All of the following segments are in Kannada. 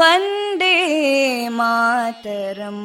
वन्दे मातरम्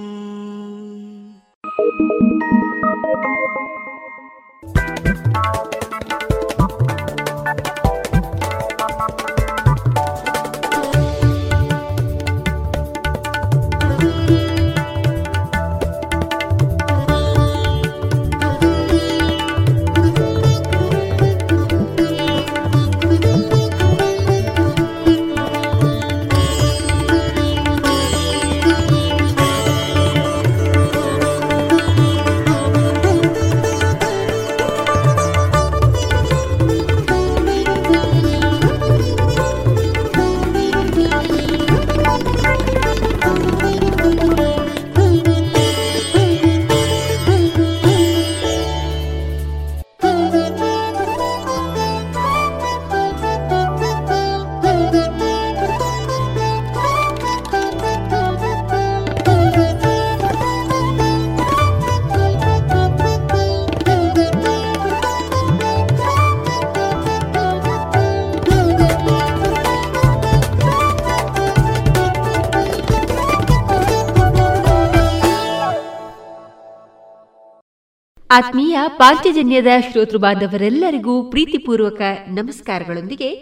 ಆತ್ಮೀಯ ಪಾಂಚಜನ್ಯದ ಶ್ರೋತೃ ಬಾಂಧವರೆಲ್ಲರಿಗೂ ಪ್ರೀತಿಪೂರ್ವಕ ನಮಸ್ಕಾರಗಳೊಂದಿಗೆ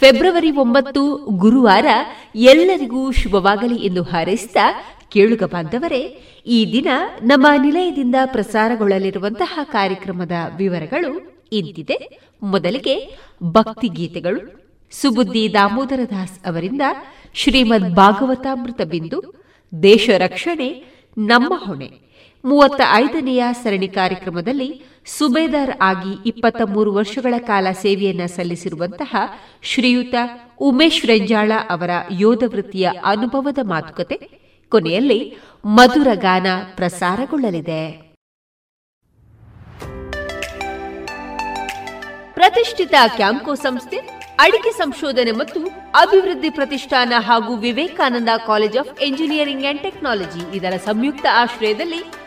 ಫೆಬ್ರವರಿ ಒಂಬತ್ತು, ಗುರುವಾರ ಎಲ್ಲರಿಗೂ ಶುಭವಾಗಲಿ ಎಂದು ಹಾರೈಸಿದ ಕೇಳುಗ ಬಾಂಧವರೇ, ಈ ದಿನ ನಮ್ಮ ನಿಲಯದಿಂದ ಪ್ರಸಾರಗೊಳ್ಳಲಿರುವಂತಹ ಕಾರ್ಯಕ್ರಮದ ವಿವರಗಳು ಇಂತಿದೆ. ಮೊದಲಿಗೆ ಭಕ್ತಿ ಗೀತೆಗಳು. ಸುಬುದ್ದಿ ದಾಮೋದರ ದಾಸ್ ಅವರಿಂದ ಶ್ರೀಮದ್ ಭಾಗವತಾಮೃತ ಬಿಂದು, ದೇಶ ರಕ್ಷಣೆ, ನಮ್ಮ ಹೊಣೆ. ಮೂವತ್ತ ಐದನೆಯ ಸರಣಿ ಕಾರ್ಯಕ್ರಮದಲ್ಲಿ ಸುಬೇದಾರ್ ಆಗಿ ಇಪ್ಪತ್ತ ಮೂರು ವರ್ಷಗಳ ಕಾಲ ಸೇವೆಯನ್ನು ಸಲ್ಲಿಸಿರುವಂತಹ ಶ್ರೀಯುತ ಉಮೇಶ್ ರೆಂಜಾಳ ಅವರ ಯೋಧ ವೃತ್ತಿಯ ಅನುಭವದ ಮಾತುಕತೆ. ಕೊನೆಯಲ್ಲಿ ಮಧುರ ಗಾನ ಪ್ರಸಾರಗೊಳ್ಳಲಿದೆ. ಪ್ರತಿಷ್ಠಿತ ಕ್ಯಾಂಕೋ ಸಂಸ್ಥೆ, ಅಡಿಕೆ ಸಂಶೋಧನೆ ಮತ್ತು ಅಭಿವೃದ್ಧಿ ಪ್ರತಿಷ್ಠಾನ ಹಾಗೂ Vivekananda college of engineering and technology ಇದರ ಸಂಯುಕ್ತ ಆಶ್ರಯದಲ್ಲಿ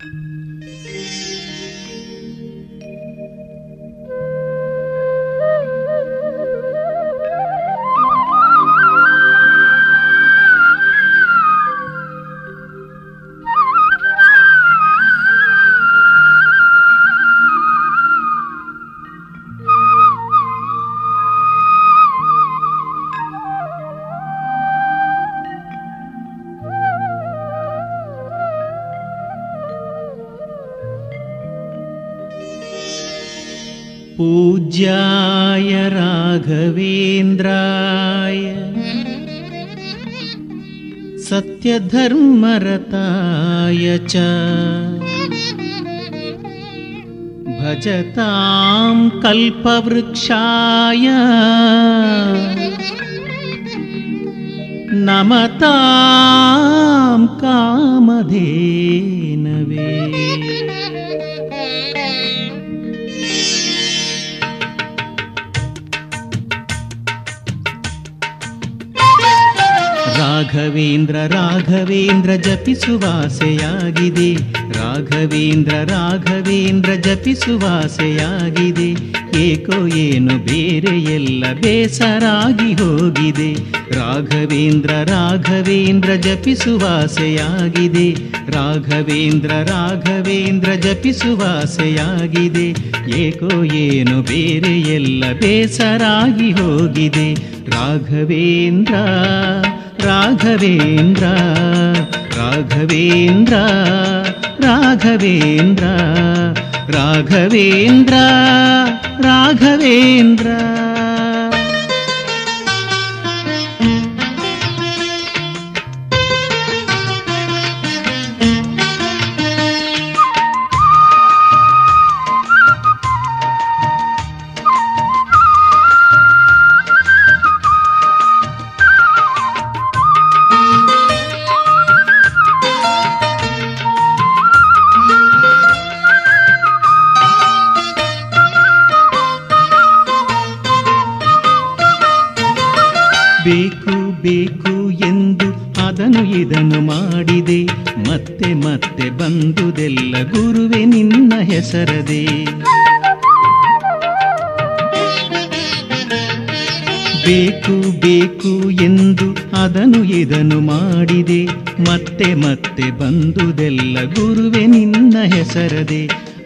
Música पूज्याय राघवेन्द्राय। सत्यधर्मरताय च। भजतां कल्पवृक्षाय। नमतां कामधेनवे ರಾಘವೇಂದ್ರ ರಾಘವೇಂದ್ರ ಜಪಿಸುವಾಸೆಯಾಗಿದೆ. ರಾಘವೇಂದ್ರ ರಾಘವೇಂದ್ರ ಜಪಿಸುವಾಸೆಯಾಗಿದೆ. ಏಕೋ ಏನು ಬೇರೆ ಎಲ್ಲ ಬೇಸರಾಗಿ ಹೋಗಿದೆ. ರಾಘವೇಂದ್ರ ರಾಘವೇಂದ್ರ ಜಪಿಸುವಾಸೆಯಾಗಿದೆ. ರಾಘವೇಂದ್ರ ರಾಘವೇಂದ್ರ ಜಪಿಸುವಾಸೆಯಾಗಿದೆ. ಏಕೋ ಏನು ಬೇರೆ ಎಲ್ಲ ಬೇಸರಾಗಿ ಹೋಗಿದೆ. ರಾಘವೇಂದ್ರ. ರಾಘವೇಂದ್ರ ರಾಘವೇಂದ್ರ ರಾಘವೇಂದ್ರ ರಾಘವೇಂದ್ರ ರಾಘವೇಂದ್ರ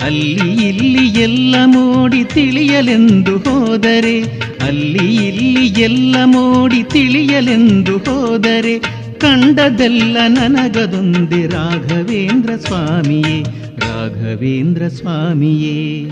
ಅಲ್ಲಿ ಇಲ್ಲಿ ಎಲ್ಲ ಮೋಡಿ ತಿಳಿಯಲೆಂದು ಹೋದರೆ, ಅಲ್ಲಿ ಇಲ್ಲಿ ಎಲ್ಲ ಮೋಡಿ ತಿಳಿಯಲೆಂದು ಹೋದರೆ, ಕಂಡದೆಲ್ಲ ನನಗದೊಂದೆ ರಾಘವೇಂದ್ರ ಸ್ವಾಮಿಯೇ ರಾಘವೇಂದ್ರ ಸ್ವಾಮಿಯೇ.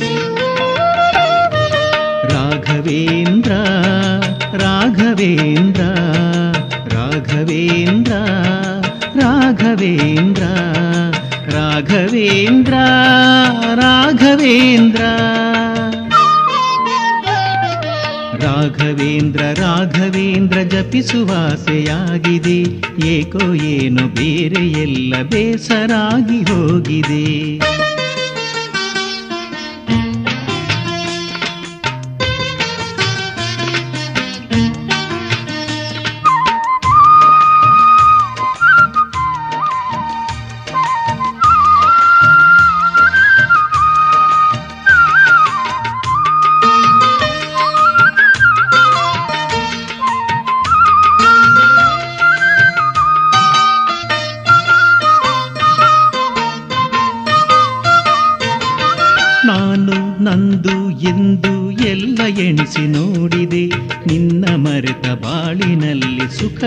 ರಾಘವೇಂದ್ರ ಜಪಿಸುವಾಸೆಯಾಗಿದೆ ಏಕೋ ಏನು ಬೇರೆ ಎಲ್ಲ ಬೇಸರಾಗಿ ಹೋಗಿದೆ.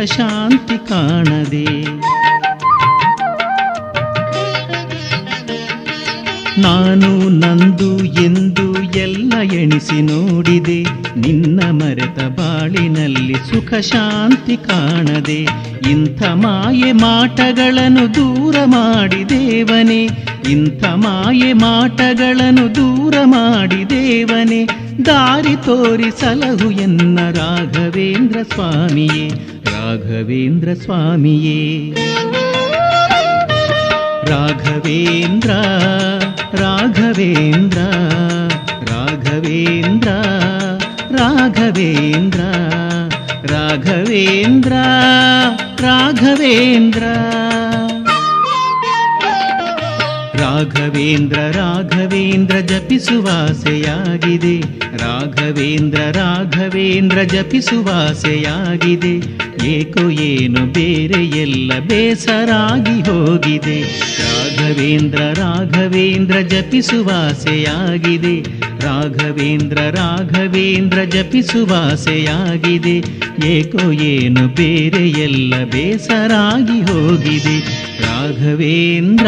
ಶಾಂತಿ ಕಾಣದೆ. ನಾನು ನಂದು ಎಂದು ಎಲ್ಲ ಎಣಿಸಿ ನೋಡಿದೆ. ನಿನ್ನ ಮರೆತ ಬಾಳಿನಲ್ಲಿ ಸುಖ ಶಾಂತಿ ಕಾಣದೆ. ಇಂಥ ಮಾಯೆ ಮಾಟಗಳನ್ನು ದೂರ ಮಾಡಿದೇವನೇ ಇಂಥ ಮಾಯೆ ಮಾಟಗಳನ್ನು ದೂರ ಮಾಡಿದೇವನೇ ದಾರಿ ತೋರಿಸಲಹು ಎನ್ನ ರಾಘವೇಂದ್ರ ಸ್ವಾಮಿಯೇ. राघवेन्द्रस्वामिये। राघवेन्द्र राघवेन्द्र राघवेन्द्र राघवेन्द्र राघवेन्द्र राघवेन्द्र। ರಾಘವೇಂದ್ರ ರಾಘವೇಂದ್ರ ಜಪಿಸುವಾಸೆಯಾಗಿದೆ ರಾಘವೇಂದ್ರ ರಾಘವೇಂದ್ರ ಜಪಿಸುವಾಸೆಯಾಗಿದೆ ಏಕೋ ಏನು ಬೇರೆ ಎಲ್ಲ ಬೇಸರಾಗಿ ಹೋಗಿದೆ. ರಾಘವೇಂದ್ರ ರಾಘವೇಂದ್ರ ಜಪಿಸುವಾಸೆಯಾಗಿದೆ ರಾಘವೇಂದ್ರ ರಾಘವೇಂದ್ರ ಜಪಿಸುವಾಸೆಯಾಗಿದೆ ಏಕೋ ಏನು ಬೇರೆ ಎಲ್ಲ ಬೇಸರಾಗಿ ಹೋಗಿದೆ. Raghavendra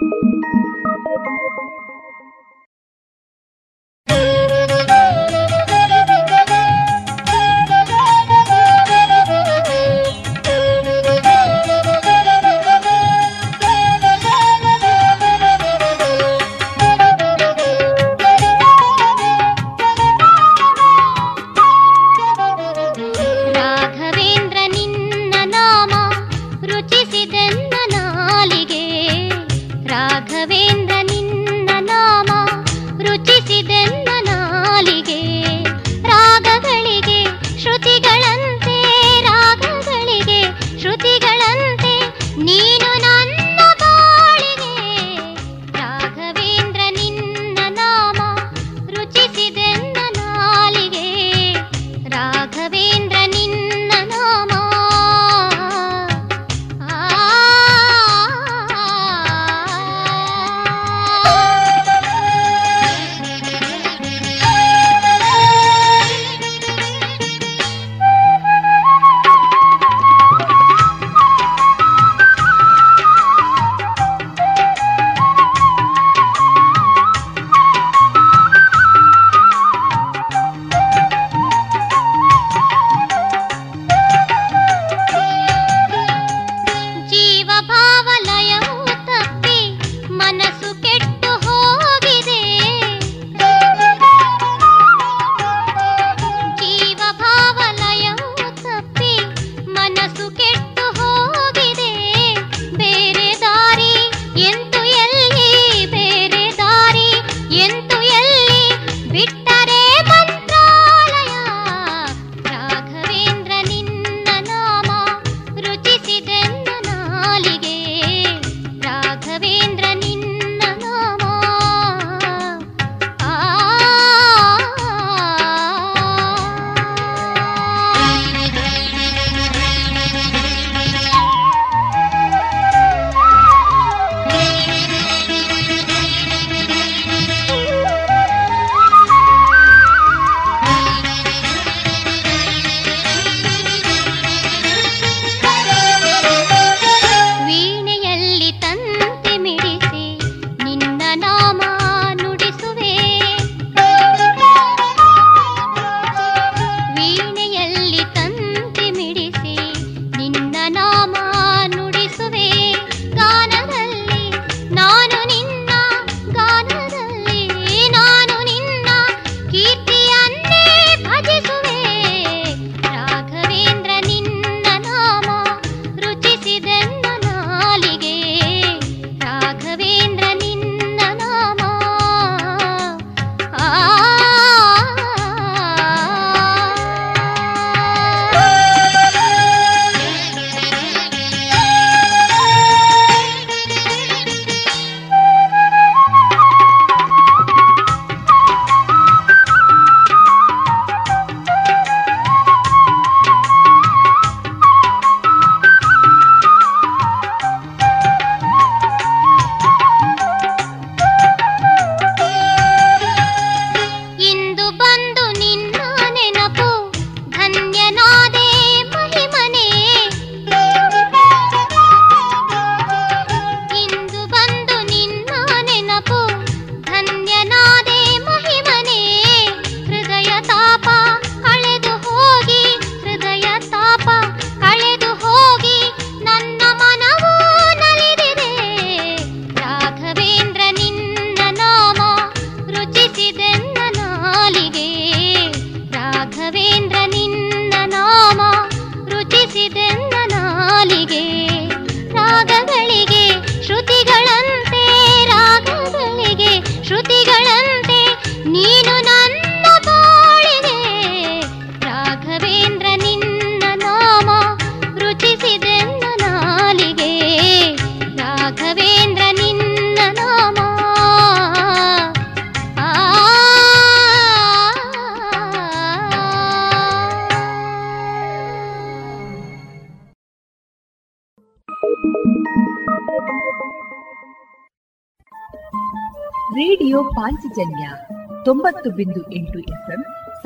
Thank you.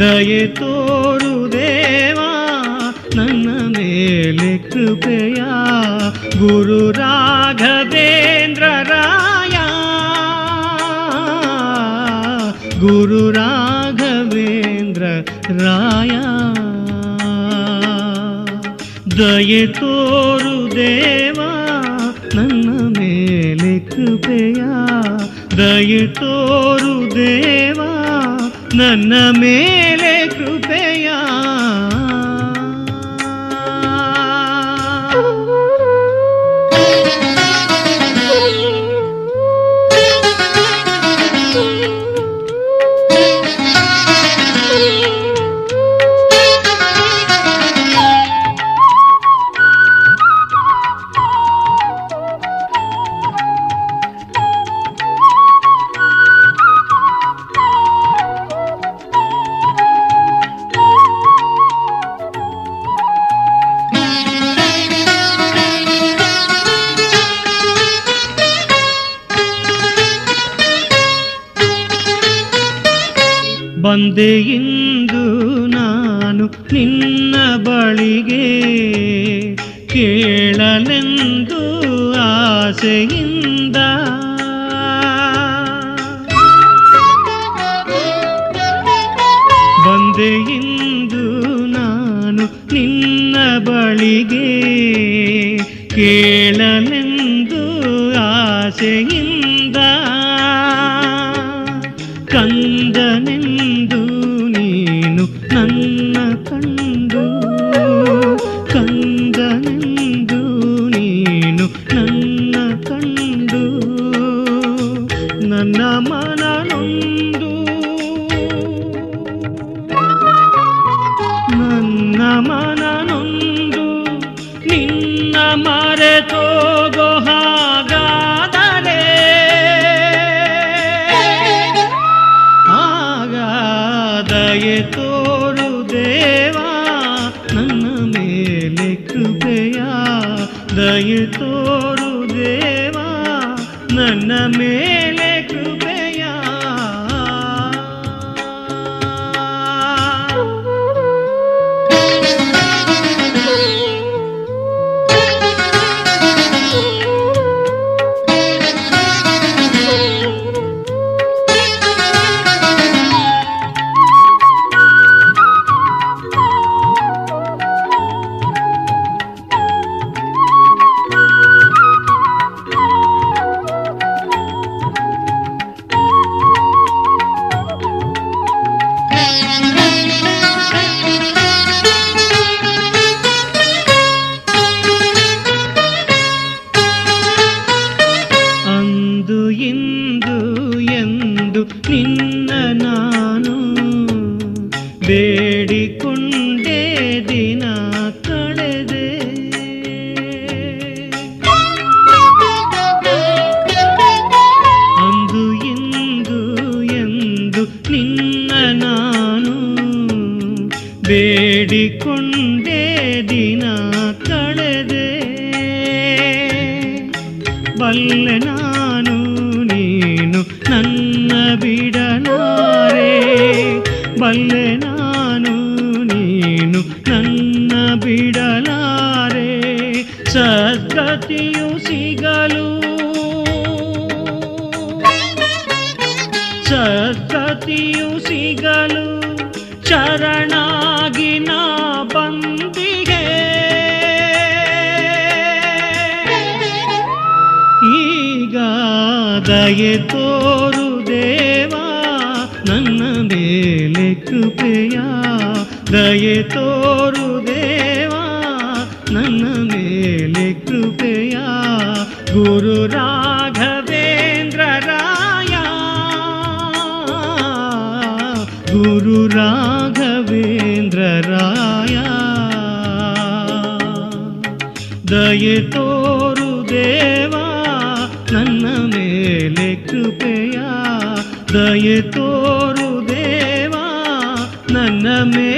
ದಯೆ ತೋರು ದೇವಾ ನನ್ನ ಮೇಲೆ ಕೃಪೆಯ ಗುರು ರಾಘವೇಂದ್ರ ರಾಯ ಗುರು ರಾಘವೇಂದ್ರ ರಾಯ ದಯೆ ತೋರು ದೇವಾ ನನ್ನ ಮೇಲೆ ಕೃಪೆಯ ದಯೆ ತೋರು ದೇವಾ ನನ್ನ ಮೇಲೆ ಕೃಪೆಯ ದಾರಿಯು ಸಿಗಲು. ಸದ್ಗತಿಯು ಸಿಗಲು. ಶರಣಾಗಿನ ಬಂದಿಗೆ. ಈಗ ದಯೆ ತೋರು ದೇವಾ, ನನ್ನ ಮೇಲೆ ಕೃಪೆಯ ದಯೆ ತೋರು ದೇವಾ. कीर्तया गुरुराघवेन्द्रराया गुरुराघवेन्द्रराया दयितोरु देवा ನನ್ನ ಮೇಲೆ ಕೃಪೆಯ ದಯೆ ತೋರು ದೇವಾ ನನ್ನ ಮೇಲೆ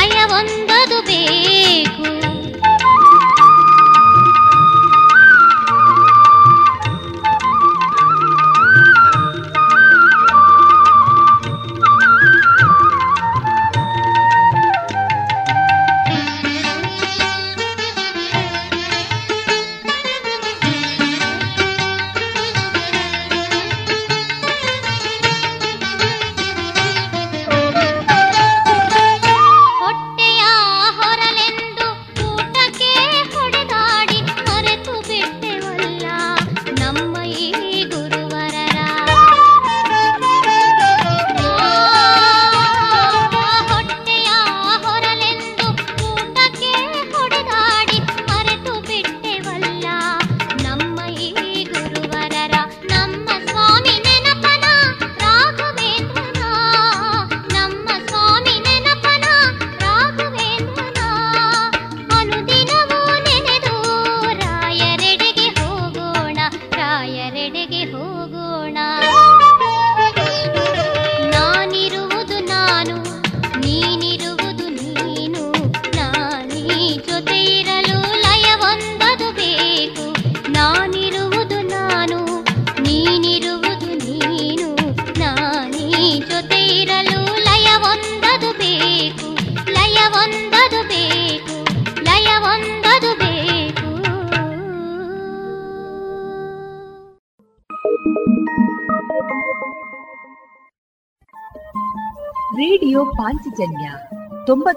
ಲಯವೊಂದದು ಬೇಕು.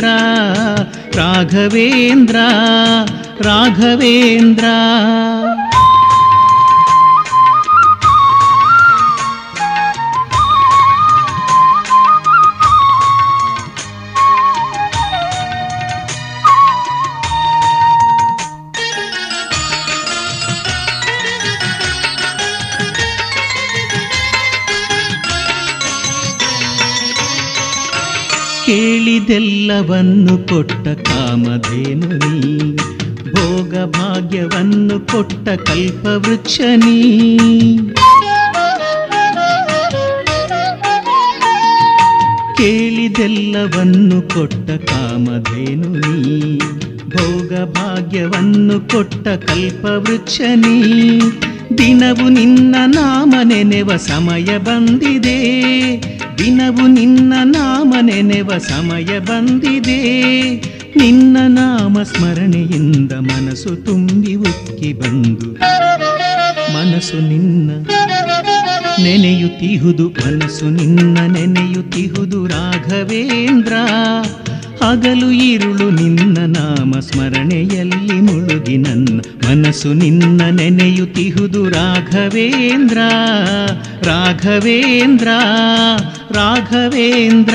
राघवेन्द्र राघवेन्द्र राघवेन्द्रा। ಕೊಟ್ಟ ಕಾಮಧೇನು ನೀ. ಭೋಗ ಭಾಗ್ಯವನ್ನು ಕೊಟ್ಟ ಕಲ್ಪವೃಕ್ಷ ನೀ. ಕೇಳಿದೆಲ್ಲವನ್ನು ಕೊಟ್ಟ ಕಾಮಧೇನು ನೀ. ಭೋಗ ಭಾಗ್ಯವನ್ನು ಕೊಟ್ಟ ಕಲ್ಪವೃಕ್ಷ ನೀ. ದಿನವು ನಿನ್ನ ನಾಮ ನೆನೆವ ಸಮಯ ಬಂದಿದೆ. ದಿನವು ನಿನ್ನ ನಾಮ ನೆನೆವ ಸಮಯ ಬಂದಿದೆ. ನಿನ್ನ ನಾಮ ಸ್ಮರಣೆಯಿಂದ ಮನಸ್ಸು ತುಂಬಿ ಉಕ್ಕಿ ಬಂದು. ಮನಸ್ಸು ನಿನ್ನ ನೆನೆಯುತ್ತಿಹುದು, ಮನಸ್ಸು ನಿನ್ನ ನೆನೆಯುತ್ತಿಹುದು ರಾಘವೇಂದ್ರ. ಹಗಲು ಇರುಳು ನಿನ್ನ ನಾಮ ಸ್ಮರಣೆಯಲ್ಲಿ ಮುಳುಗಿ ನನ್ನ ಮನಸ್ಸು ನಿನ್ನ ನೆನೆಯುತ್ತಿಹುದು ರಾಘವೇಂದ್ರ ರಾಘವೇಂದ್ರ ರಾಘವೇಂದ್ರ.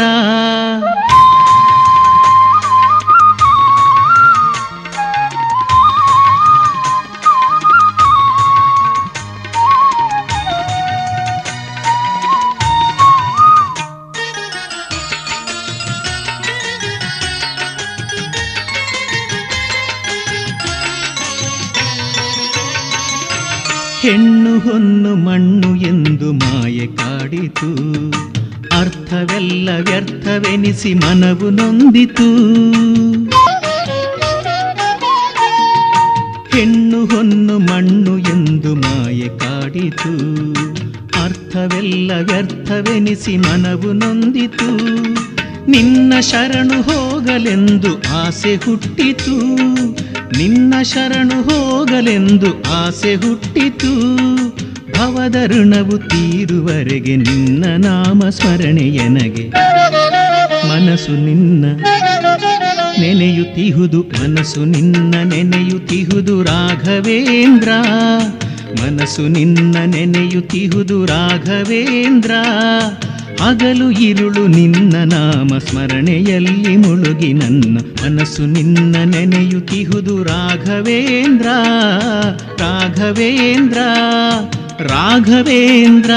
ಹೆಣ್ಣು ಹೊನ್ನು ಮಣ್ಣು ಎಂದು ಮಾಯೆ ಕಾಡಿತು. ಅರ್ಥವೆಲ್ಲ ವ್ಯರ್ಥವೆನಿಸಿ ಮನವು ನೊಂದಿತು. ಹೆಣ್ಣು ಹೊನ್ನು ಮಣ್ಣು ಎಂದು ಮಾಯೆ ಕಾಡಿತು. ಅರ್ಥವೆಲ್ಲ ವ್ಯರ್ಥವೆನಿಸಿ ಮನವು ನೊಂದಿತು. ನಿನ್ನ ಶರಣು ಹೋಗಲೆಂದು ಆಸೆ ಹುಟ್ಟಿತು. ನಿನ್ನ ಶರಣು ಹೋಗಲೆಂದು ಆಸೆ ಹುಟ್ಟಿತು. ಭವದ ಋಣವು ತೀರುವರೆಗೆ ನಿನ್ನ ನಾಮ ಸ್ಮರಣೆಯನಗೆ ಮನಸ್ಸು ನಿನ್ನ ನೆನೆಯುತ್ತಿಹುದು, ಮನಸ್ಸು ನಿನ್ನ ನೆನೆಯುತ್ತಿಹುದು ರಾಘವೇಂದ್ರ. ಮನಸ್ಸು ನಿನ್ನ ನೆನೆಯುತ್ತಿಹುದು ರಾಘವೇಂದ್ರ. ಹಗಲು ಇರುಳು ನಿನ್ನ ನಾಮ ಸ್ಮರಣೆಯಲ್ಲಿ ಮುಳುಗಿ ನನ್ನ ಮನಸ್ಸು ನಿನ್ನ ನೆನೆಯುತ್ತಿಹುದು ರಾಘವೇಂದ್ರ ರಾಘವೇಂದ್ರ ರಾಘವೇಂದ್ರ.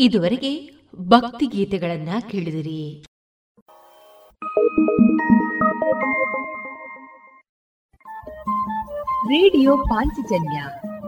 ಇದುವರೆಗೆ ಭಕ್ತಿ ಗೀತೆಗಳನ್ನ ಕೇಳಿದಿರಿ. ರೇಡಿಯೋ ಪಾಂಚಜನ್ಯ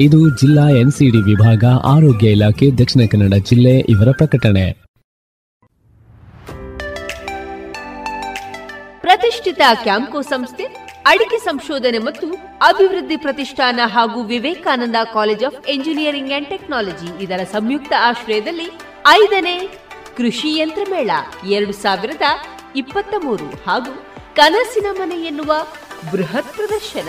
ಇದು ಜಿಲ್ಲಾ ಎನ್ಸಿಡಿ ವಿಭಾಗ, ಆರೋಗ್ಯ ಇಲಾಖೆ, ದಕ್ಷಿಣ ಕನ್ನಡ ಜಿಲ್ಲೆ ಇವರ ಪ್ರಕಟಣೆ. ಪ್ರತಿಷ್ಠಿತ ಕ್ಯಾಂಕೋ ಸಂಸ್ಥೆ, ಅಡಿಕೆ ಸಂಶೋಧನೆ ಮತ್ತು ಅಭಿವೃದ್ಧಿ ಪ್ರತಿಷ್ಠಾನ ಹಾಗೂ Vivekananda college of engineering and technology ಇದರ ಸಂಯುಕ್ತ ಆಶ್ರಯದಲ್ಲಿ ಐದನೇ ಕೃಷಿ ಯಂತ್ರ ಮೇಳ ಎರಡು ಸಾವಿರದ ಇಪ್ಪತ್ತ ಮೂರು ಹಾಗೂ ಕನಸಿನ ಮನೆ ಎನ್ನುವ ಬೃಹತ್ ಪ್ರದರ್ಶನ.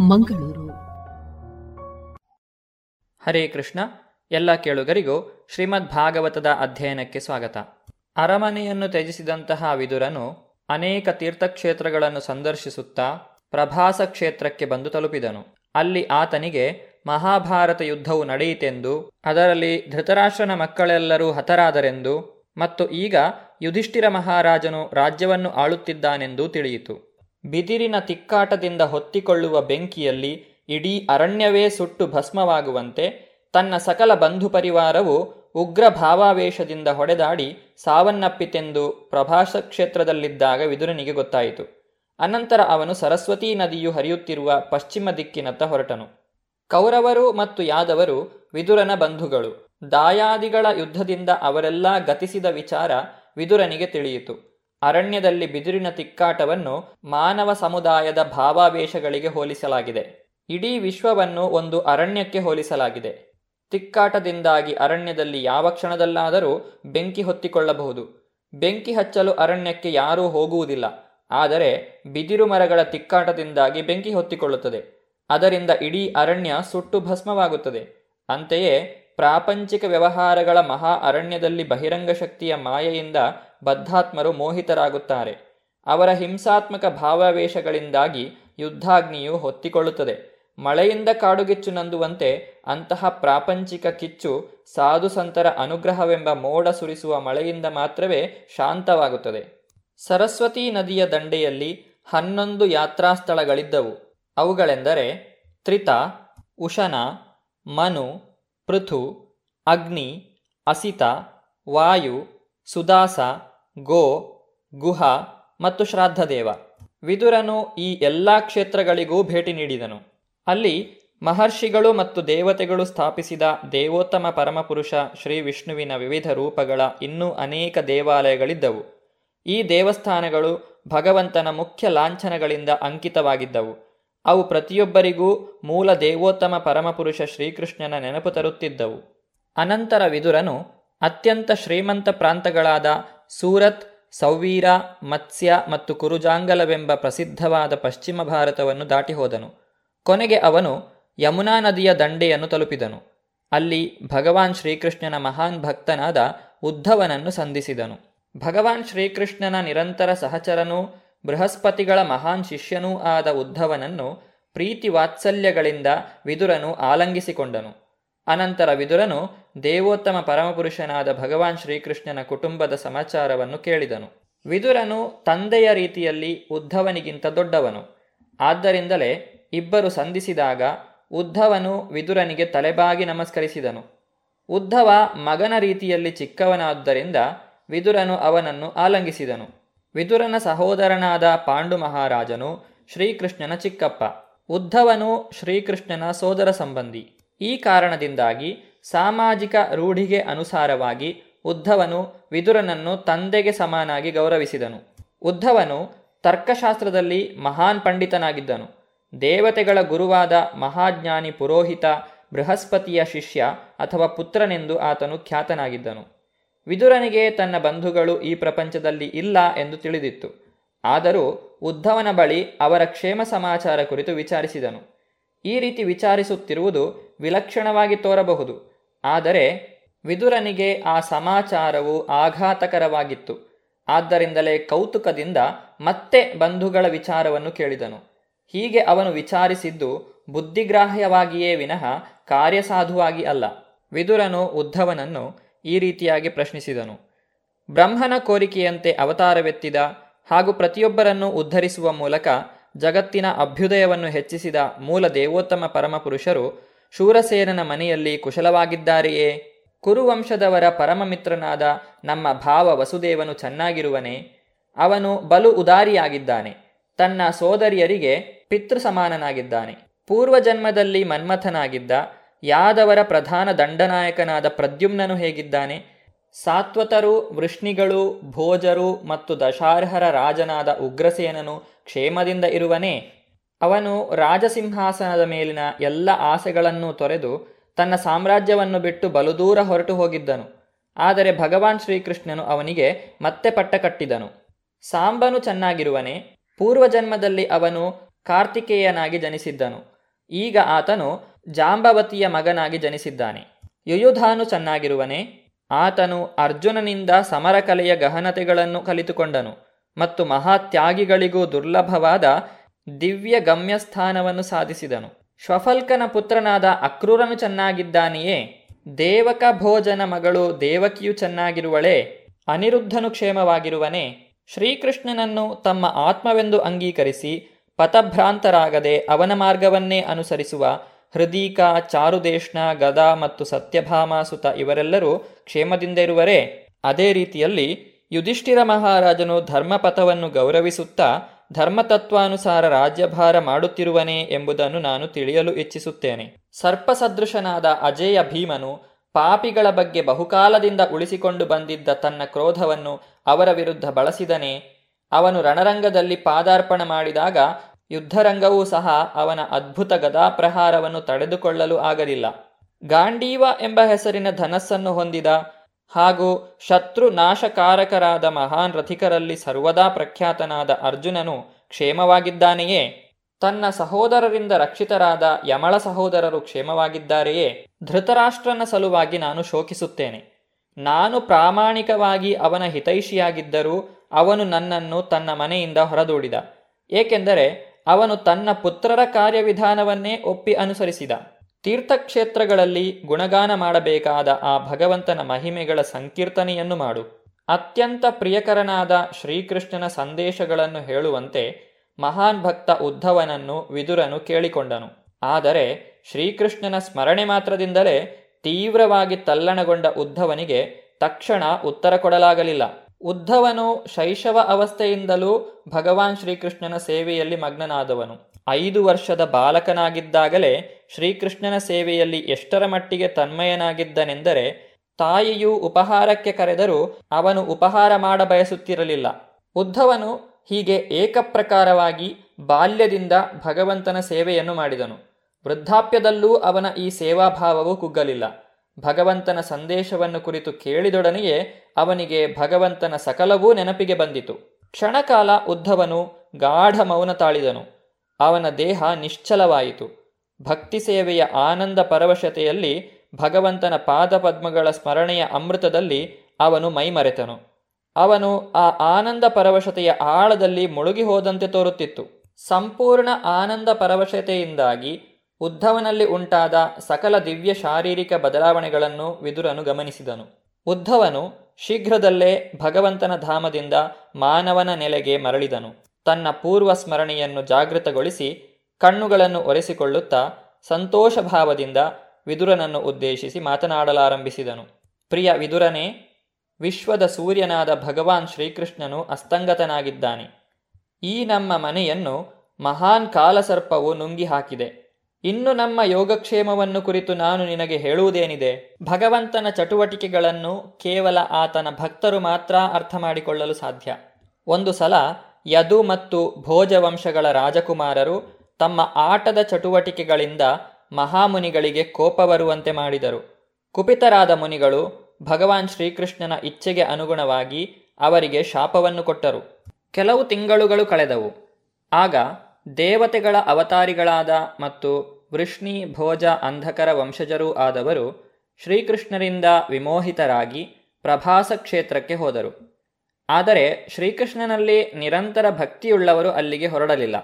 ಮಂಗಳೂರು. ಹರೇ ಕೃಷ್ಣ, ಎಲ್ಲ ಕೇಳುಗರಿಗೂ ಶ್ರೀಮದ್ ಭಾಗವತದ ಅಧ್ಯಯನಕ್ಕೆ ಸ್ವಾಗತ. ಅರಮನೆಯನ್ನು ತ್ಯಜಿಸಿದಂತಹ ವಿದುರನು ಅನೇಕ ತೀರ್ಥಕ್ಷೇತ್ರಗಳನ್ನು ಸಂದರ್ಶಿಸುತ್ತಾ ಪ್ರಭಾಸ ಕ್ಷೇತ್ರಕ್ಕೆ ಬಂದು ತಲುಪಿದನು. ಅಲ್ಲಿ ಆತನಿಗೆ ಮಹಾಭಾರತ ಯುದ್ಧವು ನಡೆಯಿತೆಂದು, ಅದರಲ್ಲಿ ಧೃತರಾಷ್ಟ್ರನ ಮಕ್ಕಳೆಲ್ಲರೂ ಹತರಾದರೆಂದು ಮತ್ತು ಈಗ ಯುಧಿಷ್ಠಿರ ಮಹಾರಾಜನು ರಾಜ್ಯವನ್ನು ಆಳುತ್ತಿದ್ದಾನೆಂದು ತಿಳಿಯಿತು. ಬಿದಿರಿನ ತಿಕ್ಕಾಟದಿಂದ ಹೊತ್ತಿಕೊಳ್ಳುವ ಬೆಂಕಿಯಲ್ಲಿ ಇಡೀ ಅರಣ್ಯವೇ ಸುಟ್ಟು ಭಸ್ಮವಾಗುವಂತೆ ತನ್ನ ಸಕಲ ಬಂಧು ಪರಿವಾರವು ಉಗ್ರ ಭಾವಾವೇಶದಿಂದ ಹೊಡೆದಾಡಿ ಸಾವನ್ನಪ್ಪಿತೆಂದು ಪ್ರಭಾಸ ಕ್ಷೇತ್ರದಲ್ಲಿದ್ದಾಗ ವಿದುರನಿಗೆ ಗೊತ್ತಾಯಿತು. ಅನಂತರ ಅವನು ಸರಸ್ವತೀ ನದಿಯು ಹರಿಯುತ್ತಿರುವ ಪಶ್ಚಿಮ ದಿಕ್ಕಿನತ್ತ ಹೊರಟನು. ಕೌರವರು ಮತ್ತು ಯಾದವರು ವಿದುರನ ಬಂಧುಗಳು. ದಾಯಾದಿಗಳ ಯುದ್ಧದಿಂದ ಅವರೆಲ್ಲ ಗತಿಸಿದ ವಿಚಾರ ವಿದುರನಿಗೆ ತಿಳಿಯಿತು. ಅರಣ್ಯದಲ್ಲಿ ಬಿದಿರಿನ ತಿಕ್ಕಾಟವನ್ನು ಮಾನವ ಸಮುದಾಯದ ಭಾವಾವೇಶಗಳಿಗೆ ಹೋಲಿಸಲಾಗಿದೆ. ಇಡೀ ವಿಶ್ವವನ್ನು ಒಂದು ಅರಣ್ಯಕ್ಕೆ ಹೋಲಿಸಲಾಗಿದೆ. ತಿಕ್ಕಾಟದಿಂದಾಗಿ ಅರಣ್ಯದಲ್ಲಿ ಯಾವ ಕ್ಷಣದಲ್ಲಾದರೂ ಬೆಂಕಿ ಹೊತ್ತಿಕೊಳ್ಳಬಹುದು. ಬೆಂಕಿ ಹಚ್ಚಲು ಅರಣ್ಯಕ್ಕೆ ಯಾರೂ ಹೋಗುವುದಿಲ್ಲ. ಆದರೆ ಬಿದಿರು ಮರಗಳ ತಿಕ್ಕಾಟದಿಂದಾಗಿ ಬೆಂಕಿ ಹೊತ್ತಿಕೊಳ್ಳುತ್ತದೆ. ಅದರಿಂದ ಇಡೀ ಅರಣ್ಯ ಸುಟ್ಟು ಭಸ್ಮವಾಗುತ್ತದೆ. ಅಂತೆಯೇ ಪ್ರಾಪಂಚಿಕ ವ್ಯವಹಾರಗಳ ಮಹಾ ಅರಣ್ಯದಲ್ಲಿ ಬಹಿರಂಗ ಶಕ್ತಿಯ ಮಾಯೆಯಿಂದ ಬದ್ಧಾತ್ಮರು ಮೋಹಿತರಾಗುತ್ತಾರೆ. ಅವರ ಹಿಂಸಾತ್ಮಕ ಭಾವಾವೇಶಗಳಿಂದಾಗಿ ಯುದ್ಧಾಗ್ನಿಯು ಹೊತ್ತಿಕೊಳ್ಳುತ್ತದೆ. ಮಳೆಯಿಂದ ಕಾಡುಗಿಚ್ಚು ನಂದುವಂತೆ ಅಂತಹ ಪ್ರಾಪಂಚಿಕ ಕಿಚ್ಚು ಸಾಧು ಸಂತರ ಅನುಗ್ರಹವೆಂಬ ಮೋಡ ಸುರಿಸುವ ಮಳೆಯಿಂದ ಮಾತ್ರವೇ ಶಾಂತವಾಗುತ್ತದೆ. ಸರಸ್ವತಿ ನದಿಯ ದಂಡೆಯಲ್ಲಿ ಹನ್ನೊಂದು ಯಾತ್ರಾಸ್ಥಳಗಳಿದ್ದವು. ಅವುಗಳೆಂದರೆ ತ್ರಿತ ಉಶನ ಮನು ಪೃಥು, ಅಗ್ನಿ, ಅಸಿತ, ವಾಯು, ಸುದಾಸ, ಗೋ, ಗುಹ ಮತ್ತು ಶ್ರಾದ್ದದೇವ. ವಿದುರನು ಈ ಎಲ್ಲ ಕ್ಷೇತ್ರಗಳಿಗೂ ಭೇಟಿ ನೀಡಿದನು. ಅಲ್ಲಿ ಮಹರ್ಷಿಗಳು ಮತ್ತು ದೇವತೆಗಳು ಸ್ಥಾಪಿಸಿದ ದೇವೋತ್ತಮ ಪರಮಪುರುಷ ಶ್ರೀ ವಿಷ್ಣುವಿನ ವಿವಿಧ ರೂಪಗಳ ಇನ್ನೂ ಅನೇಕ ದೇವಾಲಯಗಳಿದ್ದವು. ಈ ದೇವಸ್ಥಾನಗಳು ಭಗವಂತನ ಮುಖ್ಯ ಲಾಂಛನಗಳಿಂದ ಅಂಕಿತವಾಗಿದ್ದವು. ಅವು ಪ್ರತಿಯೊಬ್ಬರಿಗೂ ಮೂಲ ದೇವೋತ್ತಮ ಪರಮಪುರುಷ ಶ್ರೀಕೃಷ್ಣನ ನೆನಪು ತರುತ್ತಿದ್ದವು. ಅನಂತರ ವಿದುರನು ಅತ್ಯಂತ ಶ್ರೀಮಂತ ಪ್ರಾಂತಗಳಾದ ಸೂರತ್, ಸೌವೀರ, ಮತ್ಸ್ಯ ಮತ್ತು ಕುರುಜಾಂಗಲವೆಂಬ ಪ್ರಸಿದ್ಧವಾದ ಪಶ್ಚಿಮ ಭಾರತವನ್ನು ದಾಟಿ ಹೋದನು ಕೊನೆಗೆ ಅವನು ಯಮುನಾ ನದಿಯ ದಂಡೆಯನ್ನು ತಲುಪಿದನು. ಅಲ್ಲಿ ಭಗವಾನ್ ಶ್ರೀಕೃಷ್ಣನ ಮಹಾನ್ ಭಕ್ತನಾದ ಉದ್ಧವನನ್ನು ಸಂಧಿಸಿದನು. ಭಗವಾನ್ ಶ್ರೀಕೃಷ್ಣನ ನಿರಂತರ ಸಹಚರನೂ ಬೃಹಸ್ಪತಿಗಳ ಮಹಾನ್ ಶಿಷ್ಯನೂ ಆದ ಉದ್ಧವನನ್ನು ಪ್ರೀತಿ ವಾತ್ಸಲ್ಯಗಳಿಂದ ವಿದುರನು ಆಲಂಗಿಸಿಕೊಂಡನು. ಅನಂತರ ವಿದುರನು ದೇವೋತ್ತಮ ಪರಮಪುರುಷನಾದ ಭಗವಾನ್ ಶ್ರೀಕೃಷ್ಣನ ಕುಟುಂಬದ ಸಮಾಚಾರವನ್ನು ಕೇಳಿದನು. ವಿದುರನು ತಂದೆಯ ರೀತಿಯಲ್ಲಿ ಉದ್ಧವನಿಗಿಂತ ದೊಡ್ಡವನು. ಆದ್ದರಿಂದಲೇ ಇಬ್ಬರು ಸಂಧಿಸಿದಾಗ ಉದ್ಧವನು ವಿದುರನಿಗೆ ತಲೆಬಾಗಿ ನಮಸ್ಕರಿಸಿದನು. ಉದ್ಧವ ಮಗನ ರೀತಿಯಲ್ಲಿ ಚಿಕ್ಕವನಾದ್ದರಿಂದ ವಿದುರನು ಅವನನ್ನು ಆಲಂಗಿಸಿದನು. ವಿದುರನ ಸಹೋದರನಾದ ಪಾಂಡು ಮಹಾರಾಜನು ಶ್ರೀಕೃಷ್ಣನ ಚಿಕ್ಕಪ್ಪ. ಉದ್ಧವನು ಶ್ರೀಕೃಷ್ಣನ ಸೋದರ ಸಂಬಂಧಿ. ಈ ಕಾರಣದಿಂದಾಗಿ ಸಾಮಾಜಿಕ ರೂಢಿಗೆ ಅನುಸಾರವಾಗಿ ಉದ್ಧವನು ವಿದುರನನ್ನು ತಂದೆಗೆ ಸಮಾನಾಗಿ ಗೌರವಿಸಿದನು. ಉದ್ಧವನು ತರ್ಕಶಾಸ್ತ್ರದಲ್ಲಿ ಮಹಾನ್ ಪಂಡಿತನಾಗಿದ್ದನು. ದೇವತೆಗಳ ಗುರುವಾದ ಮಹಾಜ್ಞಾನಿ ಪುರೋಹಿತ ಬೃಹಸ್ಪತಿಯ ಶಿಷ್ಯ ಅಥವಾ ಪುತ್ರನೆಂದು ಆತನು ಖ್ಯಾತನಾಗಿದ್ದನು. ವಿದುರನಿಗೆ ತನ್ನ ಬಂಧುಗಳು ಈ ಪ್ರಪಂಚದಲ್ಲಿ ಇಲ್ಲ ಎಂದು ತಿಳಿದಿತ್ತು. ಆದರೂ ಉದ್ಧವನ ಬಳಿ ಅವರ ಕ್ಷೇಮ ಸಮಾಚಾರ ಕುರಿತು ವಿಚಾರಿಸಿದನು. ಈ ರೀತಿ ವಿಚಾರಿಸುತ್ತಿರುವುದು ವಿಲಕ್ಷಣವಾಗಿ ತೋರಬಹುದು. ಆದರೆ ವಿದುರನಿಗೆ ಆ ಸಮಾಚಾರವು ಆಘಾತಕರವಾಗಿತ್ತು. ಆದ್ದರಿಂದಲೇ ಕೌತುಕದಿಂದ ಮತ್ತೆ ಬಂಧುಗಳ ವಿಚಾರವನ್ನು ಕೇಳಿದನು. ಹೀಗೆ ಅವನು ವಿಚಾರಿಸಿದ್ದು ಬುದ್ಧಿಗ್ರಾಹ್ಯವಾಗಿಯೇ ವಿನಃ ಕಾರ್ಯಸಾಧುವಾಗಿ ಅಲ್ಲ. ವಿದುರನು ಉದ್ಧವನನ್ನು ಈ ರೀತಿಯಾಗಿ ಪ್ರಶ್ನಿಸಿದನು. ಬ್ರಹ್ಮನ ಕೋರಿಕೆಯಂತೆ ಅವತಾರವೆತ್ತಿದ ಹಾಗೂ ಪ್ರತಿಯೊಬ್ಬರನ್ನು ಉದ್ಧರಿಸುವ ಮೂಲಕ ಜಗತ್ತಿನ ಅಭ್ಯುದಯವನ್ನು ಹೆಚ್ಚಿಸಿದ ಮೂಲ ದೇವೋತ್ತಮ ಪರಮಪುರುಷರು ಶೂರಸೇನನ ಮನೆಯಲ್ಲಿ ಕುಶಲವಾಗಿದ್ದಾರೆಯೇ? ಕುರುವಂಶದವರ ಪರಮಮಿತ್ರನಾದ ನಮ್ಮ ಭಾವ ವಸುದೇವನು ಚೆನ್ನಾಗಿರುವನೇ? ಅವನು ಬಲು ಉದಾರಿಯಾಗಿದ್ದಾನೆ. ತನ್ನ ಸೋದರಿಯರಿಗೆ ಪಿತೃ ಸಮಾನನಾಗಿದ್ದಾನೆ ಪೂರ್ವಜನ್ಮದಲ್ಲಿ ಮನ್ಮಥನಾಗಿದ್ದ ಯಾದವರ ಪ್ರಧಾನ ದಂಡನಾಯಕನಾದ ಪ್ರದ್ಯುಮ್ನನು ಹೇಗಿದ್ದಾನೆ? ಸಾತ್ವತರು, ವೃಷ್ಣಿಗಳು, ಭೋಜರು ಮತ್ತು ದಶಾರ್ಹರ ರಾಜನಾದ ಉಗ್ರಸೇನನು ಕ್ಷೇಮದಿಂದ ಇರುವನೇ? ಅವನು ರಾಜಸಿಂಹಾಸನದ ಮೇಲಿನ ಎಲ್ಲ ಆಸೆಗಳನ್ನು ತೊರೆದು ತನ್ನ ಸಾಮ್ರಾಜ್ಯವನ್ನು ಬಿಟ್ಟು ಬಲುದೂರ ಹೊರಟು ಹೋಗಿದ್ದನು. ಆದರೆ ಭಗವಾನ್ ಶ್ರೀಕೃಷ್ಣನು ಅವನಿಗೆ ಮತ್ತೆ ಪಟ್ಟ ಕಟ್ಟಿದನು. ಸಾಂಬನು ಚೆನ್ನಾಗಿರುವನೆ? ಪೂರ್ವಜನ್ಮದಲ್ಲಿ ಅವನು ಕಾರ್ತಿಕೇಯನಾಗಿ ಜನಿಸಿದ್ದನು. ಈಗ ಆತನು ಜಾಂಬವತಿಯ ಮಗನಾಗಿ ಜನಿಸಿದ್ದಾನೆ. ಯುಯುಧಾನು ಚೆನ್ನಾಗಿರುವನೆ, ಆತನು ಅರ್ಜುನನಿಂದ ಸಮರಕಲೆಯ ಗಹನತೆಗಳನ್ನು ಕಲಿತುಕೊಂಡನು ಮತ್ತು ಮಹಾತ್ಯಾಗಿಗಳಿಗೂ ದುರ್ಲಭವಾದ ದಿವ್ಯ ಗಮ್ಯಸ್ಥಾನವನ್ನು ಸಾಧಿಸಿದನು. ಶ್ವಫಲ್ಕನ ಪುತ್ರನಾದ ಅಕ್ರೂರನು ಚೆನ್ನಾಗಿದ್ದಾನೆಯೇ, ದೇವಕ ಭೋಜನ ಮಗಳು ದೇವಕಿಯು ಚೆನ್ನಾಗಿರುವಳೆ, ಅನಿರುದ್ಧನು ಕ್ಷೇಮವಾಗಿರುವನೇ, ಶ್ರೀಕೃಷ್ಣನನ್ನು ತಮ್ಮ ಆತ್ಮವೆಂದು ಅಂಗೀಕರಿಸಿ ಪಥಭ್ರಾಂತರಾಗದೆ ಅವನ ಮಾರ್ಗವನ್ನೇ ಅನುಸರಿಸುವ ಹೃದೀಕ, ಚಾರುದೇಶ್ನ, ಗದಾ ಮತ್ತು ಸತ್ಯಭಾಮಾಸುತ ಇವರೆಲ್ಲರೂ ಕ್ಷೇಮದಿಂದ ಇರುವರೇ? ಅದೇ ರೀತಿಯಲ್ಲಿ ಯುಧಿಷ್ಠಿರ ಮಹಾರಾಜನು ಧರ್ಮಪಥವನ್ನು ಗೌರವಿಸುತ್ತಾ ಧರ್ಮತತ್ವಾನುಸಾರ ರಾಜ್ಯಭಾರ ಮಾಡುತ್ತಿರುವನೇ ಎಂಬುದನ್ನು ನಾನು ತಿಳಿಯಲು ಇಚ್ಛಿಸುತ್ತೇನೆ. ಸರ್ಪಸದೃಶನಾದ ಅಜೇಯ ಭೀಮನು ಪಾಪಿಗಳ ಬಗ್ಗೆ ಬಹುಕಾಲದಿಂದ ಉಳಿಸಿಕೊಂಡು ಬಂದಿದ್ದ ತನ್ನ ಕ್ರೋಧವನ್ನು ಅವರ ವಿರುದ್ಧ ಬಳಸಿದನೇ. ಅವನು ರಣರಂಗದಲ್ಲಿ ಪಾದಾರ್ಪಣ ಮಾಡಿದಾಗ ಯುದ್ಧರಂಗವೂ ಸಹ ಅವನ ಅದ್ಭುತ ಗದಾಪ್ರಹಾರವನ್ನು ತಡೆದುಕೊಳ್ಳಲು ಆಗಲಿಲ್ಲ. ಗಾಂಡೀವ ಎಂಬ ಹೆಸರಿನ ಧನಸ್ಸನ್ನು ಹೊಂದಿದ ಹಾಗೂ ಶತ್ರು ನಾಶಕಾರಕರಾದ ಮಹಾನ್ ರಥಿಕರಲ್ಲಿ ಸರ್ವದಾ ಪ್ರಖ್ಯಾತನಾದ ಅರ್ಜುನನು ಕ್ಷೇಮವಾಗಿದ್ದಾನೆಯೇ? ತನ್ನ ಸಹೋದರರಿಂದ ರಕ್ಷಿತರಾದ ಯಮಳ ಸಹೋದರರು ಕ್ಷೇಮವಾಗಿದ್ದಾರೆಯೇ? ಧೃತರಾಷ್ಟ್ರನ ಸಲುವಾಗಿ ನಾನು ಶೋಕಿಸುತ್ತೇನೆ. ನಾನು ಪ್ರಾಮಾಣಿಕವಾಗಿ ಅವನ ಹಿತೈಷಿಯಾಗಿದ್ದರೂ ಅವನು ನನ್ನನ್ನು ತನ್ನ ಮನೆಯಿಂದ ಹೊರದೂಡಿದ. ಏಕೆಂದರೆ ಅವನು ತನ್ನ ಪುತ್ರರ ಕಾರ್ಯವಿಧಾನವನ್ನೇ ಒಪ್ಪಿ ಅನುಸರಿಸಿದ. ತೀರ್ಥಕ್ಷೇತ್ರಗಳಲ್ಲಿ ಗುಣಗಾನ ಮಾಡಬೇಕಾದ ಆ ಭಗವಂತನ ಮಹಿಮೆಗಳ ಸಂಕೀರ್ತನೆಯನ್ನು ಮಾಡು. ಅತ್ಯಂತ ಪ್ರಿಯಕರನಾದ ಶ್ರೀಕೃಷ್ಣನ ಸಂದೇಶಗಳನ್ನು ಹೇಳುವಂತೆ ಮಹಾನ್ ಭಕ್ತ ಉದ್ಧವನನ್ನು ವಿದುರನು ಕೇಳಿಕೊಂಡನು. ಆದರೆ ಶ್ರೀಕೃಷ್ಣನ ಸ್ಮರಣೆ ಮಾತ್ರದಿಂದಲೇ ತೀವ್ರವಾಗಿ ತಲ್ಲಣಗೊಂಡ ಉದ್ಧವನಿಗೆ ತಕ್ಷಣ ಉತ್ತರ ಕೊಡಲಾಗಲಿಲ್ಲ. ಉದ್ಧವನು ಶೈಶವ ಅವಸ್ಥೆಯಿಂದಲೂ ಭಗವಾನ್ ಶ್ರೀಕೃಷ್ಣನ ಸೇವೆಯಲ್ಲಿ ಮಗ್ನನಾದವನು. ಐದು ವರ್ಷದ ಬಾಲಕನಾಗಿದ್ದಾಗಲೇ ಶ್ರೀಕೃಷ್ಣನ ಸೇವೆಯಲ್ಲಿ ಎಷ್ಟರ ಮಟ್ಟಿಗೆ ತನ್ಮಯನಾಗಿದ್ದನೆಂದರೆ ತಾಯಿಯು ಉಪಹಾರಕ್ಕೆ ಕರೆದರೂ ಅವನು ಉಪಹಾರ ಮಾಡ ಬಯಸುತ್ತಿರಲಿಲ್ಲ. ಉದ್ಧವನು ಹೀಗೆ ಏಕಪ್ರಕಾರವಾಗಿ ಬಾಲ್ಯದಿಂದ ಭಗವಂತನ ಸೇವೆಯನ್ನು ಮಾಡಿದನು. ವೃದ್ಧಾಪ್ಯದಲ್ಲೂ ಅವನ ಈ ಸೇವಾಭಾವವು ಕುಗ್ಗಲಿಲ್ಲ. ಭಗವಂತನ ಸಂದೇಶವನ್ನು ಕುರಿತು ಕೇಳಿದೊಡನೆಯೇ ಅವನಿಗೆ ಭಗವಂತನ ಸಕಲವೂ ನೆನಪಿಗೆ ಬಂದಿತು. ಕ್ಷಣಕಾಲ ಉದ್ಧವನು ಗಾಢ ಮೌನ ತಾಳಿದನು. ಅವನ ದೇಹ ನಿಶ್ಚಲವಾಯಿತು. ಭಕ್ತಿ ಸೇವೆಯ ಆನಂದ ಪರವಶತೆಯಲ್ಲಿ ಭಗವಂತನ ಪಾದಪದ್ಮಗಳ ಸ್ಮರಣೆಯ ಅಮೃತದಲ್ಲಿ ಅವನು ಮೈಮರೆತನು. ಅವನು ಆ ಆನಂದ ಪರವಶತೆಯ ಆಳದಲ್ಲಿ ಮುಳುಗಿ ಹೋದಂತೆ ತೋರುತ್ತಿತ್ತು. ಸಂಪೂರ್ಣ ಆನಂದ ಪರವಶತೆಯಿಂದಾಗಿ ಉದ್ಧವನಲ್ಲಿ ಉಂಟಾದ ಸಕಲ ದಿವ್ಯ ಶಾರೀರಿಕ ಬದಲಾವಣೆಗಳನ್ನು ವಿದುರನು ಗಮನಿಸಿದನು. ಉದ್ಧವನು ಶೀಘ್ರದಲ್ಲೇ ಭಗವಂತನ ಧಾಮದಿಂದ ಮಾನವನ ನೆಲೆಗೆ ಮರಳಿದನು. ತನ್ನ ಪೂರ್ವ ಸ್ಮರಣೆಯನ್ನು ಜಾಗೃತಗೊಳಿಸಿ ಕಣ್ಣುಗಳನ್ನು ಒರೆಸಿಕೊಳ್ಳುತ್ತಾ ಸಂತೋಷ ಭಾವದಿಂದ ವಿದುರನನ್ನು ಉದ್ದೇಶಿಸಿ ಮಾತನಾಡಲಾರಂಭಿಸಿದನು. ಪ್ರಿಯ ವಿದುರನೇ, ವಿಶ್ವದ ಸೂರ್ಯನಾದ ಭಗವಾನ್ ಶ್ರೀಕೃಷ್ಣನು ಅಸ್ತಂಗತನಾಗಿದ್ದಾನೆ. ಈ ನಮ್ಮ ಮನೆಯನ್ನು ಮಹಾನ್ ಕಾಲಸರ್ಪವು ನುಂಗಿ ಹಾಕಿದೆ ಇನ್ನು ನಮ್ಮ ಯೋಗಕ್ಷೇಮವನ್ನು ಕುರಿತು ನಾನು ನಿನಗೆ ಹೇಳುವುದೇನಿದೆ? ಭಗವಂತನ ಚಟುವಟಿಕೆಗಳನ್ನು ಕೇವಲ ಆತನ ಭಕ್ತರು ಮಾತ್ರ ಅರ್ಥ ಮಾಡಿಕೊಳ್ಳಲು ಸಾಧ್ಯ. ಒಂದು ಸಲ ಯದು ಮತ್ತು ಭೋಜವಂಶಗಳ ರಾಜಕುಮಾರರು ತಮ್ಮ ಆಟದ ಚಟುವಟಿಕೆಗಳಿಂದ ಮಹಾಮುನಿಗಳಿಗೆ ಕೋಪ ಬರುವಂತೆ ಮಾಡಿದರು. ಕುಪಿತರಾದ ಮುನಿಗಳು ಭಗವಾನ್ ಶ್ರೀಕೃಷ್ಣನ ಇಚ್ಛೆಗೆ ಅನುಗುಣವಾಗಿ ಅವರಿಗೆ ಶಾಪವನ್ನು ಕೊಟ್ಟರು. ಕೆಲವು ತಿಂಗಳುಗಳು ಕಳೆದವು. ಆಗ ದೇವತೆಗಳ ಅವತಾರಿಗಳಾದ ಮತ್ತು ವೃಷ್ಣಿ, ಭೋಜ, ಅಂಧಕರ ವಂಶಜರೂ ಆದವರು ಶ್ರೀಕೃಷ್ಣರಿಂದ ವಿಮೋಹಿತರಾಗಿ ಪ್ರಭಾಸ ಕ್ಷೇತ್ರಕ್ಕೆ ಹೋದರು. ಆದರೆ ಶ್ರೀಕೃಷ್ಣನಲ್ಲಿ ನಿರಂತರ ಭಕ್ತಿಯುಳ್ಳವರು ಅಲ್ಲಿಗೆ ಹೊರಡಲಿಲ್ಲ.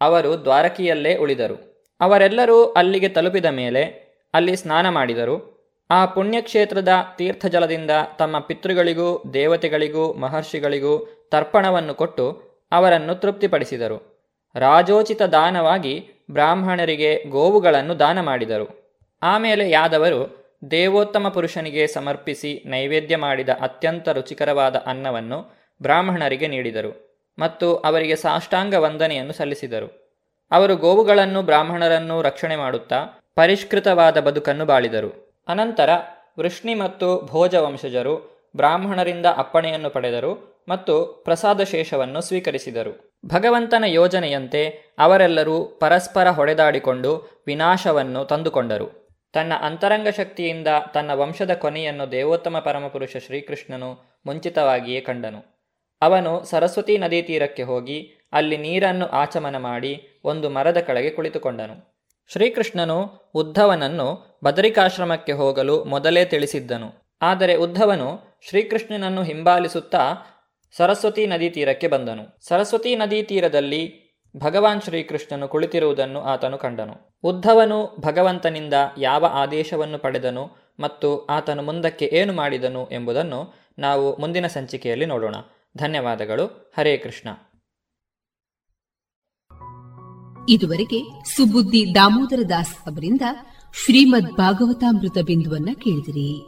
ಅವರು ದ್ವಾರಕಿಯಲ್ಲೇ ಉಳಿದರು. ಅವರೆಲ್ಲರೂ ಅಲ್ಲಿಗೆ ತಲುಪಿದ ಮೇಲೆ ಅಲ್ಲಿ ಸ್ನಾನ ಮಾಡಿದರು. ಆ ಪುಣ್ಯಕ್ಷೇತ್ರದ ತೀರ್ಥಜಲದಿಂದ ತಮ್ಮ ಪಿತೃಗಳಿಗೂ, ದೇವತೆಗಳಿಗೂ, ಮಹರ್ಷಿಗಳಿಗೂ ತರ್ಪಣವನ್ನು ಕೊಟ್ಟು ಅವರನ್ನು ತೃಪ್ತಿಪಡಿಸಿದರು. ರಾಜೋಚಿತ ದಾನವಾಗಿ ಬ್ರಾಹ್ಮಣರಿಗೆ ಗೋವುಗಳನ್ನು ದಾನ ಮಾಡಿದರು. ಆಮೇಲೆ ಯಾದವರು ದೇವೋತ್ತಮ ಪುರುಷನಿಗೆ ಸಮರ್ಪಿಸಿ ನೈವೇದ್ಯ ಮಾಡಿದ ಅತ್ಯಂತ ರುಚಿಕರವಾದ ಅನ್ನವನ್ನು ಬ್ರಾಹ್ಮಣರಿಗೆ ನೀಡಿದರು ಮತ್ತು ಅವರಿಗೆ ಸಾಷ್ಟಾಂಗ ವಂದನೆಯನ್ನು ಸಲ್ಲಿಸಿದರು. ಅವರು ಗೋವುಗಳನ್ನು ಬ್ರಾಹ್ಮಣರನ್ನು ರಕ್ಷಣೆ ಮಾಡುತ್ತಾ ಪರಿಷ್ಕೃತವಾದ ಬದುಕನ್ನು ಬಾಳಿದರು. ಅನಂತರ ವೃಷ್ಣಿ ಮತ್ತು ಭೋಜ ವಂಶಜರು ಬ್ರಾಹ್ಮಣರಿಂದ ಅಪ್ಪಣೆಯನ್ನು ಪಡೆದರು ಮತ್ತು ಪ್ರಸಾದ ಶೇಷವನ್ನು ಸ್ವೀಕರಿಸಿದರು. ಭಗವಂತನ ಯೋಜನೆಯಂತೆ ಅವರೆಲ್ಲರೂ ಪರಸ್ಪರ ಹೊಡೆದಾಡಿಕೊಂಡು ವಿನಾಶವನ್ನು ತಂದುಕೊಂಡರು. ತನ್ನ ಅಂತರಂಗ ಶಕ್ತಿಯಿಂದ ತನ್ನ ವಂಶದ ಕೊನೆಯನ್ನು ದೇವೋತ್ತಮ ಪರಮಪುರುಷ ಶ್ರೀಕೃಷ್ಣನು ಮುಂಚಿತವಾಗಿಯೇ ಕಂಡನು. ಅವನು ಸರಸ್ವತಿ ನದಿ ತೀರಕ್ಕೆ ಹೋಗಿ ಅಲ್ಲಿ ನೀರನ್ನು ಆಚಮನ ಮಾಡಿ ಒಂದು ಮರದ ಕೆಳಗೆ ಕುಳಿತುಕೊಂಡನು. ಶ್ರೀಕೃಷ್ಣನು ಉದ್ಧವನನ್ನು ಬದರಿಕಾಶ್ರಮಕ್ಕೆ ಹೋಗಲು ಮೊದಲೇ ತಿಳಿಸಿದ್ದನು. ಆದರೆ ಉದ್ಧವನು ಶ್ರೀಕೃಷ್ಣನನ್ನು ಹಿಂಬಾಲಿಸುತ್ತಾ ಸರಸ್ವತಿ ನದಿ ತೀರಕ್ಕೆ ಬಂದನು. ಸರಸ್ವತಿ ನದಿ ತೀರದಲ್ಲಿ ಭಗವಾನ್ ಶ್ರೀಕೃಷ್ಣನು ಕುಳಿತಿರುವುದನ್ನು ಆತನು ಕಂಡನು. ಉದ್ಧವನು ಭಗವಂತನಿಂದ ಯಾವ ಆದೇಶವನ್ನು ಪಡೆದನು ಮತ್ತು ಆತನು ಮುಂದಕ್ಕೆ ಏನು ಮಾಡಿದನು ಎಂಬುದನ್ನು ನಾವು ಮುಂದಿನ ಸಂಚಿಕೆಯಲ್ಲಿ ನೋಡೋಣ. ಧನ್ಯವಾದಗಳು. ಹರೇ ಕೃಷ್ಣ. ಇದುವರೆಗೆ ಸುಬುದ್ದಿ ದಾಮೋದರ ದಾಸ್ ಅವರಿಂದ ಶ್ರೀಮದ್ ಭಾಗವತಾಮೃತ ಬಿಂದುವನ್ನ ಕೇಳಿದಿರಿ.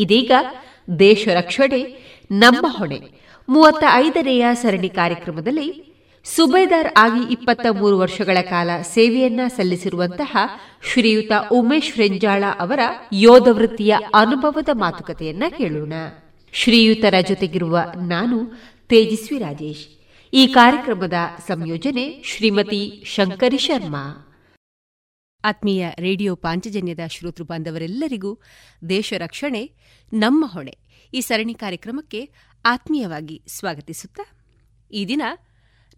ಇದೀಗ ದೇಶ ರಕ್ಷಣೆ, ನಮ್ಮ ಹೊಣೆ. ಮೂವತ್ತ ಐದನೆಯ ಸರಣಿ ಕಾರ್ಯಕ್ರಮದಲ್ಲಿ ಸುಬೇದಾರ್ ಆಗಿ ಇಪ್ಪತ್ತ ಮೂರು ವರ್ಷಗಳ ಕಾಲ ಸೇವೆಯನ್ನ ಸಲ್ಲಿಸಿರುವಂತಹ ಶ್ರೀಯುತ ಉಮೇಶ್ ರೆಂಜಾಳ ಅವರ ಯೋಧ ವೃತ್ತಿಯ ಅನುಭವದ ಮಾತುಕತೆಯನ್ನ ಕೇಳೋಣ. ಶ್ರೀಯುತರ ಜೊತೆಗಿರುವ ನಾನು ತೇಜಸ್ವಿ ರಾಜೇಶ್. ಈ ಕಾರ್ಯಕ್ರಮದ ಸಂಯೋಜನೆ ಶ್ರೀಮತಿ ಶಂಕರಿ ಶರ್ಮಾ. ಆತ್ಮೀಯ ರೇಡಿಯೋ ಪಾಂಚಜನ್ಯದ ಶ್ರೋತೃ ಬಾಂಧವರೆಲ್ಲರಿಗೂ ದೇಶ ರಕ್ಷಣೆ, ನಮ್ಮ ಹೊಣೆ. ಈ ಸರಣಿ ಕಾರ್ಯಕ್ರಮಕ್ಕೆ ಆತ್ಮೀಯವಾಗಿ ಸ್ವಾಗತಿಸುತ್ತಾ, ಈ ದಿನ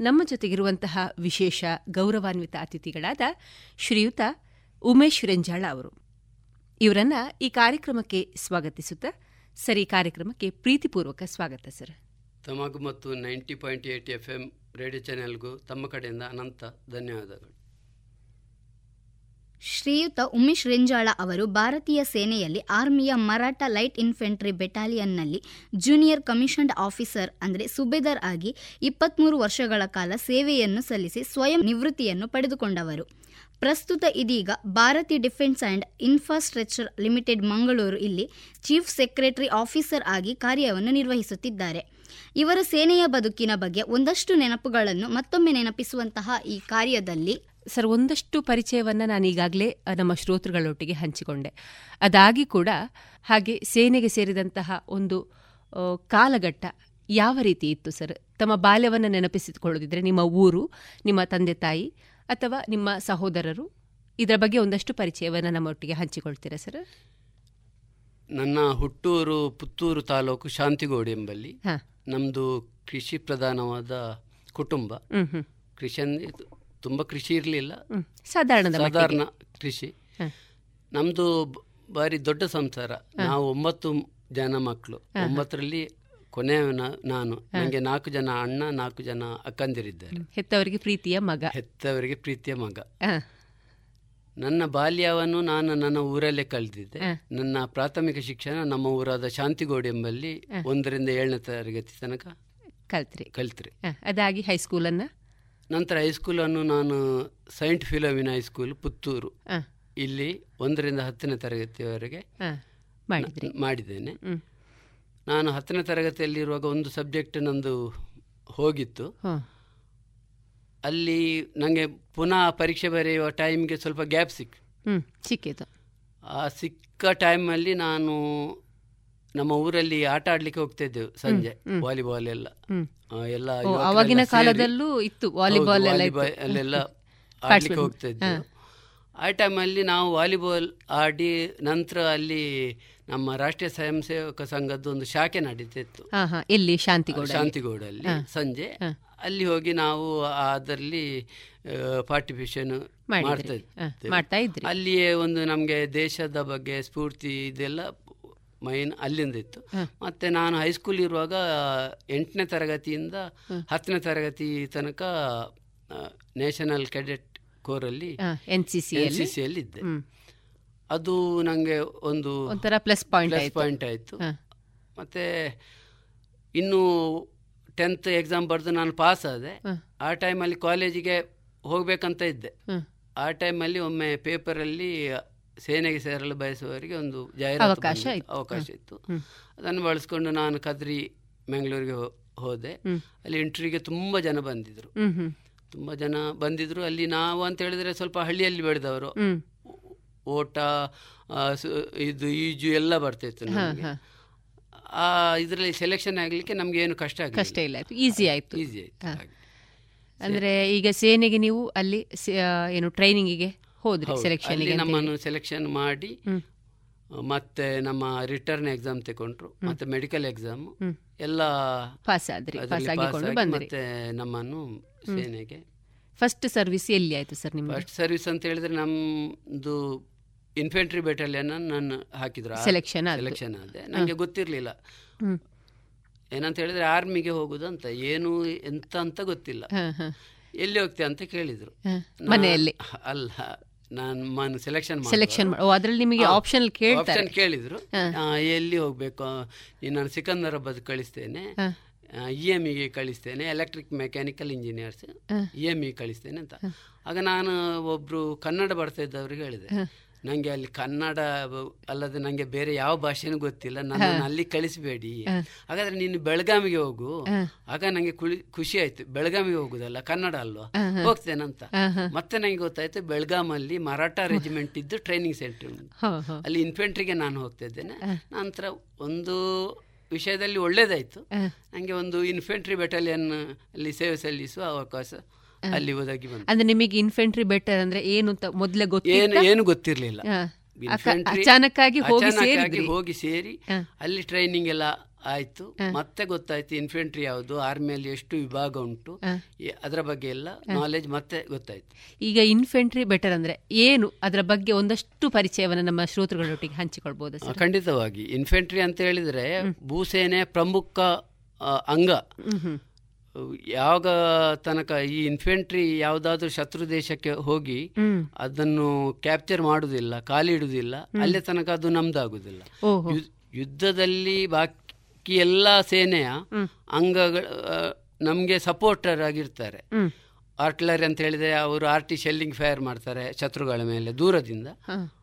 ನಮ್ಮ ಜೊತೆಗಿರುವಂತಹ ವಿಶೇಷ ಗೌರವಾನ್ವಿತ ಅತಿಥಿಗಳಾದ ಶ್ರೀಯುತ ಉಮೇಶ್ ರೆಂಜಾಳ ಅವರು. ಇವರನ್ನ ಈ ಕಾರ್ಯಕ್ರಮಕ್ಕೆ ಸ್ವಾಗತಿಸುತ್ತಾ, ಸರಿ ಕಾರ್ಯಕ್ರಮಕ್ಕೆ ಪ್ರೀತಿಪೂರ್ವಕ ಸ್ವಾಗತ, ಸರ್. ತಮಗೂ ಮತ್ತು ninety point eight F M radio ಚಾನೆಲ್ಗೂ ತಮ್ಮ ಕಡೆಯಿಂದ ಅನಂತ ಧನ್ಯವಾದಗಳು. ಶ್ರೀಯುತ ಉಮೇಶ್ ರೆಂಜಾಳ ಅವರು ಭಾರತೀಯ ಸೇನೆಯಲ್ಲಿ ಆರ್ಮಿಯ ಮರಾಠ ಲೈಟ್ ಇನ್ಫೆಂಟ್ರಿ ಬೆಟಾಲಿಯನ್ನಲ್ಲಿ ಜೂನಿಯರ್ ಕಮಿಷನ್ಡ್ ಆಫೀಸರ್ ಅಂದರೆ ಸುಬೇದಾರ್ ಆಗಿ ಇಪ್ಪತ್ತ್ಮೂರು ವರ್ಷಗಳ ಕಾಲ ಸೇವೆಯನ್ನು ಸಲ್ಲಿಸಿ ಸ್ವಯಂ ನಿವೃತ್ತಿಯನ್ನು ಪಡೆದುಕೊಂಡವರು. ಪ್ರಸ್ತುತ ಇದೀಗ Bharati defence and infrastructure limited Mangaluru ಇಲ್ಲಿ ಚೀಫ್ ಸೆಕ್ರೆಟರಿ ಆಫೀಸರ್ ಆಗಿ ಕಾರ್ಯವನ್ನು ನಿರ್ವಹಿಸುತ್ತಿದ್ದಾರೆ. ಇವರ ಸೇನೆಯ ಬದುಕಿನ ಬಗ್ಗೆ ಒಂದಷ್ಟು ನೆನಪುಗಳನ್ನು ಮತ್ತೊಮ್ಮೆ ನೆನಪಿಸುವಂತಹ ಈ ಕಾರ್ಯದಲ್ಲಿ ಸರ್ ಒಂದಷ್ಟು ಪರಿಚಯವನ್ನು ನಾನು ಈಗಾಗಲೇ ನಮ್ಮ ಶ್ರೋತೃಗಳೊಟ್ಟಿಗೆ ಹಂಚಿಕೊಂಡೆ. ಅದಾಗಿ ಕೂಡ ಹಾಗೆ ಸೇನೆಗೆ ಸೇರಿದಂತಹ ಒಂದು ಕಾಲಘಟ್ಟ ಯಾವ ರೀತಿ ಇತ್ತು ಸರ್? ತಮ್ಮ ಬಾಲ್ಯವನ್ನು ನೆನಪಿಸಿಕೊಳ್ಳೋದಿದ್ರೆ ನಿಮ್ಮ ಊರು ನಿಮ್ಮ ತಂದೆ ತಾಯಿ ಅಥವಾ ನಿಮ್ಮ ಸಹೋದರರು? ಇದರ ಬಗ್ಗೆ ಒಂದಷ್ಟು ಪರಿಚಯವನ್ನು ನಮ್ಮೊಟ್ಟಿಗೆ ಹಂಚಿಕೊಳ್ತೀರಾ ಸರ್? ನನ್ನ ಹುಟ್ಟೂರು ಪುತ್ತೂರು ತಾಲೂಕು ಶಾಂತಿಗೋಡು ಎಂಬಲ್ಲಿ ಹಾ. ನಮ್ಮದು ಕೃಷಿ ಪ್ರಧಾನವಾದ ಕುಟುಂಬ. ಕೃಷಿ ತುಂಬ ಕೃಷಿ ಇರಲಿಲ್ಲ. ಸಾಧಾರಣ. ಸಾಧಾರಣ ಕೃಷಿ. ನಮ್ದು ನಮ್ಮದು ಬಾರಿ ದೊಡ್ಡ ಸಂಸಾರ. ನಾವು ಒಂಬತ್ತು ಜನ ಮಕ್ಕಳು ಒಂಬತ್ತರಲ್ಲಿ ಕೊನೆ ನಾನು. ನನಗೆ ನಾಲ್ಕು ಜನ ಅಣ್ಣ ನಾಲ್ಕು ಜನ ಅಕ್ಕಂದಿರಿದ್ದಾರೆ. ಹೆತ್ತವರಿಗೆ ಪ್ರೀತಿಯ ಮಗ. ಹೆತ್ತವರಿಗೆ ಪ್ರೀತಿಯ ಮಗ. ನನ್ನ ಬಾಲ್ಯವನ್ನು ನಾನು ನನ್ನ ಊರಲ್ಲೇ ಕಳೆದಿದ್ದೆ. ನನ್ನ ಪ್ರಾಥಮಿಕ ಶಿಕ್ಷಣ ನಮ್ಮ ಊರಾದ ಶಾಂತಿಗೋಡು ಎಂಬಲ್ಲಿ ಒಂದರಿಂದ ಏಳನೇ ತರಗತಿ ತನಕ ಕಲ್ತ್ರಿ. ಕಲ್ತ್ರಿ. ಹಾ, ಅದಾಗಿ ಹೈಸ್ಕೂಲನ್ನು? ನಂತರ ಹೈಸ್ಕೂಲನ್ನು ನಾನು ಸೈಂಟ್ ಫಿಲೋಮಿನ ಹೈಸ್ಕೂಲ್ ಪುತ್ತೂರು. ಇಲ್ಲಿ ಒಂದರಿಂದ ಹತ್ತನೇ ತರಗತಿಯವರೆಗೆ ಮಾಡಿದ್ದೇನೆ. ನಾನು ಹತ್ತನೇ ತರಗತಿಯಲ್ಲಿರುವಾಗ ಒಂದು ಸಬ್ಜೆಕ್ಟ್ ನಂದು ಹೋಗಿತ್ತು. ಅಲ್ಲಿ ನನಗೆ ಪುನಃ ಪರೀಕ್ಷೆ ಬರೆಯುವ ಟೈಮ್ಗೆ ಸ್ವಲ್ಪ ಗ್ಯಾಪ್ ಸಿಕ್ ಸಿಕ್ಕಿತು. ಆ ಸಿಕ್ಕ ಟೈಮಲ್ಲಿ ನಾನು ನಮ್ಮ ಊರಲ್ಲಿ ಆಟ ಆಡ್ಲಿಕ್ಕೆ ಹೋಗ್ತಾ ಇದ್ದೆವು ಸಂಜೆ ವಾಲಿಬಾಲ್ ಎಲ್ಲ. ಎಲ್ಲ ಅವಾಗಿನ ಕಾಲದಲ್ಲೂ ಇತ್ತು ವಾಲಿಬಾಲ್. ಅಲ್ಲೆಲ್ಲ ಆಡ್ಲಿಕ್ಕೆ ಹೋಗ್ತಾ ಇದ್ದೆ ಆ ಟೈಮಲ್ಲಿ ನಾವು ವಾಲಿಬಾಲ್ ಆಡಿ ನಂತರ ಅಲ್ಲಿ ನಮ್ಮ ರಾಷ್ಟ್ರೀಯ ಸ್ವಯಂ ಸೇವಕ ಸಂಘದ್ದು ಒಂದು ಶಾಖೆ ನಡೀತಿತ್ತು. ಇತ್ತು ಎಲ್ಲಿ ಶಾಂತಿಗೌಡ ಶಾಂತಿಗೌಡಲ್ಲಿ. ಸಂಜೆ. ಅಲ್ಲಿ ಹೋಗಿ ನಾವು ಅದರಲ್ಲಿ ಪಾರ್ಟಿಸಿಪೇಷನ್ ಮಾಡ್ತಾ ಇದ್ವಿ. ಮಾಡ್ತಾ. ಅಲ್ಲಿಯೇ ಒಂದು ನಮಗೆ ದೇಶದ ಬಗ್ಗೆ ಸ್ಫೂರ್ತಿ ಇದೆಲ್ಲ ಮೈನ್ ಅಲ್ಲಿಂದ ಇತ್ತು. ಮತ್ತೆ ನಾನು ಹೈಸ್ಕೂಲ್ ಇರುವಾಗ ಎಂಟನೇ ತರಗತಿಯಿಂದ ಹತ್ತನೇ ತರಗತಿ ತನಕ national cadet ಕೋರಲ್ಲಿ N C C N C ಸಿಯಲ್ಲಿ ಇದ್ದೆ. ಅದು ನನಗೆ ಒಂದು ಒಂಥರ ಪ್ಲಸ್ ಪಾಯಿಂಟ್ ಪ್ಲಸ್ ಆಯ್ತು. ಪಾಯಿಂಟ್ ಆಯಿತು. ಮತ್ತು ಇನ್ನು ಟೆಂತ್ ಎಕ್ಸಾಮ್ ಬರೆದು ನಾನು ಪಾಸ್ ಆದೆ. ಆ ಟೈಮಲ್ಲಿ ಕಾಲೇಜಿಗೆ ಹೋಗ್ಬೇಕಂತ ಇದ್ದೆ. ಆ ಟೈಮಲ್ಲಿ ಒಮ್ಮೆ ಪೇಪರಲ್ಲಿ ಸೇನೆಗೆ ಸೇರಲು ಬಯಸುವವರಿಗೆ ಒಂದು ಜಾಹೀರಾತು ಅವಕಾಶ. ಇತ್ತು. ಅವಕಾಶ ಇತ್ತು. ಅದನ್ನು ಬಳಸ್ಕೊಂಡು ನಾನು ಕದ್ರಿ ಮಂಗಳೂರಿಗೆ ಹೋದೆ. ಅಲ್ಲಿ ಇಂಟರ್ವ್ಯೂಗೆ ತುಂಬ ಜನ ಬಂದಿದ್ರು. ತುಂಬ ಜನ ಬಂದಿದ್ರು. ಅಲ್ಲಿ ನಾವು ಅಂತ ಹೇಳಿದ್ರೆ ಸ್ವಲ್ಪ ಹಳ್ಳಿಯಲ್ಲಿ ಬೆಳೆದವರು. ಓಟ ಇದು ಈಜು ಎಲ್ಲ ಬರ್ತಿತ್ತು ನಮಗೆ. ಆ ಇದರಲ್ಲಿ ಸೆಲೆಕ್ಷನ್ ಆಗಲಿಕ್ಕೆ ನಮ್ಗೆ ಏನು ಕಷ್ಟ ಕಷ್ಟ ಇಲ್ಲ ಈಸಿ ಆಯ್ತು. ಈಸಿ ಆಯ್ತು. ಅಂದ್ರೆ ಈಗ ಸೇನೆಗೆ ನೀವು ಅಲ್ಲಿ ಏನು ಟ್ರೈನಿಂಗಿಗೆ ಹೋದ್ರಿ ಹೌದು. ಸೆಲೆಕ್ಷನ್ ನಮ್ಮನ್ನು ಸೆಲೆಕ್ಷನ್ ಮಾಡಿ ಮತ್ತೆ ನಮ್ಮ ರಿಟರ್ನ್ ಎಕ್ಸಾಮ್ ತಗೊಂಡ್ರು ಮತ್ತೆ ಮೆಡಿಕಲ್ ಎಕ್ಸಾಮ್ ಎಲ್ಲ ಪಾಸ್ ಆದ್ರಿ ಪಾಸ್ ಆಗಿಕೊಂಡು ಆಗಿ ಬಂದ್ರಿ. ಮತ್ತೆ ನಮ್ಮನ್ನು ಸೇನೆಗೆ. ಫಸ್ಟ್ ಸರ್ವಿಸ್ ಎಲ್ಲಿ ಆಯ್ತು ಸರ್ ನಿಮ್ಗೆ ಫಸ್ಟ್ ಸರ್ವಿಸ್ ಅಂತ ಹೇಳಿದ್ರೆ ನಮ್ದು ಇನ್ಫೆಂಟ್ರಿ ಬೆಟಾಲಿಯನ್ ನಾನು ಹಾಕಿದ್ರು. ಸೆಲೆಕ್ಷನ್ ಸೆಲೆಕ್ಷನ್ ಆದೆ. ನನಗೆ ಗೊತ್ತಿರಲಿಲ್ಲ. ಏನಂತ ಹೇಳಿದ್ರೆ ಆರ್ಮಿಗೆ ಹೋಗುದು ಅಂತ ಏನು ಎಂತ ಅಂತ ಗೊತ್ತಿಲ್ಲ. ಎಲ್ಲಿ ಹೋಗ್ತೀಯ ಅಂತ ಕೇಳಿದ್ರು. ಮನೆಯಲ್ಲಿ? ಅಲ್ಲ ನಾನು ಸೆಲೆಕ್ಷನ್ ಸೆಲೆಕ್ಷನ್ ಓ ಅದ್ರಲ್ಲಿ ನಿಮಗೆ ಆಪ್ಷನ್ ಆಪ್ಷನ್ ಕೇಳಿದ್ರು. ಎಲ್ಲಿ ಹೋಗ್ಬೇಕು? ನೀನು ನಾನು ಸಿಕಂದರಾಬಾದ್ ಕಳಿಸ್ತೇನೆ. ಇ ಎಂ ಇಗೆ ಕಳಿಸ್ತೇನೆ. Electric mechanical engineers E M E ಕಳಿಸ್ತೇನೆ ಅಂತ. ಆಗ ನಾನು ಒಬ್ರು ಕನ್ನಡ ಬರ್ತಾ ಇದ್ದವ್ರಿಗೆ ಹೇಳಿದೆ. ನನಗೆ ಅಲ್ಲಿ ಕನ್ನಡ ಅಲ್ಲದೆ ನನಗೆ ಬೇರೆ ಯಾವ ಭಾಷೆನೂ ಗೊತ್ತಿಲ್ಲ. ನನ್ನನ್ನು ಅಲ್ಲಿ ಕಳಿಸಬೇಡಿ. ಹಾಗಾದ್ರೆ ನೀನು ಬೆಳಗಾವಿಗೆ ಹೋಗು. ಆಗ ನನಗೆ ಖುಷಿ ಆಯ್ತು. ಬೆಳಗಾವಿಗೆ ಹೋಗುದಲ್ಲ ಕನ್ನಡ ಅಲ್ವಾ? ಹೋಗ್ತೇನಂತ. ಮತ್ತೆ ನನಗೆ ಗೊತ್ತಾಯ್ತು ಬೆಳಗಾಮಲ್ಲಿ ಮರಾಠ ರೆಜಿಮೆಂಟ್ ಇದ್ದು ಟ್ರೈನಿಂಗ್ ಸೆಂಟರ್. ಅಲ್ಲಿ ಇನ್ಫೆಂಟ್ರಿಗೆ ನಾನು ಹೋಗ್ತಾ ಇದ್ದೇನೆ ನಂತರ ಒಂದು ವಿಷಯದಲ್ಲಿ ಒಳ್ಳೇದಾಯ್ತು. ನನಗೆ ಒಂದು ಇನ್ಫೆಂಟ್ರಿ ಬೆಟಾಲಿಯನ್ ಅಲ್ಲಿ ಸೇವೆ ಸಲ್ಲಿಸುವ ಅವಕಾಶ ಅಲ್ಲಿ ಹೋದಾಗಿ ಅಂದ್ರೆ ನಿಮಗೆ ಇನ್ಫೆಂಟ್ರಿ ಬೆಟರ್ ಅಂದ್ರೆ ಏನು ಅಂತ ಮೊದ್ಲೇ ಏನು ಏನು ಗೊತ್ತಿರಲಿಲ್ಲ. ಅಚಾನಕ್ ಆಗಿ ಹೋಗಿ ಸೇರಿ ಅಲ್ಲಿ ಟ್ರೈನಿಂಗ್ ಎಲ್ಲ ಆಯ್ತು. ಮತ್ತೆ ಗೊತ್ತಾಯ್ತು ಇನ್ಫೆಂಟ್ರಿ ಯಾವುದು ಆರ್ಮಿಯಲ್ಲಿ ಎಷ್ಟು ವಿಭಾಗ ಉಂಟು ಅದರ ಬಗ್ಗೆ ಎಲ್ಲ ನಾಲೆಜ್ ಮತ್ತೆ ಗೊತ್ತಾಯ್ತು. ಈಗ ಇನ್ಫೆಂಟ್ರಿ ಬೆಟರ್ ಅಂದ್ರೆ ಏನು? ಅದರ ಬಗ್ಗೆ ಒಂದಷ್ಟು ಪರಿಚಯವನ್ನು ನಮ್ಮ ಶ್ರೋತೃಗಳೊಟ್ಟಿಗೆ ಹಂಚಿಕೊಳ್ಬಹುದು ಖಂಡಿತವಾಗಿ. ಇನ್ಫೆಂಟ್ರಿ ಅಂತ ಹೇಳಿದ್ರೆ ಭೂಸೇನೆ ಪ್ರಮುಖ ಅಂಗ. ಯಾವಾಗ ತನಕ ಈ ಇನ್ಫೆಂಟ್ರಿ ಯಾವುದಾದ್ರೂ ಶತ್ರು ದೇಶಕ್ಕೆ ಹೋಗಿ ಅದನ್ನು ಕ್ಯಾಪ್ಚರ್ ಮಾಡುವುದಿಲ್ಲ ಕಾಲಿಡುವುದಿಲ್ಲ ಅಲ್ಲೇ ತನಕ ಅದು ನಮ್ದಾಗುದಿಲ್ಲ. ಯುದ್ಧದಲ್ಲಿ ಬಾಕಿ ಎಲ್ಲ ಸೇನೆಯ ಅಂಗಗಳ ನಮಗೆ ಸಪೋರ್ಟರ್ ಆಗಿರ್ತಾರೆ. ಆರ್ಟ್ಲರಿ ಅಂತ ಹೇಳಿದ್ರೆ ಅವರು ಆರ್ಟಿ ಶೆಲ್ಲಿಂಗ್ ಫೈರ್ ಮಾಡ್ತಾರೆ ಶತ್ರುಗಳ ಮೇಲೆ ದೂರದಿಂದ.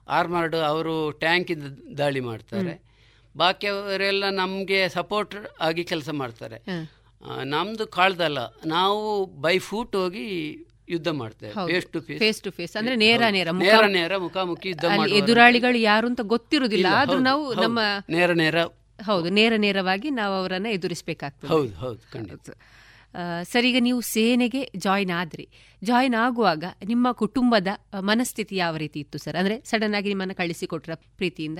ಆರ್ಮರ್ಡ್ ಅವರು ಟ್ಯಾಂಕ್ ಇಂದ ದಾಳಿ ಮಾಡ್ತಾರೆ. ಬಾಕಿಯವರೆಲ್ಲ ನಮಗೆ ಸಪೋರ್ಟ್ ಆಗಿ ಕೆಲಸ ಮಾಡ್ತಾರೆ. ನಮ್ದು ಕಾಳ್ದಲ್ಲ. ನಾವು ಬೈ ಫೂಟ್ ಹೋಗಿ ಯುದ್ಧ ಮಾಡ್ತೇವೆ. Face to face face to face ಅಂದ್ರೆ ನೇರ ನೇರ ಮುಖ- ನೇರ ನೇರ ಮುಖಾಮುಖಿ ಯುದ್ಧ ಎದುರಾಳಿಗಳು ಯಾರು ಅಂತ ಗೊತ್ತಿರುವುದಿಲ್ಲ. ಆದ್ರೂ ನಾವು ನಮ್ಮ ನೇರ ನೇರ. ಹೌದು. ನೇರ ನೇರವಾಗಿ ನಾವು ಅವರನ್ನ ಎದುರಿಸಬೇಕಾಗ್ತದೆ. ಹೌದು ಹೌದು. ಖಂಡಿತ. ಆ, ಸರ್ ಈಗ ನೀವು ಸೇನೆಗೆ ಜಾಯಿನ್ ಆದ್ರಿ. ಜಾಯಿನ್ ಆಗುವಾಗ ನಿಮ್ಮ ಕುಟುಂಬದ ಮನಸ್ಥಿತಿ ಯಾವ ರೀತಿ ಇತ್ತು ಸರ್? ಅಂದ್ರೆ ಸಡನ್ ಆಗಿ ನಿಮ್ಮನ್ನ ಕಳಿಸಿಕೊಟ್ರ ಪ್ರೀತಿಯಿಂದ?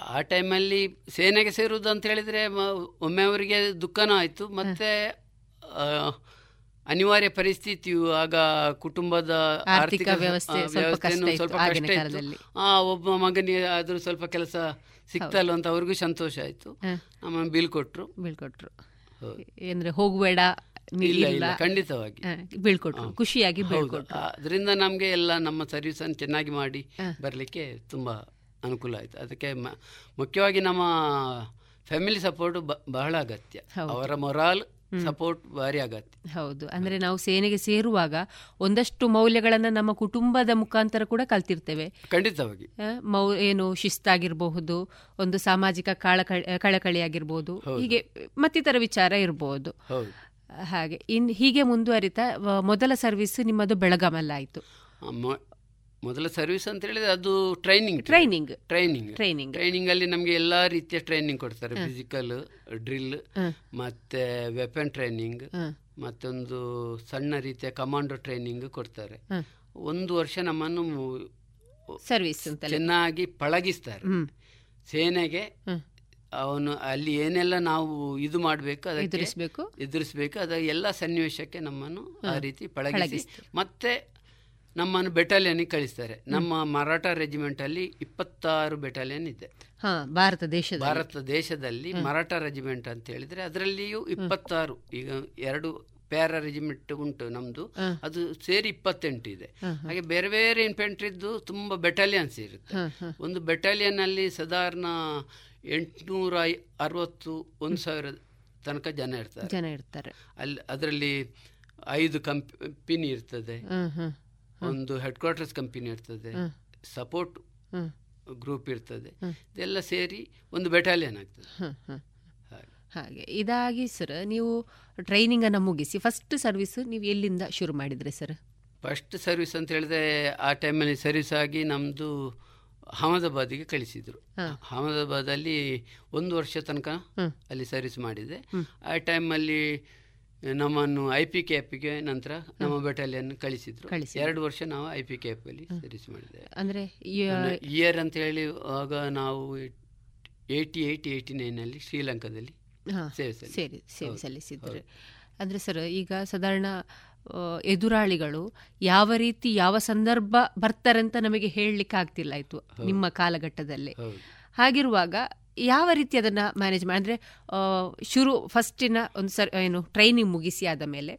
ಆ ಟೈಮಲ್ಲಿ ಸೇನೆಗೆ ಸೇರುವುದು ಅಂತ ಹೇಳಿದ್ರೆ ಒಮ್ಮೆ ಅವರಿಗೆ ದುಃಖನೂ ಆಯಿತು. ಮತ್ತೆ ಅನಿವಾರ್ಯ ಪರಿಸ್ಥಿತಿಯು ಆಗ ಕುಟುಂಬದ ಆರ್ಥಿಕ ವ್ಯವಸ್ಥೆ ಸ್ವಲ್ಪ ಕಷ್ಟ ಇತ್ತು. ಆ, ಒಬ್ಬ ಮಗನಿಗೆ ಆದರೂ ಸ್ವಲ್ಪ ಕೆಲಸ ಸಿಕ್ತಲ್ಲ ಅಂತ ಅವ್ರಿಗೂ ಸಂತೋಷ ಆಯಿತು. ನಮ್ಮನ್ನು ಬೀಳ್ಕೊಟ್ರು. ಬೀಳ್ಕೊಟ್ರು. ಏನಂದ್ರೆ ಅಂದ್ರೆ ಹೋಗಬೇಡ ಇಲ್ಲ ಖಂಡಿತವಾಗಿ. ಬೀಳ್ಕೊಟ್ರು. ಖುಷಿಯಾಗಿ ಅದರಿಂದ ನಮಗೆ ಎಲ್ಲ ನಮ್ಮ ಸರ್ವಿಸನ್ನು ಚೆನ್ನಾಗಿ ಮಾಡಿ ಬರಲಿಕ್ಕೆ ತುಂಬ ಅನುಕೂಲ ಆಯಿತು. ಅದಕ್ಕೆ ಮುಖ್ಯವಾಗಿ ನಮ್ಮ ಫ್ಯಾಮಿಲಿ ಸಪೋರ್ಟ್ ಬಹಳ ಅಗತ್ಯ. ಅವರ ಮೊರಾಲ್ ಸಪೋರ್ಟ್ ಭಾರಿ ಅಗತ್ಯ. ಹೌದು. ಅಂದ್ರೆ ನಾವು ಸೇನೆಗೆ ಸೇರುವಾಗ ಒಂದಷ್ಟು ಮೌಲ್ಯಗಳನ್ನ ನಮ್ಮ ಕುಟುಂಬದ ಮುಖಾಂತರ ಕೂಡ ಕಲ್ತಿರ್ತೇವೆ. ಖಂಡಿತವಾಗಿ. ಮೌ ಏನು ಶಿಸ್ತಾಗಿರ್ಬಹುದು ಒಂದು ಸಾಮಾಜಿಕ ಕಾಳಕಳಿ ಆಗಿರ್ಬಹುದು ಹೀಗೆ ಮತ್ತಿತರ ವಿಚಾರ ಇರಬಹುದು. ಹೌದು. ಹಾಗೆ ಇನ್ ಹೀಗೆ ಮುಂದುವರಿತಾ ಮೊದಲ ಸರ್ವಿಸ್ ನಿಮ್ಮದು ಬೆಳಗಾಮಲ್ಲಾಯಿತು. ಮೊದಲ ಸರ್ವಿಸ್ ಅಂತ ಹೇಳಿದ್ರೆ ಅದು training training training training training ಅಲ್ಲಿ ನಮಗೆ ಎಲ್ಲಾ ರೀತಿಯ ಟ್ರೈನಿಂಗ್ ಕೊಡ್ತಾರೆ. ಫಿಸಿಕಲ್ ಡ್ರಿಲ್ ಮತ್ತೆ ವೆಪನ್ ಟ್ರೈನಿಂಗ್ ಮತ್ತೊಂದು ಸಣ್ಣ ರೀತಿಯ ಕಮಾಂಡೋ ಟ್ರೈನಿಂಗ್ ಕೊಡ್ತಾರೆ. ಒಂದು ವರ್ಷ ನಮ್ಮನ್ನು ಸರ್ವಿಸ್ ಚೆನ್ನಾಗಿ ಪಳಗಿಸ್ತಾರೆ. ಸೇನೆಗೆ ಅವನು ಅಲ್ಲಿ ಏನೆಲ್ಲ ನಾವು ಇದು ಮಾಡಬೇಕು ಅದಕ್ಕೆ ಎದುರಿಸ್ಬೇಕು. ಎದುರಿಸಬೇಕು ಅದ ಎಲ್ಲ ಸನ್ನಿವೇಶಕ್ಕೆ ನಮ್ಮನ್ನು ಆ ರೀತಿ ಪಳಗಿಸಿ ಮತ್ತೆ ನಮ್ಮನ್ನು ಬೆಟಾಲಿಯನ್ ಕಳಿಸ್ತಾರೆ. ನಮ್ಮ ಮರಾಠ ರೆಜಿಮೆಂಟ್ ಅಲ್ಲಿ ಇಪ್ಪತ್ತಾರು ಬೆಟಾಲಿಯನ್ ಇದೆ. ಭಾರತ ಭಾರತ ದೇಶದಲ್ಲಿ ಮರಾಠ ರೆಜಿಮೆಂಟ್ ಅಂತ ಹೇಳಿದ್ರೆ ಅದರಲ್ಲಿಯೂ ಇಪ್ಪತ್ತಾರು ಈಗ ಎರಡು ಪ್ಯಾರ ರೆಜಿಮೆಂಟ್ ಉಂಟು ನಮ್ದು. ಅದು ಸೇರಿ ಇಪ್ಪತ್ತೆಂಟು ಇದೆ. ಹಾಗೆ ಬೇರೆ ಬೇರೆ ಇನ್ಫೆಂಟ್ರಿದ್ದು ತುಂಬಾ ಬೆಟಾಲಿಯನ್ಸ್ ಇರುತ್ತೆ. ಒಂದು ಬೆಟಾಲಿಯನ್ ಅಲ್ಲಿ ಸಾಧಾರಣ ಎಂಟುನೂರ ಅರವತ್ತು ಒಂದು ಸಾವಿರ ತನಕ ಜನ ಇರ್ತಾರೆ. ಜನ ಇರ್ತಾರೆ. ಅಲ್ಲಿ ಅದರಲ್ಲಿ ಐದು ಕಂಪನಿ ಇರ್ತದೆ. ಒಂದು ಹೆಡ್ ಕ್ವಾರ್ಟರ್ಸ್ ಕಂಪನಿ ಇರ್ತದೆ ಸಪೋರ್ಟ್ ಗ್ರೂಪ್ ಇರ್ತದೆ. ಇದೆಲ್ಲ ಸೇರಿ ಒಂದು ಬೆಟಾಲಿಯನ್ ಆಗ್ತದೆ. ಹಾಗೆ. ಇದಾಗಿ ಸರ್ ನೀವು ಟ್ರೈನಿಂಗ್ ಅನ್ನು ಮುಗಿಸಿ ಫಸ್ಟ್ ಸರ್ವಿಸ್ ನೀವು ಎಲ್ಲಿಂದ ಶುರು ಮಾಡಿದ್ರಿ ಸರ್ ಫಸ್ಟ್ ಸರ್ವಿಸ್ ಅಂತ ಹೇಳಿದ್ರೆ ಆ ಟೈಮಲ್ಲಿ ಸರ್ವಿಸ್ ಆಗಿ ನಮ್ಮದು ಅಹಮದಾಬಾದಿಗೆ ಕಳಿಸಿದ್ರು. ಅಹಮದಾಬಾದಲ್ಲಿ ಒಂದು ವರ್ಷ ತನಕ ಅಲ್ಲಿ ಸರ್ವಿಸ್ ಮಾಡಿದೆ. ಆ ಟೈಮಲ್ಲಿ ನಮ್ಮನ್ನು ಐ ಪಿ ಕೆ ಎಫ್ಗೆ ನಂತರ ನಮ್ಮ ಬೆಟಾಲಿಯನ್ ಕಳಿಸಿದ್ರು. ಎರಡು ವರ್ಷ ನಾವು ಐ ಪಿ ಕೆ ಎಫ್ ಅಲ್ಲಿ ಸರ್ವಿಸ್ ಮಾಡಿದ್ದೇವೆ. ಅಂದ್ರೆ ಇಯರ್ ಅಂತ ಹೇಳಿ ಆಗ ನಾವು ಏಯ್ಟಿ ಏಯ್ಟ್ ಏಯ್ಟಿ ಅಲ್ಲಿ. ಶ್ರೀಲಂಕಾದಲ್ಲಿ ಸೇವೆ ಸೇವೆ ಸಲ್ಲಿಸಿದ್ರೆ ಅಂದ್ರೆ ಸರ್ ಈಗ ಸಾಧಾರಣ ಎದುರಾಳಿಗಳು ಯಾವ ರೀತಿ ಯಾವ ಸಂದರ್ಭ ಬರ್ತಾರೆ ಅಂತ ನಮಗೆ ಹೇಳಲಿಕ್ಕೆ ಆಗ್ತಿಲ್ಲ ಆಯ್ತು ನಿಮ್ಮ ಕಾಲಘಟ್ಟದಲ್ಲಿ. ಹಾಗಿರುವಾಗ ಯಾವ ರೀತಿ ಅದನ್ನ ಮ್ಯಾನೇಜ್ ಮಾಡಿ ಅಂದ್ರೆ ಶುರು ಫಸ್ಟಿನ ಒಂದು ಸರ್ ಏನು ಟ್ರೈನಿಂಗ್ ಮುಗಿಸಿ ಆದ ಮೇಲೆ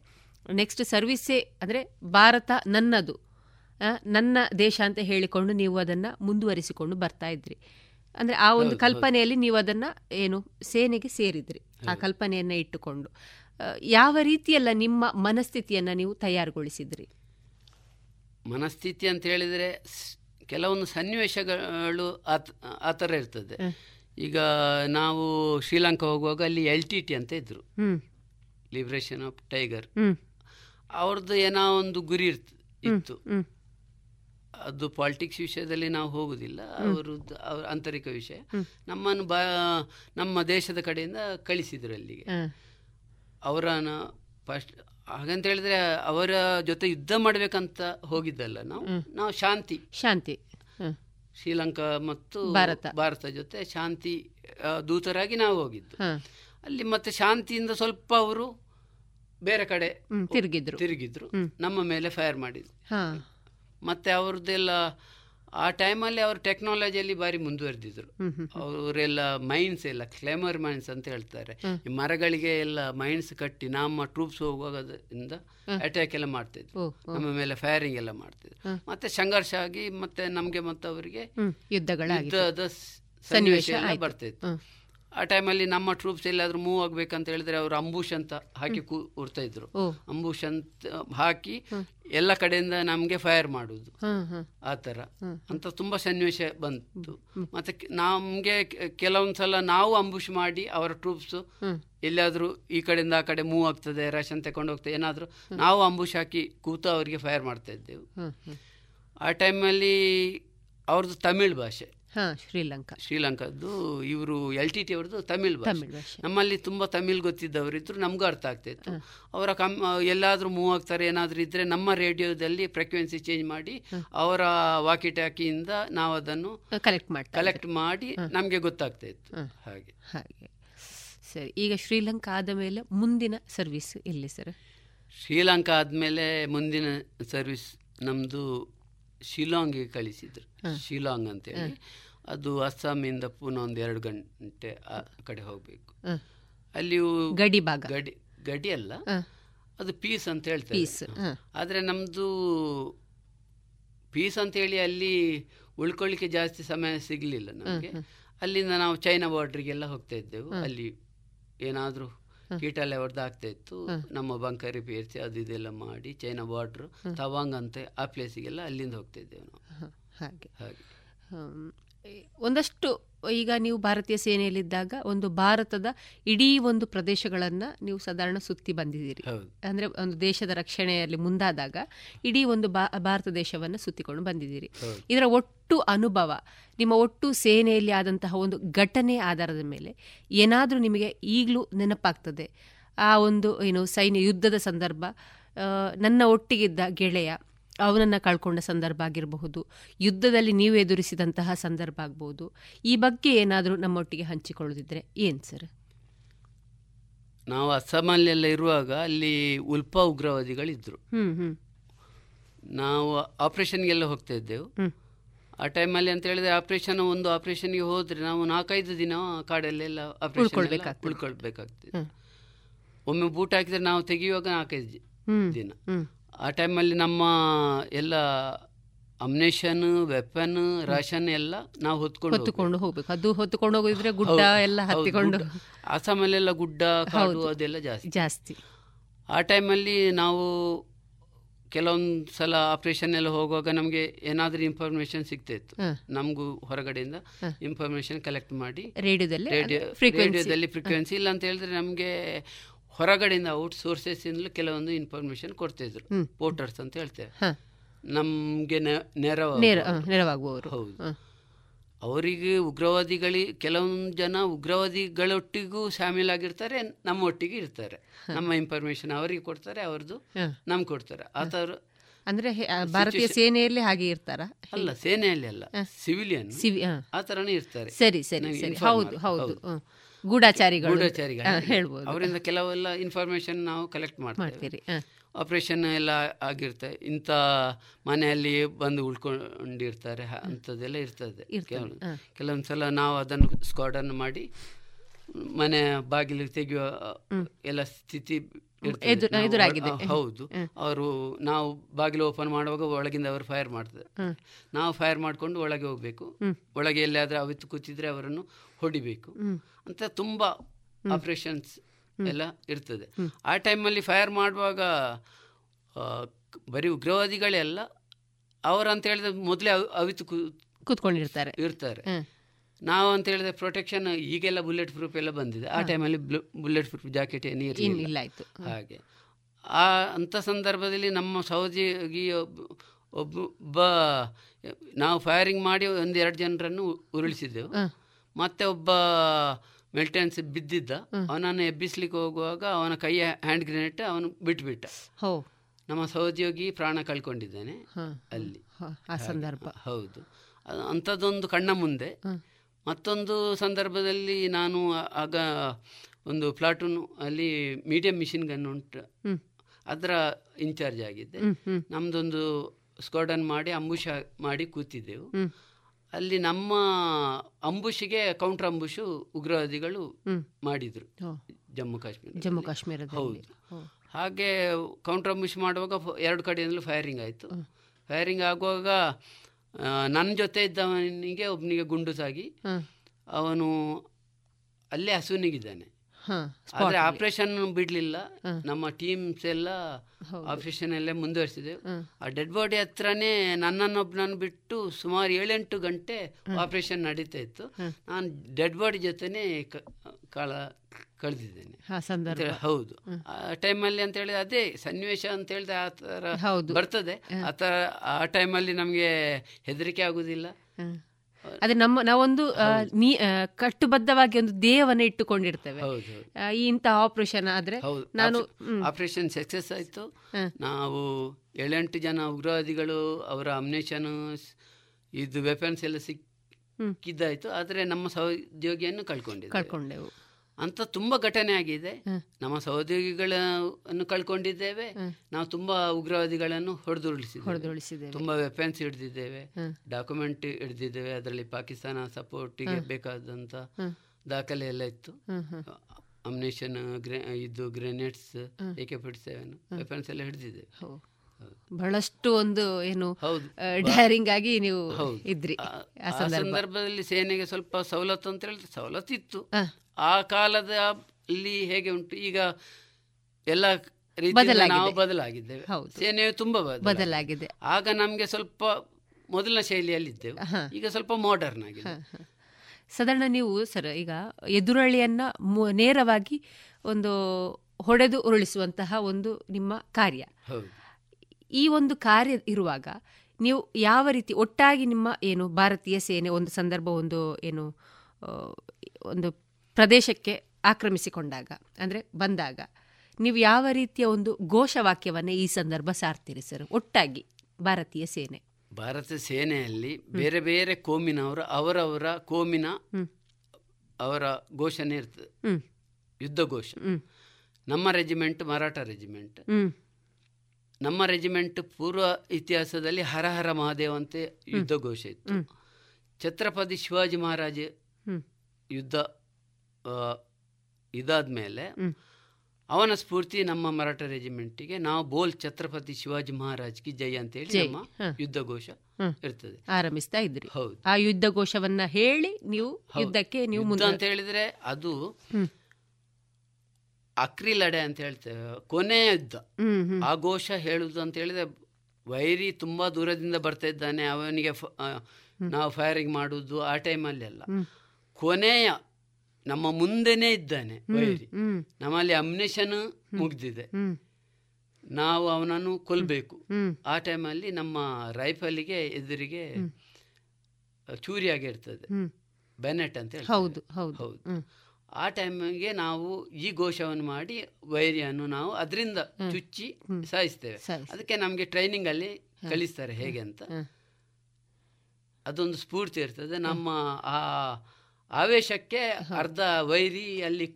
ನೆಕ್ಸ್ಟ್ ಸರ್ವಿಸ್ಸೇ ಅಂದ್ರೆ ಭಾರತ ನನ್ನದು ನನ್ನ ದೇಶ ಅಂತ ಹೇಳಿಕೊಂಡು ನೀವು ಅದನ್ನ ಮುಂದುವರಿಸಿಕೊಂಡು ಬರ್ತಾ ಇದ್ರಿ. ಅಂದ್ರೆ ಆ ಒಂದು ಕಲ್ಪನೆಯಲ್ಲಿ ನೀವು ಅದನ್ನ ಏನು ಸೇನೆಗೆ ಸೇರಿದ್ರಿ ಆ ಕಲ್ಪನೆಯನ್ನ ಇಟ್ಟುಕೊಂಡು. ಯಾವ ರೀತಿಯೆಲ್ಲ ನಿಮ್ಮ ಮನಸ್ಥಿತಿಯನ್ನ ನೀವು ತಯಾರುಗೊಳಿಸಿದ್ರಿ? ಮನಸ್ಥಿತಿ ಅಂತ ಹೇಳಿದರೆ ಕೆಲವೊಂದು ಸನ್ನಿವೇಶಗಳು ಆ ಥರ ಇರ್ತದೆ. ಈಗ ನಾವು ಶ್ರೀಲಂಕಾ ಹೋಗುವಾಗ ಅಲ್ಲಿ ಎಲ್ ಟಿ ಟಿ ಅಂತ ಇದ್ರು. ಲಿಬ್ರೇಷನ್ ಆಫ್ ಟೈಗರ್ ಅವ್ರದ್ದು ಏನೋ ಒಂದು ಗುರಿ ಇತ್ತು. ಅದು ಪಾಲಿಟಿಕ್ಸ್ ವಿಷಯದಲ್ಲಿ ನಾವು ಹೋಗುದಿಲ್ಲ. ಅವರದ್ದು ಅವ್ರ ಆಂತರಿಕ ವಿಷಯ. ನಮ್ಮನ್ನು ಬಾ ನಮ್ಮ ದೇಶದ ಕಡೆಯಿಂದ ಕಳಿಸಿದ್ರು ಅಲ್ಲಿಗೆ. ಅವರ ಅವರನ್ನ ಫಸ್ಟ್ ಹಾಗಂತ ಹೇಳಿದ್ರೆ ಅವರ ಜೊತೆ ಯುದ್ಧ ಮಾಡ್ಬೇಕಂತ ಹೋಗಿದ್ದಲ್ಲ ನಾವು. ನಾವು ಶಾಂತಿ. ಶಾಂತಿ. ಶ್ರೀಲಂಕಾ ಮತ್ತು ಭಾರತ. ಭಾರತ ಜೊತೆ ಶಾಂತಿ ದೂತರಾಗಿ ನಾವು ಹೋಗಿದ್ದು. ಅಲ್ಲಿ ಮತ್ತೆ ಶಾಂತಿಯಿಂದ ಸ್ವಲ್ಪ ಅವರು ಬೇರೆ ಕಡೆ ತಿರುಗಿದ್ರು. ತಿರುಗಿದ್ರು. ನಮ್ಮ ಮೇಲೆ ಫೈರ್ ಮಾಡಿದ್ರು. ಮತ್ತೆ ಅವ್ರದ್ದೆಲ್ಲ ಆ ಟೈಮಲ್ಲಿ ಅವರು ಟೆಕ್ನಾಲಜಿಯಲ್ಲಿ ಬಾರಿ ಮುಂದುವರೆದಿದ್ರು. ಅವರೆಲ್ಲ ಮೈನ್ಸ್ ಎಲ್ಲ ಕ್ಲೇಮರ್ ಮೈನ್ಸ್ ಅಂತ ಹೇಳ್ತಾರೆ. ಈ ಮರಗಳಿಗೆ ಎಲ್ಲ ಮೈನ್ಸ್ ಕಟ್ಟಿ ನಮ್ಮ ಟ್ರೂಪ್ಸ್ ಹೋಗೋದ್ರಿಂದ ಅಟ್ಯಾಕ್ ಎಲ್ಲ ಮಾಡ್ತಿದ್ರು. ನಮ್ಮ ಮೇಲೆ ಫೈರಿಂಗ್ ಎಲ್ಲ ಮಾಡ್ತಿದ್ರು. ಮತ್ತೆ ಸಂಘರ್ಷ ಆಗಿ ಮತ್ತೆ ನಮಗೆ ಮತ್ತೆ ಅವರಿಗೆ ಯುದ್ಧಗಳ ಸನ್ನಿವೇಶ. ಬರ್ತಿತ್ತು. ಆ ಟೈಮಲ್ಲಿ ನಮ್ಮ ಟ್ರೂಪ್ಸ್ ಎಲ್ಲಾದ್ರೂ ಮೂವ್ ಆಗ್ಬೇಕಂತ ಹೇಳಿದ್ರೆ ಅವರು ಅಂಬುಷ್ ಅಂತ ಹಾಕಿ ಕೂರ್ತಾ ಇದ್ರು. ಅಂಬೂಷ್ ಅಂತ ಹಾಕಿ ಎಲ್ಲ ಕಡೆಯಿಂದ ನಮಗೆ ಫೈರ್ ಮಾಡುದು. ಆ ಥರ ಅಂತ ತುಂಬಾ ಸನ್ನಿವೇಶ ಬಂತು. ಮತ್ತೆ ನಮಗೆ ಕೆಲವೊಂದ್ ಸಲ ನಾವು ಅಂಬುಷ್ ಮಾಡಿ ಅವರ ಟ್ರೂಪ್ಸ್ ಎಲ್ಲಾದರೂ ಈ ಕಡೆಯಿಂದ ಆ ಕಡೆ ಮೂವ್ ಆಗ್ತದೆ ರೇಷನ್ ತಗೊಂಡು ಹೋಗ್ತದೆ ಏನಾದರೂ ನಾವು ಅಂಬುಷ್ ಹಾಕಿ ಕೂತು ಅವರಿಗೆ ಫೈರ್ ಮಾಡ್ತಾ ಇದ್ದೆವು. ಆ ಟೈಮಲ್ಲಿ ಅವ್ರದ್ದು ತಮಿಳ್ ಭಾಷೆ. ಹಾ ಶ್ರೀಲಂಕಾ. ಶ್ರೀಲಂಕಾದ್ದು ಇವರು ಎಲ್ ಟಿ ಟಿ ಅವ್ರದ್ದು ತಮಿಳ್ ತಮಿಳ್ ಭಾಷೆ. ನಮ್ಮಲ್ಲಿ ತುಂಬ ತಮಿಳ್ ಗೊತ್ತಿದ್ದವರಿದ್ರು ನಮಗೂ ಅರ್ಥ ಆಗ್ತಿತ್ತು. ಅವರ ಕಮ್ ಎಲ್ಲಾದರೂ ಮೂವ್ ಆಗ್ತಾರೆ ಏನಾದರೂ ಇದ್ರೆ ನಮ್ಮ ರೇಡಿಯೋದಲ್ಲಿ ಫ್ರೀಕ್ವೆನ್ಸಿ ಚೇಂಜ್ ಮಾಡಿ ಅವರ ವಾಕಿ ಟಾಕಿಯಿಂದ ನಾವು ಅದನ್ನು ಕಲೆಕ್ಟ್ ಮಾಡಿ ಕಲೆಕ್ಟ್ ಮಾಡಿ ನಮಗೆ ಗೊತ್ತಾಗ್ತಾ ಇತ್ತು ಹಾಗೆ. ಹಾಗೆ. ಸರಿ ಈಗ ಶ್ರೀಲಂಕಾ ಆದ ಮೇಲೆ ಮುಂದಿನ ಸರ್ವಿಸ್ ಎಲ್ಲಿ ಸರ್ ಶ್ರೀಲಂಕಾ ಆದಮೇಲೆ ಮುಂದಿನ ಸರ್ವಿಸ್ ನಮ್ಮದು ಶಿಲಾಂಗಿಗೆ ಕಳಿಸಿದ್ರು. ಶಿಲಾಂಗ್ ಅಂತೇಳಿ. ಅದು ಅಸ್ಸಾಮಿಂದ ಪುನಃ ಒಂದು ಎರಡು ಗಂಟೆ ಆ ಕಡೆ ಹೋಗಬೇಕು. ಅಲ್ಲಿಯೂ ಗಡಿ ಭಾಗ. ಗಡಿ ಗಡಿ ಅಲ್ಲ. ಅದು ಪೀಸ್ ಅಂತ ಹೇಳ್ತಾರೆ. ಆದ್ರೆ ನಮ್ದು ನಮ್ಮದು ಪೀಸ್ ಅಂತೇಳಿ ಅಲ್ಲಿ ಉಳ್ಕೊಳ್ಳಿಕ್ಕೆ ಜಾಸ್ತಿ ಸಮಯ ಸಿಗಲಿಲ್ಲ ನಮಗೆ. ಅಲ್ಲಿಂದ ನಾವು ಚೈನಾ ಬಾರ್ಡ್ರಿಗೆಲ್ಲ ಹೋಗ್ತಾ ಇದ್ದೆವು. ಅಲ್ಲಿ ಏನಾದರೂ ಕೀಟಲೆ ಅವ್ರದ್ದು ಆಗ್ತಾ ಇತ್ತು. ನಮ್ಮ ಬಂಕ ರಿಪೇರ್ಸಿ ಅದು ಇದೆಲ್ಲ ಮಾಡಿ ಚೈನಾ ಬಾರ್ಡ್ರು ತವಾಂಗ್ ಅಂತ ಆ ಪ್ಲೇಸಿಗೆಲ್ಲ ಅಲ್ಲಿಂದ ಹೋಗ್ತಾ ಇದ್ದೆವು ನಾವು. ಹಾಗೆ. ಒಂದಷ್ಟು ಈಗ ನೀವು ಭಾರತೀಯ ಸೇನೆಯಲ್ಲಿದ್ದಾಗ ಒಂದು ಭಾರತದ ಇಡೀ ಒಂದು ಪ್ರದೇಶಗಳನ್ನು ನೀವು ಸಾಧಾರಣ ಸುತ್ತಿ ಬಂದಿದ್ದೀರಿ. ಅಂದರೆ ಒಂದು ದೇಶದ ರಕ್ಷಣೆಯಲ್ಲಿ ಮುಂದಾದಾಗ ಇಡೀ ಒಂದು ಬಾ ಭಾರತ ದೇಶವನ್ನು ಸುತ್ತಿಕೊಂಡು ಬಂದಿದ್ದೀರಿ. ಇದರ ಒಟ್ಟು ಅನುಭವ ನಿಮ್ಮ ಒಟ್ಟು ಸೇನೆಯಲ್ಲಿ ಆದಂತಹ ಒಂದು ಘಟನೆ ಆಧಾರದ ಮೇಲೆ ಏನಾದರೂ ನಿಮಗೆ ಈಗಲೂ ನೆನಪಾಗ್ತದೆ. ಆ ಒಂದು ಏನು ಸೈನ್ಯ ಯುದ್ಧದ ಸಂದರ್ಭ ನನ್ನ ಒಟ್ಟಿಗಿದ್ದ ಗೆಳೆಯ ಅವನನ್ನು ಕಳ್ಕೊಂಡ ಸಂದರ್ಭ ಆಗಿರಬಹುದು ಯುದ್ಧದಲ್ಲಿ ನೀವು ಎದುರಿಸಿದಂತಹ ಸಂದರ್ಭ ಆಗ್ಬೋದು ಈ ಬಗ್ಗೆ ಏನಾದರೂ ನಮ್ಮೊಟ್ಟಿಗೆ ಹಂಚಿಕೊಳ್ಳುತ್ತಿದ್ರೆ ಏನು ಸರ್? ನಾವು ಅಸ್ಸಾಮಲ್ಲೆಲ್ಲ ಇರುವಾಗ ಅಲ್ಲಿ ಉಲ್ಪಾ ಹ್ಮ್ ನಾವು ಆಪ್ರೇಷನ್ಗೆಲ್ಲ ಹೋಗ್ತಾ ಇದ್ದೆವು. ಆ ಟೈಮಲ್ಲಿ ಅಂತ ಹೇಳಿದ್ರೆ ಆಪರೇಷನ್ ಒಂದು ಆಪರೇಷನ್ಗೆ ಹೋದ್ರೆ ನಾವು ನಾಲ್ಕೈದು ದಿನ ಕಾಡಲ್ಲೆಲ್ಲ ಆಪರೇಷನ್ ಉಳ್ಕೊಳ್ಬೇಕಾಗ್ತದೆ. ಒಮ್ಮೆ ಬೂಟ್ ಹಾಕಿದ್ರೆ ನಾವು ತೆಗೆಯುವಾಗ ನಾಲ್ಕೈದು. ದಿನ. ಆ ಟೈಮಲ್ಲಿ ನಮ್ಮ ಎಲ್ಲ ಅಮ್ನೇಷನ್ ವೆಪನ್ ರಾಷನ್ ಎಲ್ಲ ನಾವು ಹೊತ್ಕೊಂಡು ಹೊತ್ತುಕೊಂಡು ಹೋಗ್ಬೇಕು. ಅದು ಹೊತ್ತುಕೊಂಡು ಹೋಗಿದ್ರೆ ಗುಡ್ಡ ಎಲ್ಲ ಹತ್ತಿಕೊಂಡು. ಅಸ್ಸಾಮಲ್ಲೆಲ್ಲ ಗುಡ್ಡ ಕಾಡು. ಅದೆಲ್ಲ ಜಾಸ್ತಿ. ಜಾಸ್ತಿ. ಆ ಟೈಮಲ್ಲಿ ನಾವು ಕೆಲವೊಂದು ಸಲ ಆಪರೇಷನ್ ಎಲ್ಲ ಹೋಗುವಾಗ ನಮಗೆ ಏನಾದರೂ ಇನ್ಫಾರ್ಮೇಶನ್ ಸಿಗ್ತಾ ಇತ್ತು ನಮಗೂ ಹೊರಗಡೆಯಿಂದ ಇನ್ಫಾರ್ಮೇಶನ್ ಕಲೆಕ್ಟ್ ಮಾಡಿ. ರೇಡಿಯೋದಲ್ಲಿ. ರೇಡಿಯೋದಲ್ಲಿ ಫ್ರೀಕ್ವೆನ್ಸಿ ಇಲ್ಲ ಅಂತ ಹೇಳಿದ್ರೆ ನಮಗೆ ಹೊರಗಡೆಯಿಂದ ಔಟ್ ಸೋರ್ಸಸ್ ಇಂದಲೂ ಕೆಲವೊಂದು ಇನ್ಫಾರ್ಮೇಶನ್ ಕೊಡ್ತಿದ್ರು. ಪೋರ್ಟರ್ಸ್ ಅಂತ ಹೇಳ್ತೇವೆ. ನಮಗೆ ನೆರವಾಗುವವರು. ಹೌದು. ಅವರಿಗೆ ಉಗ್ರವಾದಿಗಳಿ ಕೆಲವೊಂದು ಜನ ಉಗ್ರವಾದಿಗಳೊಟ್ಟಿಗೂ ಶಾಮೀಲಾಗಿರ್ತಾರೆ ನಮ್ಮ ಒಟ್ಟಿಗೆ ಇರ್ತಾರೆ ನಮ್ಮ ಇನ್ಫಾರ್ಮೇಶನ್ ಅವರಿಗೆ ಕೊಡ್ತಾರೆ ಅವ್ರದ್ದು. ನಮ್ಗೆ ಕೊಡ್ತಾರೆ. ಆ ಥರ ಅಂದ್ರೆ ಭಾರತೀಯ ಸೇನೆಯಲ್ಲಿ ಹಾಗೆ ಇರ್ತಾರ? ಅಲ್ಲ ಸೇನೆಯಲ್ಲಿ ಅಲ್ಲ ಸಿವಿಲಿಯನ್. ಆತರನೇ ಆ ಥರನೇ ಇರ್ತಾರೆ. ಸರಿ ಸರಿ ಹೌದು ಹೌದು. ಗೂಢಾಚಾರಿಗಳು. ಹೇಳ್ಬೋದು. ಅವರಿಂದ ಕೆಲವೆಲ್ಲ ಇನ್ಫಾರ್ಮೇಶನ್ ನಾವು ಕಲೆಕ್ಟ್ ಮಾಡ್ತೀವಿ. ಮಾಡ್ತೀರಿ. ಆಪರೇಷನ್ ಎಲ್ಲ ಆಗಿರುತ್ತೆ. ಇಂಥ ಮನೆಯಲ್ಲಿ ಬಂದು ಉಳ್ಕೊಂಡಿರ್ತಾರೆ. ಅಂಥದ್ದೆಲ್ಲ ಇರ್ತದೆ. ಕೆಲವೊಂದ್ಸಲ ಕೆಲವೊಂದು ಸಲ ನಾವು ಅದನ್ನು ಸ್ಕ್ವಾಡನ್ನು ಮಾಡಿ ಮನೆ ಬಾಗಿಲು ತೆಗೆಯುವ ಎಲ್ಲ ಸ್ಥಿತಿ ಎದುರಾಗಿದೆ. ಹೌದು. ಅವರು ನಾವು ಬಾಗಿಲು ಓಪನ್ ಮಾಡುವಾಗ ಒಳಗಿಂದ ಅವರು ಫೈರ್ ಮಾಡ್ತಾರೆ ನಾವು ಫೈರ್ ಮಾಡಿಕೊಂಡು ಒಳಗೆ ಹೋಗಬೇಕು. ಒಳಗೆ ಎಲ್ಲಿಯಾದ್ರೂ ಅವಿತು ಕೂತಿದ್ರೆ ಅವರನ್ನು ಹೊಡಿಬೇಕು. ಅಂತ ತುಂಬಾ ಆಪರೇಷನ್ಸ್ ಎಲ್ಲ ಇರ್ತದೆ. ಆ ಟೈಮಲ್ಲಿ ಫೈರ್ ಮಾಡುವಾಗ ಬರೀ ಉಗ್ರವಾದಿಗಳೆಲ್ಲ ಅವರಂತ ಹೇಳಿದ್ರೆ ಮೊದಲೇ ಅವಿತು ಕೂತ್ಕೊಂಡಿರ್ತಾರೆ. ಇರ್ತಾರೆ. ನಾವು ಅಂತ ಹೇಳಿದ್ರೆ ಪ್ರೊಟೆಕ್ಷನ್ ಈಗೆಲ್ಲ ಬುಲೆಟ್ ಪ್ರೂಫ್ ಎಲ್ಲ ಬಂದಿದೆ. ಆ ಟೈಮಲ್ಲಿ ಬುಲೆಟ್ ಪ್ರೂಫ್ ಜಾಕೆಟ್ ಆಯ್ತು. ಹಾಗೆ. ಆ ಅಂಥ ಸಂದರ್ಭದಲ್ಲಿ ನಮ್ಮ ಸೌದಿಗೆ ಒಬ್ಬ ಒಬ್ಬ ನಾವು ಫೈರಿಂಗ್ ಮಾಡಿ ಒಂದೆರಡು ಜನರನ್ನು ಉರುಳಿಸಿದ್ದೆವು. ಮತ್ತೆ ಒಬ್ಬ ಮೆಲ್ಟೆನ್ಸ್ ಬಿದ್ದಿದ್ದ. ಅವನನ್ನು ಎಬ್ಬಿಸ್ಲಿಕ್ಕೆ ಹೋಗುವಾಗ ಅವನ ಕೈಯ ಹ್ಯಾಂಡ್ ಗ್ರೆನೇಟ್ ಅವನು ಬಿಟ್ಬಿಟ್ಟ. ನಮ್ಮ ಸಹೋದ್ಯೋಗಿ ಪ್ರಾಣ ಕಳ್ಕೊಂಡಿದ್ದೇನೆ ಅಲ್ಲಿ. ಆ ಸಂದರ್ಭ. ಹೌದು. ಅಂಥದ್ದೊಂದು ಕಣ್ಣ ಮುಂದೆ ಮತ್ತೊಂದು ಸಂದರ್ಭದಲ್ಲಿ ನಾನು ಆಗ ಒಂದು ಪ್ಲಾಟೂನ್ ಅಲ್ಲಿ ಮೀಡಿಯಂ ಮಿಷಿನ್ ಗನ್ ಉಂಟು. ಅದರ ಇನ್ಚಾರ್ಜ್ ಆಗಿದ್ದೆ. ನಮ್ದೊಂದು ಸ್ಕ್ವಾಡನ್ ಮಾಡಿ ಅಂಬುಷ ಮಾಡಿ ಕೂತಿದ್ದೆವು. ಅಲ್ಲಿ ನಮ್ಮ ಅಂಬುಷಿಗೆ ಕೌಂಟರ್ ಅಂಬುಷು ಉಗ್ರವಾದಿಗಳು ಮಾಡಿದ್ರು. ಜಮ್ಮು ಕಾಶ್ಮೀರ ಜಮ್ಮು ಕಾಶ್ಮೀರ ಹೌದು. ಹಾಗೆ ಕೌಂಟರ್ ಅಂಬುಷ್ ಮಾಡುವಾಗ ಎರಡು ಕಡೆಯಿಂದಲೂ ಫೈರಿಂಗ್ ಆಯಿತು. ಫೈರಿಂಗ್ ಆಗುವಾಗ ನನ್ನ ಜೊತೆ ಇದ್ದವನಿಗೆ ಒಬ್ಬನಿಗೆ ಗುಂಡು ಸಾಗಿ ಅವನು ಅಲ್ಲೇ ಹಸುವಿನಿಗಿದ್ದಾನೆ. ಆದ್ರೆ ಆಪರೇಷನ್ ಬಿಡ್ಲಿಲ್ಲ. ನಮ್ಮ ಟೀಮ್ಸ್ ಎಲ್ಲ ಆಪರೇಷನ್ ಎಲ್ಲ ಮುಂದುವರಿಸಿದೆ ಆ ಡೆಡ್ ಬಾಡಿ ಹತ್ರನೇ ನನ್ನನ್ನೊಬ್ಬನನ್ನು ಬಿಟ್ಟು ಸುಮಾರು ಏಳೆಂಟು ಗಂಟೆ ಆಪರೇಷನ್ ನಡೀತಾ ಇತ್ತು. ನಾನು ಡೆಡ್ ಬಾಡಿ ಜೊತೆನೆ ಕಾಲ ಕಳೆದಿದ್ದೇನೆ. ಸಂದರ್ಭ. ಹೌದು. ಆ ಟೈಮಲ್ಲಿ ಅಂತ ಹೇಳಿದ್ರೆ ಅದೇ ಸನ್ನಿವೇಶ ಅಂತ ಹೇಳಿದ್ರೆ ಆ ತರ ಹೌದು. ಬರ್ತದೆ. ಆ ತರ ಆ ಟೈಮಲ್ಲಿ ನಮಗೆ ಹೆದರಿಕೆ ಆಗುದಿಲ್ಲ. ಅದೇ ನಮ್ಮ ನಾವೊಂದು ನೀ ಕಟ್ಟುಬದ್ಧವಾಗಿ ಒಂದು ದೇವನ್ನ ಇಟ್ಟುಕೊಂಡಿರ್ತೇವೆ. ಈ ಇಂತಹ ಆಪರೇಷನ್ ಆದ್ರೆ ನಾನು ಆಪರೇಷನ್ ಸಕ್ಸಸ್ ಆಯ್ತು. ನಾವು ಏಳೆಂಟು ಜನ ಉಗ್ರವಾದಿಗಳು ಅವರ ಅಮ್ನೇಷನ್ ಇದು ವೆಪನ್ಸ್ ಎಲ್ಲ ಸಿಕ್ಕಿದ್ದಾಯ್ತು ಆದ್ರೆ ನಮ್ಮ ಸಹೋದ್ಯೋಗಿಯನ್ನು ಕಳ್ಕೊಂಡೆ ಕಳ್ಕೊಂಡೆವು. ಅಂತ ತುಂಬಾ ಘಟನೆ ಆಗಿದೆ. ನಮ್ಮ ಸಹೋದ್ಯೋಗಿಗಳನ್ನು ಕಳ್ಕೊಂಡಿದ್ದೇವೆ. ನಾವು ತುಂಬಾ ಉಗ್ರವಾದಿಗಳನ್ನು ಹೊಡೆದುರುಳಿಸಿದ್ದೇವೆ. ತುಂಬಾ ತುಂಬ ವೆಪನ್ಸ್ ಹಿಡಿದಿದ್ದೇವೆ. ಡಾಕ್ಯುಮೆಂಟ್ ಹಿಡಿದಿದ್ದೇವೆ. ಅದರಲ್ಲಿ ಪಾಕಿಸ್ತಾನ ಸಪೋರ್ಟಿಗೆ ಬೇಕಾದಂತ ದಾಖಲೆ ಎಲ್ಲ ಇತ್ತು. ಅಮ್ನೇಷನ್ ಇದು ಗ್ರೆನೇಡ್ಸ್ ಎ ಪಡಿಸ್ತೇವೆ ಫಿಫ್ಟಿ ಸೆವೆನ್ ವೆಪನ್ಸ್ ಎಲ್ಲ ಹಿಡಿದಿದ್ದೇವೆ. ಬಹಳಷ್ಟು ಒಂದು ಏನು. ಡೈರಿಂಗ್ ಆಗಿ ನೀವು ಇದ್ರಿ ಆ- ಆ ಆ ಸಂದರ್ಭ. ಸಂದರ್ಭದಲ್ಲಿ ಸೇನೆಗೆ ಸ್ವಲ್ಪ ಸವಲತ್ತು ಅಂತ ಹೇಳಿದ್ರೆ ಸವಲತ್ತು ಇತ್ತು. ಆ. ಕಾಲದ ಅಲ್ಲಿ ಹೇಗೆ ಉಂಟು? ಈಗ ಎಲ್ಲ. ನಾವು ಬದಲಾಗಿದ್ದೇವೆ. ಸೇನೆಯು ತುಂಬಾ ಬದಲಾಗಿದೆ. ಆಗ ನಮ್ಗೆ ಸ್ವಲ್ಪ ಮೊದಲಿನ ಶೈಲಿಯಲ್ಲಿ ಇದ್ದೇವೆ ಈಗ ಸ್ವಲ್ಪ ಮಾಡರ್ನ್ ಆಗಿದೆ. ಸಾಧಾರಣ ನೀವು ಸರ್ ಈಗ ಎದುರಳಿಯನ್ನ ನೇರವಾಗಿ ಒಂದು ಹೊಡೆದು ಉರುಳಿಸುವಂತಹ ಒಂದು ನಿಮ್ಮ ಕಾರ್ಯ. ಹೌದು. ಈ ಒಂದು ಕಾರ್ಯ ಇರುವಾಗ ನೀವು ಯಾವ ರೀತಿ ಒಟ್ಟಾಗಿ ನಿಮ್ಮ ಏನು ಭಾರತೀಯ ಸೇನೆ ಒಂದು ಸಂದರ್ಭ ಒಂದು ಏನು ಒಂದು ಪ್ರದೇಶಕ್ಕೆ ಆಕ್ರಮಿಸಿಕೊಂಡಾಗ ಅಂದರೆ ಬಂದಾಗ ನೀವು ಯಾವ ರೀತಿಯ ಒಂದು ಘೋಷವಾಕ್ಯವನ್ನೇ ಈ ಸಂದರ್ಭ ಸಾರ್ತೀರಿ ಸರ್? ಒಟ್ಟಾಗಿ ಭಾರತೀಯ ಸೇನೆ. ಭಾರತ ಸೇನೆಯಲ್ಲಿ ಬೇರೆ ಬೇರೆ ಕೋಮಿನವರು ಅವರವರ ಕೋಮಿನ ಅವರ ಘೋಷಣೆ ಇರ್ತದೆ. ಯುದ್ಧ ಘೋಷ ನಮ್ಮ ರೆಜಿಮೆಂಟ್ ಮರಾಠ ರೆಜಿಮೆಂಟ್. ನಮ್ಮ ರೆಜಿಮೆಂಟ್ ಪೂರ್ವ ಇತಿಹಾಸದಲ್ಲಿ ಹರ ಹರ ಮಹಾದೇವ್ ಅಂತ ಯುದ್ಧ ಘೋಷ ಇತ್ತು. ಛತ್ರಪತಿ ಶಿವಾಜಿ ಮಹಾರಾಜ ಯುದ್ಧ ಇದಾದ ಮೇಲೆ ಅವನ ಸ್ಫೂರ್ತಿ ನಮ್ಮ ಮರಾಠ ರೆಜಿಮೆಂಟ್ಗೆ ನಾವು ಬೋಲ್ ಛತ್ರಪತಿ ಶಿವಾಜಿ ಮಹಾರಾಜ್ ಕಿ ಜೈ ಅಂತ ಹೇಳಿ ನಮ್ಮ ಯುದ್ಧ ಘೋಷ ಇರ್ತದೆ. ಆರಂಭಿಸ್ತಾ ಇದ್ರಿ. ಹೌದು. ಆ ಯುದ್ಧ ಘೋಷವನ್ನ ಹೇಳಿ ನೀವು. ಯುದ್ಧಕ್ಕೆ ನೀವು ಮುಂದೆ ಅಂತ ಹೇಳಿದ್ರೆ ಅದು. ಅಕ್ರಿಲಡೆ ಅಂತ ಹೇಳ್ತೇವೆ. ಕೊನೆಯ ಯುದ್ಧ ಆ ಘೋಷ ಹೇಳುದು ಅಂತ ಹೇಳಿದ್ರೆ ವೈರಿ ತುಂಬಾ ದೂರದಿಂದ ಬರ್ತಾ ಇದ್ದಾನೆ. ಅವನಿಗೆ ನಾವು ಫೈರಿಂಗ್ ಮಾಡುದು ಆ ಟೈಮಲ್ಲಿ ಅಲ್ಲ. ಕೊನೆಯ ನಮ್ಮ ಮುಂದೆನೆ ಇದ್ದಾನೆ ವೈರಿ. ನಮ್ಮಲ್ಲಿ ಅಮ್ನೇಷನ್ ಮುಗ್ದಿದೆ. ನಾವು ಅವನನ್ನು ಕೊಲ್ಬೇಕು. ಆ ಟೈಮಲ್ಲಿ ನಮ್ಮ ರೈಫಲ್ಗೆ ಎದುರಿಗೆ ಚೂರಿಯಾಗಿರ್ತದೆ ಬೆನೆಟ್ ಅಂತ ಹೇಳಿ ಹೌದು ಹೌದು. ಆ ಟೈಮಿಗೆ ನಾವು ಈ ಘೋಷವನ್ನು ಮಾಡಿ ವೈರಿಯನ್ನು ನಾವು ಅದರಿಂದ ಚುಚ್ಚಿ ಸಾಯಿಸ್ತೇವೆ. ಅದಕ್ಕೆ ನಮಗೆ ಟ್ರೈನಿಂಗ್ ಅಲ್ಲಿ ಕಲಿಸ್ತಾರೆ ಹೇಗೆ ಅಂತ. ಅದೊಂದು ಸ್ಫೂರ್ತಿ ಇರ್ತದೆ. ನಮ್ಮ ಆ ಆವೇಶಕ್ಕೆ ಅರ್ಧ ವೈರಿ ಅಲ್ಲಿ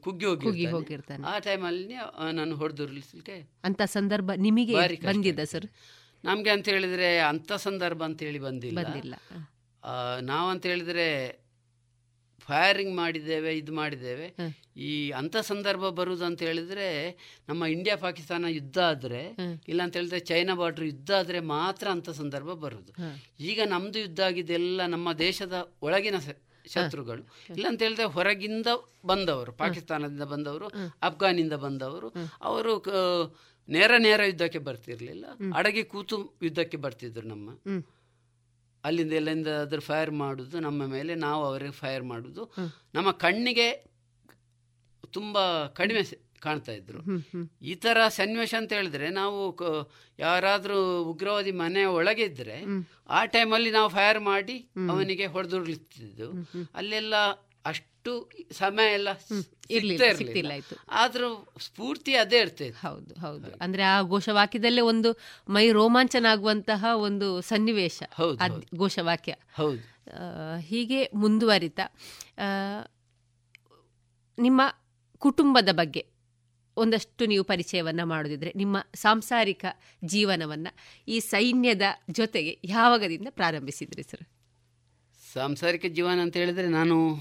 ಕುಗ್ಗಿ ಹೋಗಿ ಹೋಗಿರ್ತಾನೆ. ಆ ಟೈಮಲ್ಲಿ ನಾನು ಹೊಡೆದುರ್ಲಿಸ್ಲಿಕ್ಕೆ ಅಂತ ಸಂದರ್ಭ ನಿಮಗೆ ಬಂದಿದ್ದ ಸರ್? ನಮ್ಗೆ ಅಂತ ಹೇಳಿದ್ರೆ ಅಂತ ಸಂದರ್ಭ ಅಂತ ಹೇಳಿ ಬಂದಿಲ್ಲ. ನಾವಂತ ಹೇಳಿದ್ರೆ ಫೈರಿಂಗ್ ಮಾಡಿದ್ದೇವೆ ಇದು ಮಾಡಿದ್ದೇವೆ. ಈ ಅಂಥ ಸಂದರ್ಭ ಬರುವುದು ಅಂತ ಹೇಳಿದ್ರೆ ನಮ್ಮ ಇಂಡಿಯಾ ಪಾಕಿಸ್ತಾನ ಯುದ್ಧ ಆದರೆ ಇಲ್ಲ ಅಂತ ಹೇಳಿದ್ರೆ ಚೈನಾ ಬಾರ್ಡರ್ ಯುದ್ಧ ಆದರೆ ಮಾತ್ರ ಅಂಥ ಸಂದರ್ಭ ಬರುವುದು ಈಗ ನಮ್ಮದು ಯುದ್ಧ ಆಗಿದ್ದೆಲ್ಲ ನಮ್ಮ ದೇಶದ ಒಳಗಿನ ಶತ್ರುಗಳು. ಇಲ್ಲ ಅಂತ ಹೇಳಿದ್ರೆ ಹೊರಗಿಂದ ಬಂದವರು ಪಾಕಿಸ್ತಾನದಿಂದ ಬಂದವರು ಅಫ್ಘಾನಿಂದ ಬಂದವರು. ಅವರು ನೇರ ನೇರ ಯುದ್ಧಕ್ಕೆ ಬರ್ತಿರ್ಲಿಲ್ಲ. ಅಡಗಿ ಕೂತು ಯುದ್ಧಕ್ಕೆ ಬರ್ತಿದ್ರು ನಮ್ಮ. ಅಲ್ಲಿಂದ ಎಲ್ಲಿಂದ ಅದ್ರ ಫೈರ್ ಮಾಡುದು ನಮ್ಮ ಮೇಲೆ ನಾವು ಅವರಿಗೆ ಫೈರ್ ಮಾಡುದು. ನಮ್ಮ ಕಣ್ಣಿಗೆ ತುಂಬ ಕಡಿಮೆ ಕಾಣ್ತಾ ಇದ್ರು. ಈ ಥರ ಸನ್ನಿವೇಶ ಅಂತ ಹೇಳಿದ್ರೆ ನಾವು ಯಾರಾದ್ರೂ ಉಗ್ರವಾದಿ ಮನೆಯ ಒಳಗೆ ಇದ್ರೆ ಆ ಟೈಮಲ್ಲಿ ನಾವು ಫೈರ್ ಮಾಡಿ ಅವನಿಗೆ ಹೊಡೆದುರ್ಲಿತ್ತಿದ್ದು. ಅಲ್ಲೆಲ್ಲ ಅಷ್ಟು ಅಷ್ಟು ಸಮಯ ಎಲ್ಲ ಆದ್ರೂ ಸ್ಫೂರ್ತಿ ಅದೇ ಇರ್ತದೆ ಹೌದು ಹೌದು. ಅಂದ್ರೆ ಆ ಘೋಷವಾಕ್ಯದಲ್ಲೇ ಒಂದು ಮೈ ರೋಮಾಂಚನ ಆಗುವಂತಹ ಒಂದು ಸನ್ನಿವೇಶ. ಘೋಷವಾಕ್ಯ. ಹೌದು. ಹೀಗೆ ಮುಂದುವರಿತ. ನಿಮ್ಮ ಕುಟುಂಬದ ಬಗ್ಗೆ ಒಂದಷ್ಟು ನೀವು ಪರಿಚಯವನ್ನ ಮಾಡೋದಿದ್ರೆ ನಿಮ್ಮ ಸಾಂಸಾರಿಕ ಜೀವನವನ್ನ ಈ ಸೈನ್ಯದ ಜೊತೆಗೆ ಯಾವಾಗದಿಂದ ಪ್ರಾರಂಭಿಸಿದ್ರಿ ಸರ್? ಸಾಂಸಾರಿಕ ಜೀವನ ಅಂತ ಹೇಳಿದ್ರೆ ನಾನು